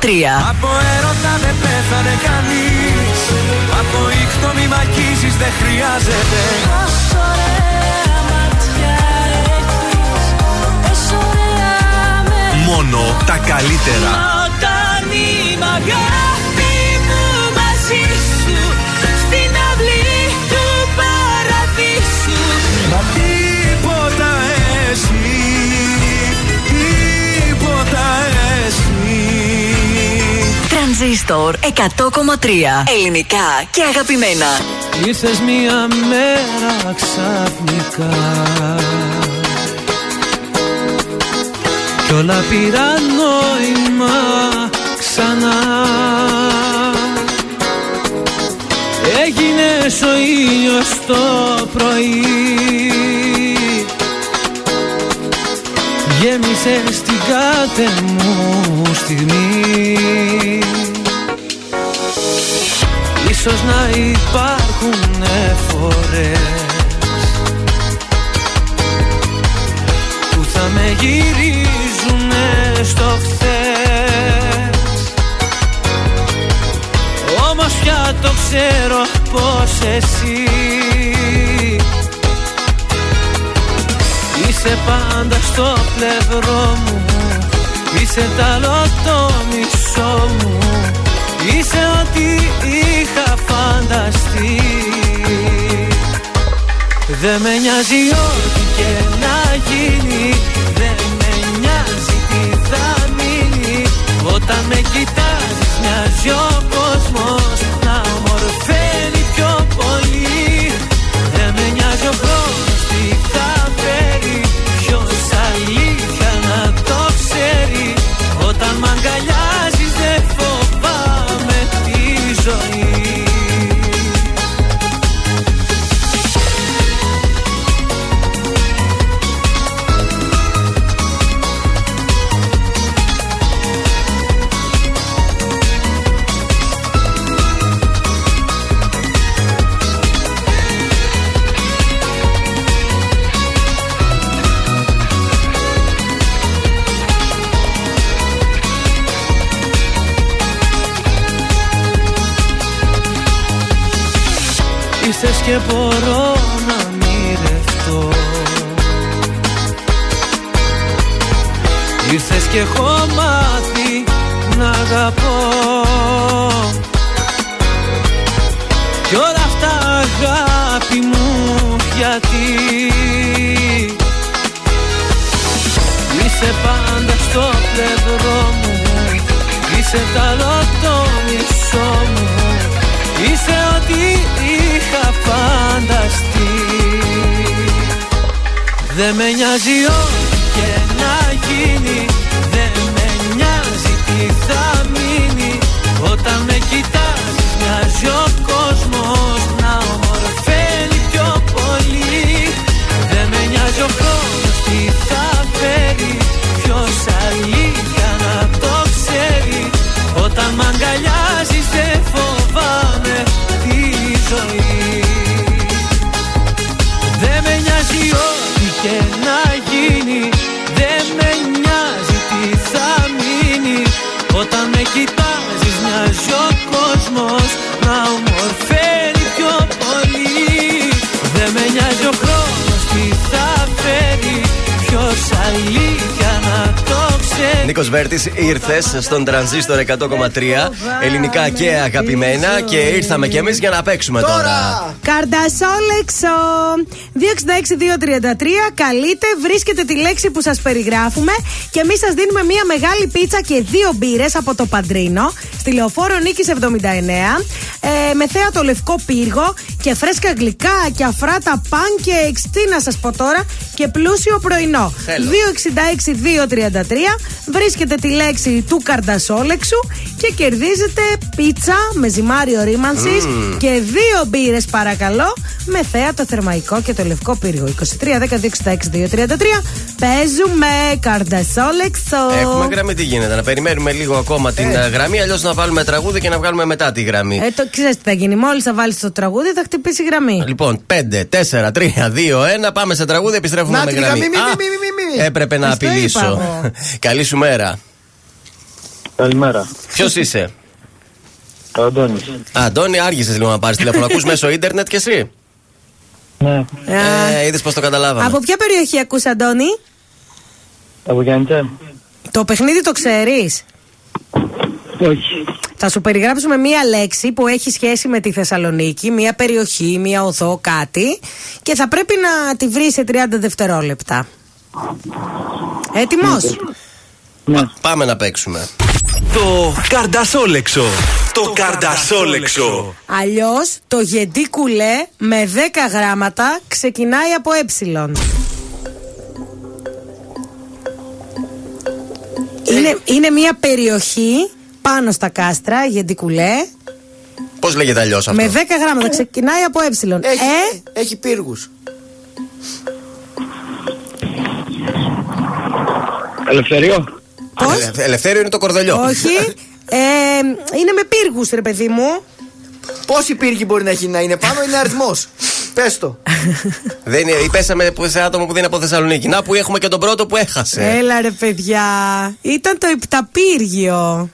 Από έρωτα δεν πέθανε κανείς. Από ήχτο μη μακίζεις δεν χρειάζεται. Πόσο ωραία ματιά έχεις Πόσο ωραία με Μόνο τα καλύτερα. Τρανζίστορ 100,3. Ελληνικά και αγαπημένα. Ήρθες μία μέρα ξαφνικά Κι όλα πήραν νόημα ξανά Έγινες ο ήλιος το πρωί Γέμισες την κάθε μου στιγμή Ίσως να υπάρχουν φορές Που θα με γυρίζουνε στο χθες. Όμως πια το ξέρω πως εσύ Είσαι πάντα στο πλευρό μου. Είσαι τ' άλλο το μισό μου Είσαι ό,τι είχα φανταστεί. Δεν με νοιάζει ό,τι και να γίνει. Δεν με νοιάζει τι θα μείνει. Όταν με κοιτάζεις μοιάζει ο κόσμος Να ομορφαίνει πιο πολύ. Δεν με νοιάζει ο χρόνος τη ζωή και μπορώ να ονειρευτώ Ήρθες και έχω μάθει να αγαπώ. Κι όλα αυτά αγάπη μου γιατί; Είσαι πάντα στο πλευρό μου Είσαι τ' άλλο το μισό μου Είσαι ό,τι είχα φανταστεί. Δεν με νοιάζει ό,τι και να γίνει. Δεν με νοιάζει τι θα μείνει. Όταν με κοιτάζεις μοιάζει ο κόσμος Να ομορφαίνει πιο πολύ. Δεν με νοιάζει ο χρόνος τι θα φέρει. Ποιος αλήθεια να το ξέρει. Όταν μ' αγκαλιάζεις δεν φοβάμαι τη ζωή. Δεν με νοιάζει ό,τι και να γίνει Δεν με νοιάζει τι θα μείνει. Όταν με κοιτάζεις μοιάζει ο Νίκος Βέρτης, ήρθες στον τρανζίστορ 100,3 ελληνικά και αγαπημένα και ήρθαμε κι εμείς για να παίξουμε τώρα. Καρντασόλεξο 266-233 Καλείτε, βρίσκετε τη λέξη που σας περιγράφουμε και εμείς σας δίνουμε μία μεγάλη πίτσα και δύο μπύρες από το Παντρίνο στη λεωφόρο Νίκης 79 ε, με θέα το λευκό πύργο και φρέσκα γλυκά και αφράτα pancakes. Τι να σας πω τώρα και πλούσιο πρωινό. Θέλω. 266-233 βρίσκετε τη λέξη του καρντασόλεξου και κερδίζετε πίτσα με ζυμάριο ρήμανσης Μμμ. και δύο μπύρες παρακαλώ με θέα το θερμαϊκό και το λευκό πύργο. 23, 10, 266, 233 παίζουμε καρντασόλεξο. Έχουμε γραμμή, τι γίνεται. Να περιμένουμε λίγο ακόμα την ε, γραμμή, αλλιώς να βάλουμε τραγούδι και να βγάλουμε μετά τη γραμμή. Ε, το ξέρεις τι θα γίνει. Μόλις θα βάλεις το τραγούδι, θα χτυπήσει η γραμμή. Λοιπόν, 5, 4, 3, 2, 1. Πάμε σε τραγούδι, επιστρέφουμε Να με τη γραμμή. γραμμή, μη, Α, μη, μη, μη, μη. Έπρεπε να Ας το είπα απειλήσω. εγώ. Καλή σου μέρα. Καλημέρα. Ποιος είσαι, Ο Αντώνης. Α, Αντώνη, άργησες λίγο να πάρεις τηλέφωνο. Ακούς μέσω ίντερνετ κι εσύ; Ναι. Ε, Είδες πώς το καταλάβαμε. Από ποια περιοχή ακούς Αντώνη; Από Γιάννητσα. Το παιχνίδι το ξέρεις; Όχι. Θα σου περιγράψουμε μία λέξη που έχει σχέση με τη Θεσσαλονίκη, μία περιοχή, μία οδό, κάτι και θα πρέπει να τη βρεις σε 30 δευτερόλεπτα. Έτοιμος; Πα- Πάμε να παίξουμε. Το καρντασόλεξο. Το καρντασόλεξο. Αλλιώς το γεντί κουλέ με 10 γράμματα ξεκινάει από ε. Είναι, είναι μια περιοχή πάνω στα κάστρα, γεντικουλέ, Πώς λέγεται αλλιώς αυτό; με 10 γράμματα. Ξεκινάει από ε. Έχει, Ε, έχει πύργους. Ελευθερίο. Ελε- Ελευθέριο είναι το κορδελιό. όχι. Ε, είναι με πύργους ρε παιδί μου. Πόσοι πύργοι μπορεί να έχει να είναι πάνω, είναι αριθμός. Πες το. Δεν είναι, ή πέσαμε που- σε άτομο που δεν είναι από Θεσσαλονίκη. Να που έχουμε και τον πρώτο που έχασε. Έλα ρε παιδιά. Ήταν το υπταπύργιο.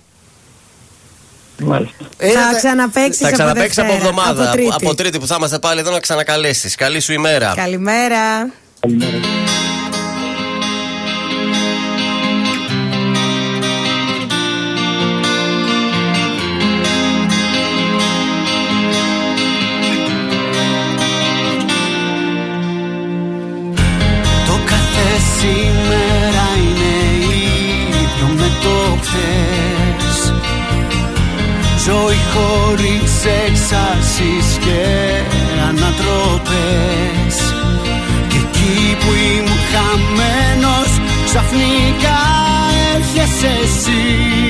Μάλιστα. θα ξαναπέξει Θα ξαναπέξει από Δευτέρα, εβδομάδα. Από τρίτη. από τρίτη που θα είμαστε πάλι εδώ να ξανακαλέσεις. Καλή σου ημέρα. Καλημέρα. Το χωρίς έξαρσεις και ανατροπές. Και εκεί που ήμουν χαμένος ξαφνικά έρχεσαι εσύ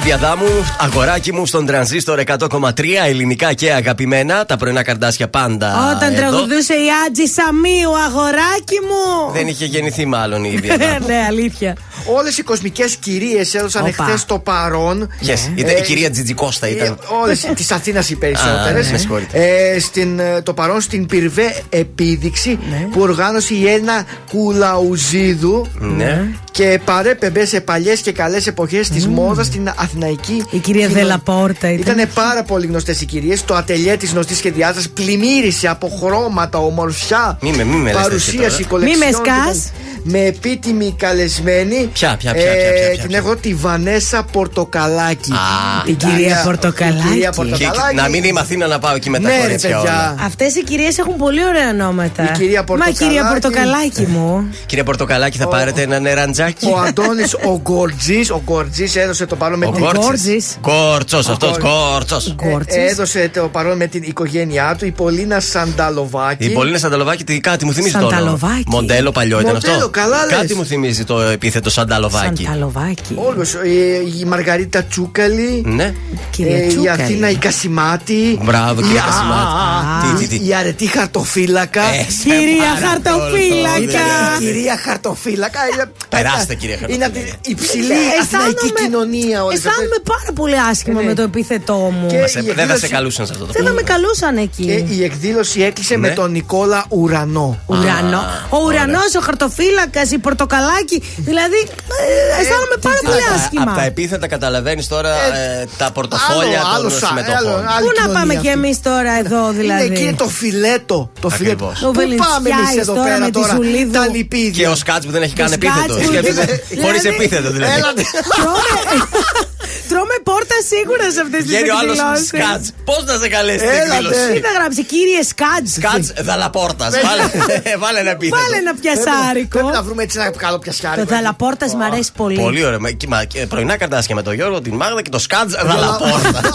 Ολυμπιαδά μου, αγοράκι μου στον τρανζίστορ 100,3 ελληνικά και αγαπημένα. Τα πρωινά καρδάσια πάντα. Όταν εδώ. τραγουδούσε η Άτζη Σαμίου, αγοράκι μου. Δεν είχε γεννηθεί μάλλον η ίδια. ναι, αλήθεια. Όλες οι κοσμικές κυρίες έδωσαν Όπα. εχθές το παρόν. Yes, ήταν Ε, η κυρία Τζιτζικώστα ήταν. Όλες της Αθήνας οι Α, περισσότερε. με συγχωρείτε. ε, στην, ε, το παρόν στην πυρβέ επίδειξη Ναι. που οργάνωσε η Έλληνα Κουλαουζίδου Ναι. και παρέπεμπε σε παλιές και καλές εποχές της μόδας στην Αθηναϊκή. Η κυρία Δελαπόρτα ήταν. Ήταν πάρα πολύ γνωστές οι κυρίες. Το ατελιέ της γνωστής σχεδιάστρα πλημμύρισε από χρώματα, ομορφιά, Μη με- μη με λες παρουσίαση τέτοια τώρα. κολεξιών. Μη με σκάς. και Με επίτιμη καλεσμένη. Ποια, ποια, ποια, ποια, ε, ποια, ποια, Την ποια. έχω τη Βανέσα Πορτοκαλάκη. Α, Την κυρία Πορτοκαλάκη. την κυρία Και- Πορτοκαλάκη. να μην είμαι Αθήνα να πάω εκεί με τα Ναι, ρε, κορίτσια παιδιά. όλα. Αυτές οι κυρίες έχουν πολύ ωραία ονόματα. Η κυρία Μα κυρία Πορτοκαλάκη. Πορτοκαλάκη μου. Κυρία Πορτοκαλάκη, θα πάρετε ένα νεραντζάκι; Ο Αντώνης ο Γκορτζής, ο Γκορτζής έδωσε το παρόν με Ο την Γκόρτζης. Κόρτσος, αυτός Ο- κόρτσος. Γκόρτσης. Ε, έδωσε το παρόν με την οικογένειά του, η Πολίνα Σανταλοβάκη. Η Πολίνα Σανταλοβάκη, τι- κάτι μου θυμίζει το όνομα. Σανταλοβάκη. Μοντέλο παλιό ήταν Μοντέλο, αυτό. καλά λες. Κάτι μου θυμίζει το επίθετο Σανταλοβάκη. Σανταλοβάκη. Όλους, ε, η Μαργαρίτα Τσούκαλη. Ναι. Κυρία ε, η Τσούκαλη. Αθήνα η Κασιμάτη. Μπράβο, κυρία Η- α, Κασιμάτη. α, α, Τι, τι, τι. Η αρετή χαρτοφύλακα. Ε, σε Κυρία πάρα Χαρτοφύλακα. πολύ. Η κυρία Χαρτοφύλακα. είναι- Περάστε, κυρία Είναι από Χαρτοφύλακα. την υψηλή Ε, αθηναϊκή αισθάνομαι- κοινωνία. όλες Αισθάνομαι πάρα πολύ άσχημα Ε, ναι. με το επίθετό μου. Και- Μα σε- η Δεν θα σε εκδήλωση- καλούσαν σε αυτό το Δεν θα πράγμα. με καλούσαν εκεί. Και η εκδήλωση έκλεισε Ναι. με τον Νικόλα Ουρανό. Ουρανό. Ο ουρανός, ο χαρτοφύλακας, η πορτοκαλάκι. Δηλαδή, ε, αισθάνομαι πάρα πολύ Από τα- άσχημα. Από τα επίθετα καταλαβαίνεις τώρα ε, τα πορτοφόλια άλλο- άλλο των σα- συμμετοχών. άλλο- άλλη Πού να κοινωνία πάμε κι αυτή. εμείς τώρα εδώ, Είναι δηλαδή; εκεί το φιλέτο. Το φιλέτο. Ακριβώς. Ο Πού πάμε Βελιντσιάης εμεί εδώ τώρα πέρα με τη τώρα; Ζουλίδου. Τα λυπίδια. Και ο Σκάτς που δεν έχει καν Ο επίθετο. Σκάτς που- Σκέφτεσαι. Χωρίς Δηλαδή- επίθετο δηλαδή. Έλατε. Τρώμε, τρώμε πόρτα σίγουρα σε αυτές τις Βγαίνει ο άλλος εκδηλώσεις. Σκάτς. Πώς να σε καλέσει την Έλατε. εκδήλωση; Τι θα γράψει, κύριε Σκάτς; Σκάτς δαλαπόρτας. Βάλε βάλε ένα επίθετο. Βάλε ένα πιασάρικο. Πρέπει να βρούμε έτσι ένα καλό πιασιάρικο. Το δαλαπόρτας μ' αρέσει πολύ. Πολύ ωραία. Μα- και- μα- και Πρωινά καρτάσια με τον Γιώργο, την Μάγδα και το Σκάτς δαλαπόρτας.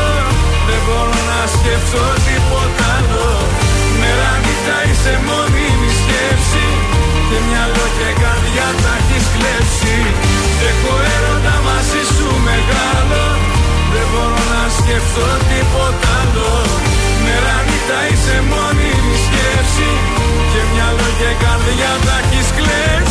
μπορώ να σκεφτώ τίποτα άλλο. Μέρα νύχτα είσαι μόνιμη σκέψη. Και μυαλό και καρδιά τα έχεις κλέψει. Έχω έρωτα μαζί σου μεγάλο. Δεν μπορώ να σκεφτώ τίποτα άλλο. Μέρα νύχτα είσαι μόνιμη σκέψη. Και μυαλό και καρδιά τα έχεις κλέψει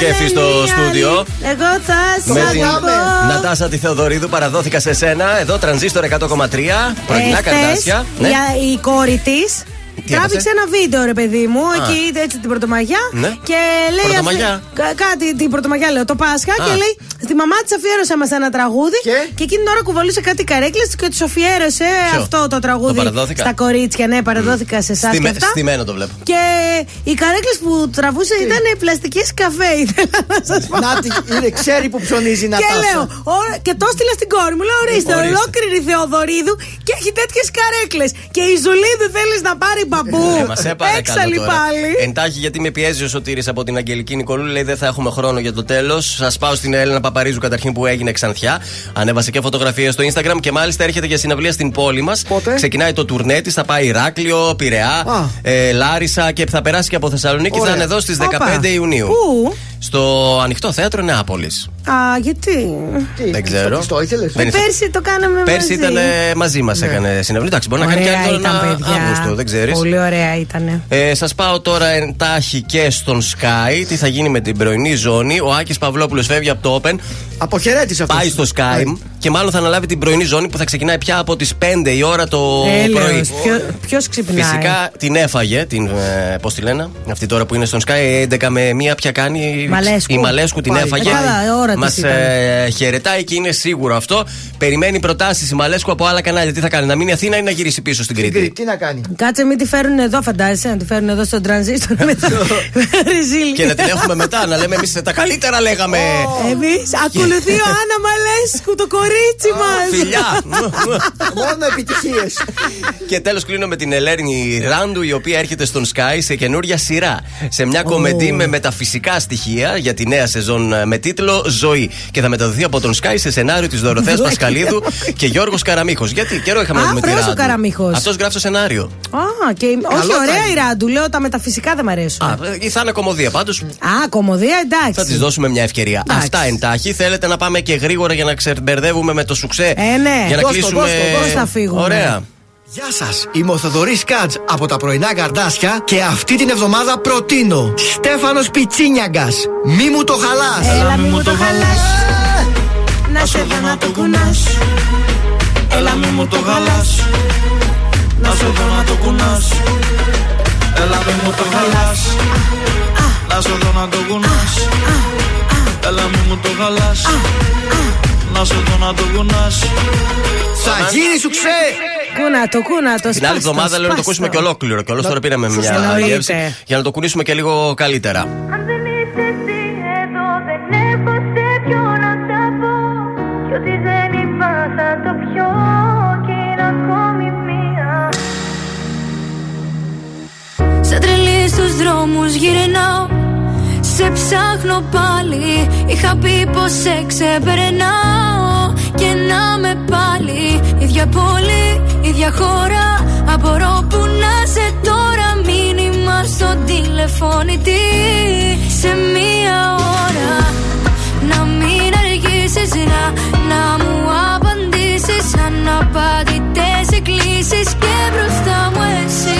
Κέφι στο στούντιο. Εγώ θα σ' Με την αγαπώ. Νατάσα τη Θεοδωρίδου παραδόθηκα σε σένα. Εδώ τρανζίστορ 100,3. Πρωινά Ε, καρδάσια. χθες, η- Η κόρη της τράβηξε έπαθε; ένα βίντεο, ρε παιδί μου, εκεί είδε έτσι την πρωτομαγιά. Ναι. Και λέει. Πρωτομαγιά; αυτή- κα- κάτι, την πρωτομαγιά λέω, το Πάσχα. Α. Και λέει, στη μαμά της αφιέρωσα μας ένα τραγούδι. Και; εκείνη την ώρα κουβαλούσε κάτι καρέκλες και τους αφιέρωσε Ποιο; αυτό το τραγούδι. Το παραδόθηκα; Στα κορίτσια, ναι, παραδόθηκα σε εσάς και Στιμε- αυτά. Στημένο το βλέπω. Και οι καρέκλες που τραβούσε ήταν πλαστικές καφέ, ήθελα να σας πω. Να τη, είναι, ξέρει που ψωνίζει να Και λέω, «Ωρα- και το έστειλα στην κόρη μου. Λέω, ορίστε, Ορίστε. ολόκληρη Θεοδωρίδου και έχει τέτοιες καρέκλες. Και η Ζουλίδου θέλει να πάρει μπαμπού. Ε, μας σε παρακαλώ Έξαλλη τώρα. πάλι. Εντάχει γιατί με πιέζει ο Σωτήρης από την Αγγελική Νικολούλη. Λέει δεν θα έχουμε χρόνο για το τέλος. Σας πάω στην Έλενα Παπαρίζου καταρχήν που έγινε ξανθιά. Ανέβασε και φωτογραφίες στο Instagram και μάλιστα έρχεται για συναυλία στην πόλη μας. Ξεκινάει το τουρνέ της, θα πάει Ηράκλειο, Πειραιά, ε, Λάρισα και θα περάσει και από Θεσσαλονίκη. Ωραία. Θα είναι εδώ στις 15 Όπα. Ιουνίου. Πού; Στο ανοιχτό θέατρο Νεάπολης. Α, γιατί; Δεν ξέρω. Το ήθελες; Δεν ήθελα. Πέρσι το κάναμε Πέρσι μαζί. ήταν ε, μαζί μας, έκανε συναυλία. Εντάξει, μπορεί να κάνει και Ωραία άλλο ήταν, ένα παιδιά. Αύγουστο, δεν ξέρεις. Πολύ ωραία ήταν. Ε, Σας πάω τώρα εντάχει και στον Sky. Τι θα γίνει με την πρωινή ζώνη. Ο Άκης Παυλόπουλος φεύγει από το Open. Αποχαιρέτησε αυτό. Πάει στο Sky και μάλλον θα αναλάβει την πρωινή ζώνη που θα ξεκινάει πια από τις 5 η ώρα το πρωί. Ποιο ξυπνάει; Φυσικά την έφαγε, την. Ε, Πώς τη λένε, αυτή τώρα που είναι στον Sky, 11 με 1 πια κάνει. Μαλέσκου. Η Μαλέσκου την Πάει. έφαγε. Ε, καλά, ώρα της Μας ήταν. ε, χαιρετάει και είναι σίγουρο αυτό. Περιμένει προτάσεις η Μαλέσκου από άλλα κανάλια. Τι θα κάνει, να μείνει Αθήνα ή να γυρίσει πίσω στην Κρήτη; Τι να κάνει; Κάτσε, μην τη φέρουν εδώ, φαντάζεσαι, να τη φέρουν εδώ στον τρανζίστορ μετά. Ρεζίλ. και να την έχουμε μετά, να λέμε εμείς τα καλύτερα λέγαμε. Εμείς ακολουθεί ο Άννα Μαλέσκου, το κορίτσι. Κορίτσι μας! Φιλιά! Μόνο επιτυχίες. Και τέλος κλείνω με την Ελένη Ράντου, η οποία έρχεται στον Sky σε καινούρια σειρά. Σε μια κομμεντή με μεταφυσικά στοιχεία για τη νέα σεζόν ε, με τίτλο Ζωή. Και θα μεταδοθεί από τον Sky σε σενάριο της Δωροθέας Πασχαλίδου και Γιώργος Καραμίχος. Γιατί καιρό είχαμε να δούμε τη αυτός ο Ράντου. Καραμίχος. Αυτός γράφει το σενάριο. Α, και... Όχι, Καλό θα ωραία είναι. η Ράντου. Λέω τα μεταφυσικά δεν μ' αρέσουν. Α, ε, θα είναι κομμωδία πάντως. Α, κομμωδία, εντάξει. Θα της δώσουμε μια ευκαιρία. Εντάξει. Αυτά εντάχει. Θέλετε να πάμε και γρήγορα για να ξεμπερδεύουμε με το σουξέ. Ε, ναι. Για να Δώσ' το, κλείσουμε. δώσ' το, πώς θα φύγουμε. Ωραία. Γεια σας, είμαι ο Θοδωρής Κάτζ από τα πρωινά καρδάσια και αυτή την εβδομάδα προτείνω Στέφανος Πιτσίνιαγκας. Μη μου το χαλάς. Έλα, μη μου το χαλάς Να σε δω να το κουνάς Έλα μη μου το χαλάς Να σε δω να το κουνάς Έλα μη μου το χαλάς Να σε δω να το κουνάς Έλα μη μου το χαλάς Να σε δω να το κουνάς Θα γίνει σου ξέ! Κούνα το, κούνα το, Την άλλη εβδομάδα λέω να το ακούσουμε και ολόκληρο. Και όλο τώρα πήραμε μια Εννοείται. γεύση για να το κουνήσουμε και λίγο καλύτερα. Αν δεν είσαι εσύ εδώ δεν έχω σε ποιο να τα πω Κι ότι δεν είπα θα το πιω και είναι ακόμη μία Σαν τρελή στους δρόμους γυρνάω Σε ψάχνω πάλι Είχα πει πως σε ξεπερνάω Και να με πάλι. Ίδια πόλη, ίδια χώρα. Απορώ που να σε τώρα. Μήνυμα στο τηλεφώνητη Σε μία ώρα. Να μην αργήσεις να, να μου απαντήσεις. Αναπαντητές εκκλήσεις Και μπροστά μου εσύ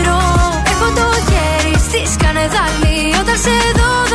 στη σκανεδάλη Όταν σε δω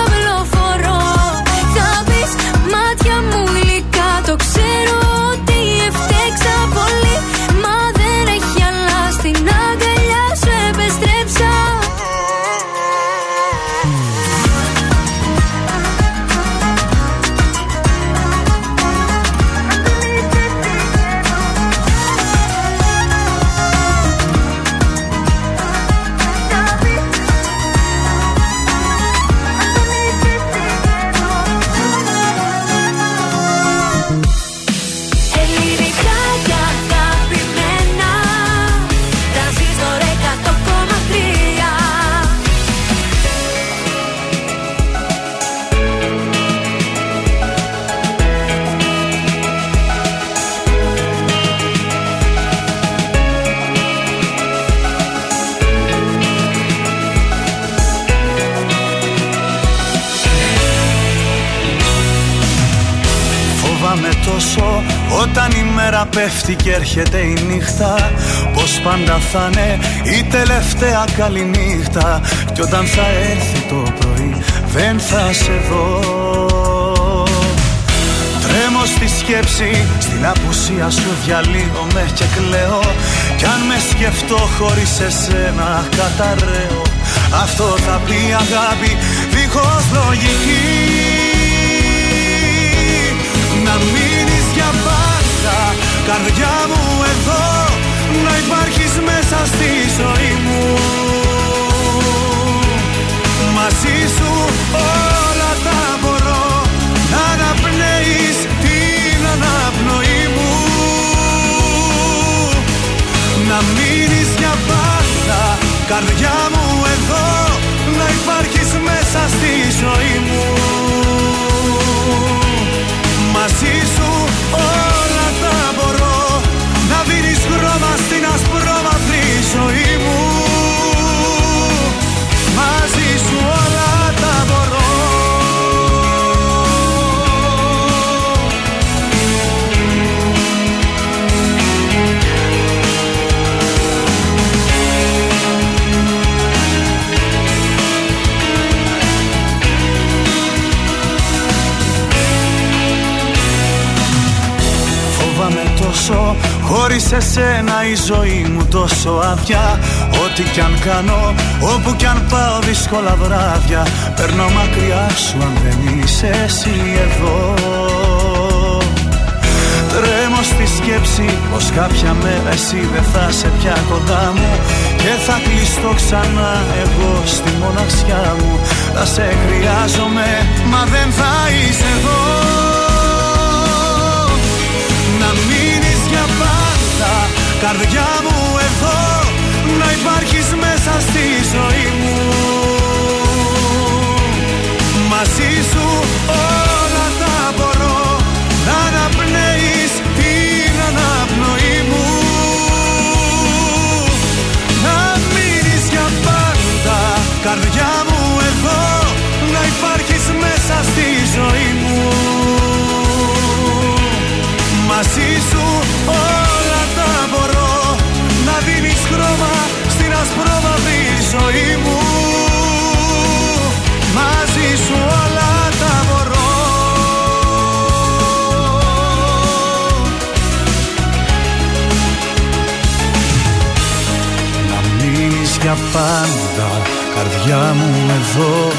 πέφτει και έρχεται η νύχτα. Πως πάντα θα είναι η τελευταία καλή νύχτα. Κι όταν θα έρθει το πρωί δεν θα σε δω. Τρέμω στη σκέψη, στην απουσία σου διαλύομαι και κλαίω. Κι αν με σκεφτώ χωρίς εσένα καταραίω. Αυτό θα πει αγάπη δίχως λογική Καρδιά μου εδώ να υπάρχεις μέσα στη ζωή μου. Μαζί σου όλα τα μπορώ να αναπνέεις την αναπνοή μου. Να μείνεις για πάντα καρδιά μου εδώ να υπάρχεις μέσα στη ζωή μου. Χωρίς εσένα η ζωή μου τόσο άδεια. Ό,τι κι αν κάνω, όπου κι αν πάω δύσκολα βράδια Παίρνω μακριά σου αν δεν είσαι εσύ εδώ. Τρέμω στη σκέψη πως κάποια μέρα εσύ δεν θα σε πια κοντά μου Και θα κλειστώ ξανά εγώ στη μοναξιά μου. Θα σε χρειάζομαι μα δεν θα είσαι εδώ καρδιά μου εδώ Να υπάρχεις μέσα στη ζωή μου. Μαζί σου όλα τα μπορώ Να αναπνέεις την αναπνοή μου. Να μείνεις για πάντα καρδιά μου εδώ Να υπάρχεις μέσα στη ζωή μου. Μαζί σου όλα τα μπορώ Να δίνεις χρώμα στην ασπρόμαυρη ζωή μου. Μαζί σου όλα τα μπορώ. Να μείνεις για πάντα Καρδιά μου εδώ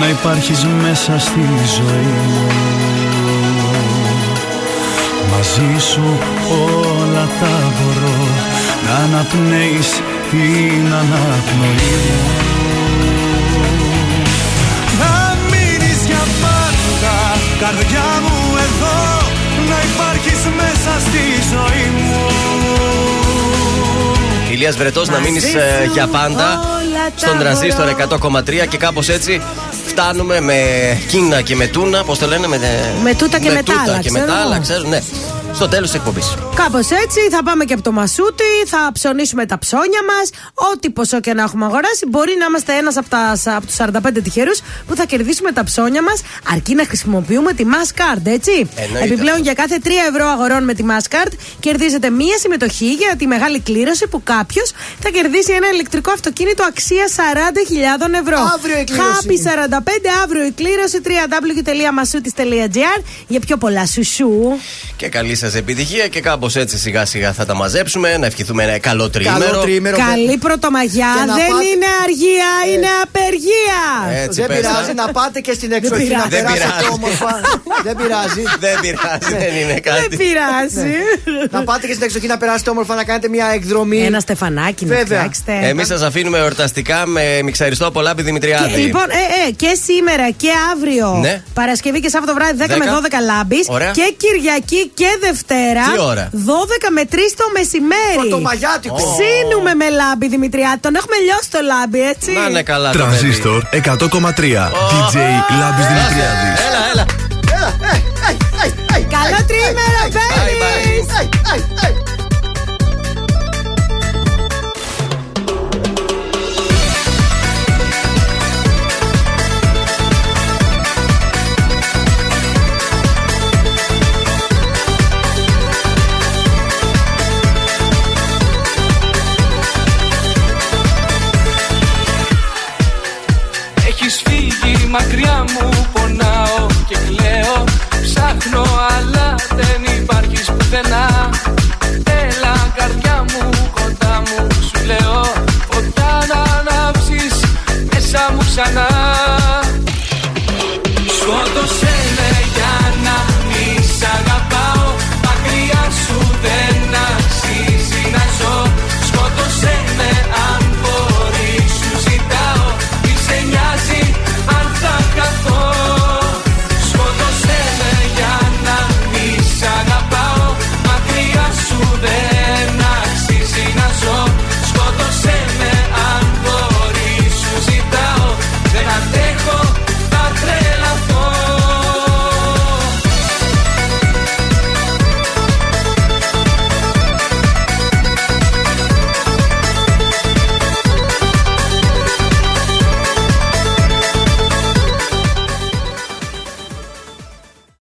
Να υπάρχεις μέσα στη ζωή μου. Μαζί σου όλα τα μπορώ Να αναπνέεις την αναπνοή μου Να μείνεις για πάντα Καρδιά μου εδώ Να υπάρχεις μέσα στη ζωή μου Ηλίας Βρετός να μείνεις για πάντα στον τρανζίστορ 100,3 και κάπως έτσι φτάνουμε με κίνα και με τούνα. Πώς το λένε, με, Με τούτα και με τα άλλα, και με ξέρω τα άλλα, εγώ. ξέρουν, ναι. Στο τέλος της εκπομπής. Κάπως έτσι θα πάμε και από το μασούτι, θα ψωνίσουμε τα ψώνια μας. Ό,τι ποσό και να έχουμε αγοράσει, μπορεί να είμαστε ένας από, τα- από τους 45 τυχερούς που θα κερδίσουμε τα ψώνια μας, αρκεί να χρησιμοποιούμε τη Masscard, έτσι. Εννοείται. Επιπλέον, για κάθε 3 ευρώ αγορών με τη Masscard, κερδίζετε μία συμμετοχή για τη μεγάλη κλήρωση που κάποιος θα κερδίσει ένα ηλεκτρικό αυτοκίνητο αξία 40.000 ευρώ. Αύριο η κλήρωση. Happy 45 αύριο η κλήρωση www.masoutis.gr για πιο πολλά σουσού. Και καλή σας επιτυχία και κάπως έτσι σιγά σιγά θα τα μαζέψουμε. Να ευχηθούμε ένα καλό τρίμερο. Καλό τρίμερο. Καλή πρωτομαγιά. Και να Δεν πάτε- είναι αργία, είναι απεργία. Έτσι δεν πες, πειράζει α. να πάτε και στην εξοχή να πειράζει. Δεν περάσετε πειράζει. όμορφα. δεν πειράζει. Δεν πειράζει, δεν είναι Δεν κάτι. πειράζει. να πάτε και στην εξοχή να περάσετε όμορφα να κάνετε μια εκδρομή. Ένα στεφανάκι να Βέβαια. φτιάξετε. Εμείς σας αφήνουμε εορταστικά με μιξαριστό από λάμπη Δημητριάδη. Και, λοιπόν, ε, ε, και σήμερα και αύριο. Ναι. Παρασκευή και Σάββατο βράδυ 10 με 10. 12 λάμπης. Ωραία. Και Κυριακή και Δευτέρα. Τι ώρα; 12 με 3 το μεσημέρι. Πρωτομαγιάτικο. Ψήνουμε με λάμπη Δημητριάδη. Τον έχουμε λιώσει το λάμπη, έτσι. Να είναι καλά το παιδί. Τρανζίστορ 100,3. DJ Λάμπης Δημητριάδης. Έλα, έλα. Έλα, ε, ε, ε, ε, Καλό ε, τρίμερο, ε, μακριά μου πονάω και κλαίω. Ψάχνω αλλά δεν υπάρχεις πουθενά. Έλα καρδιά μου κοντά μου σου λέω. Φωτιά να ανάψεις μέσα μου ξανά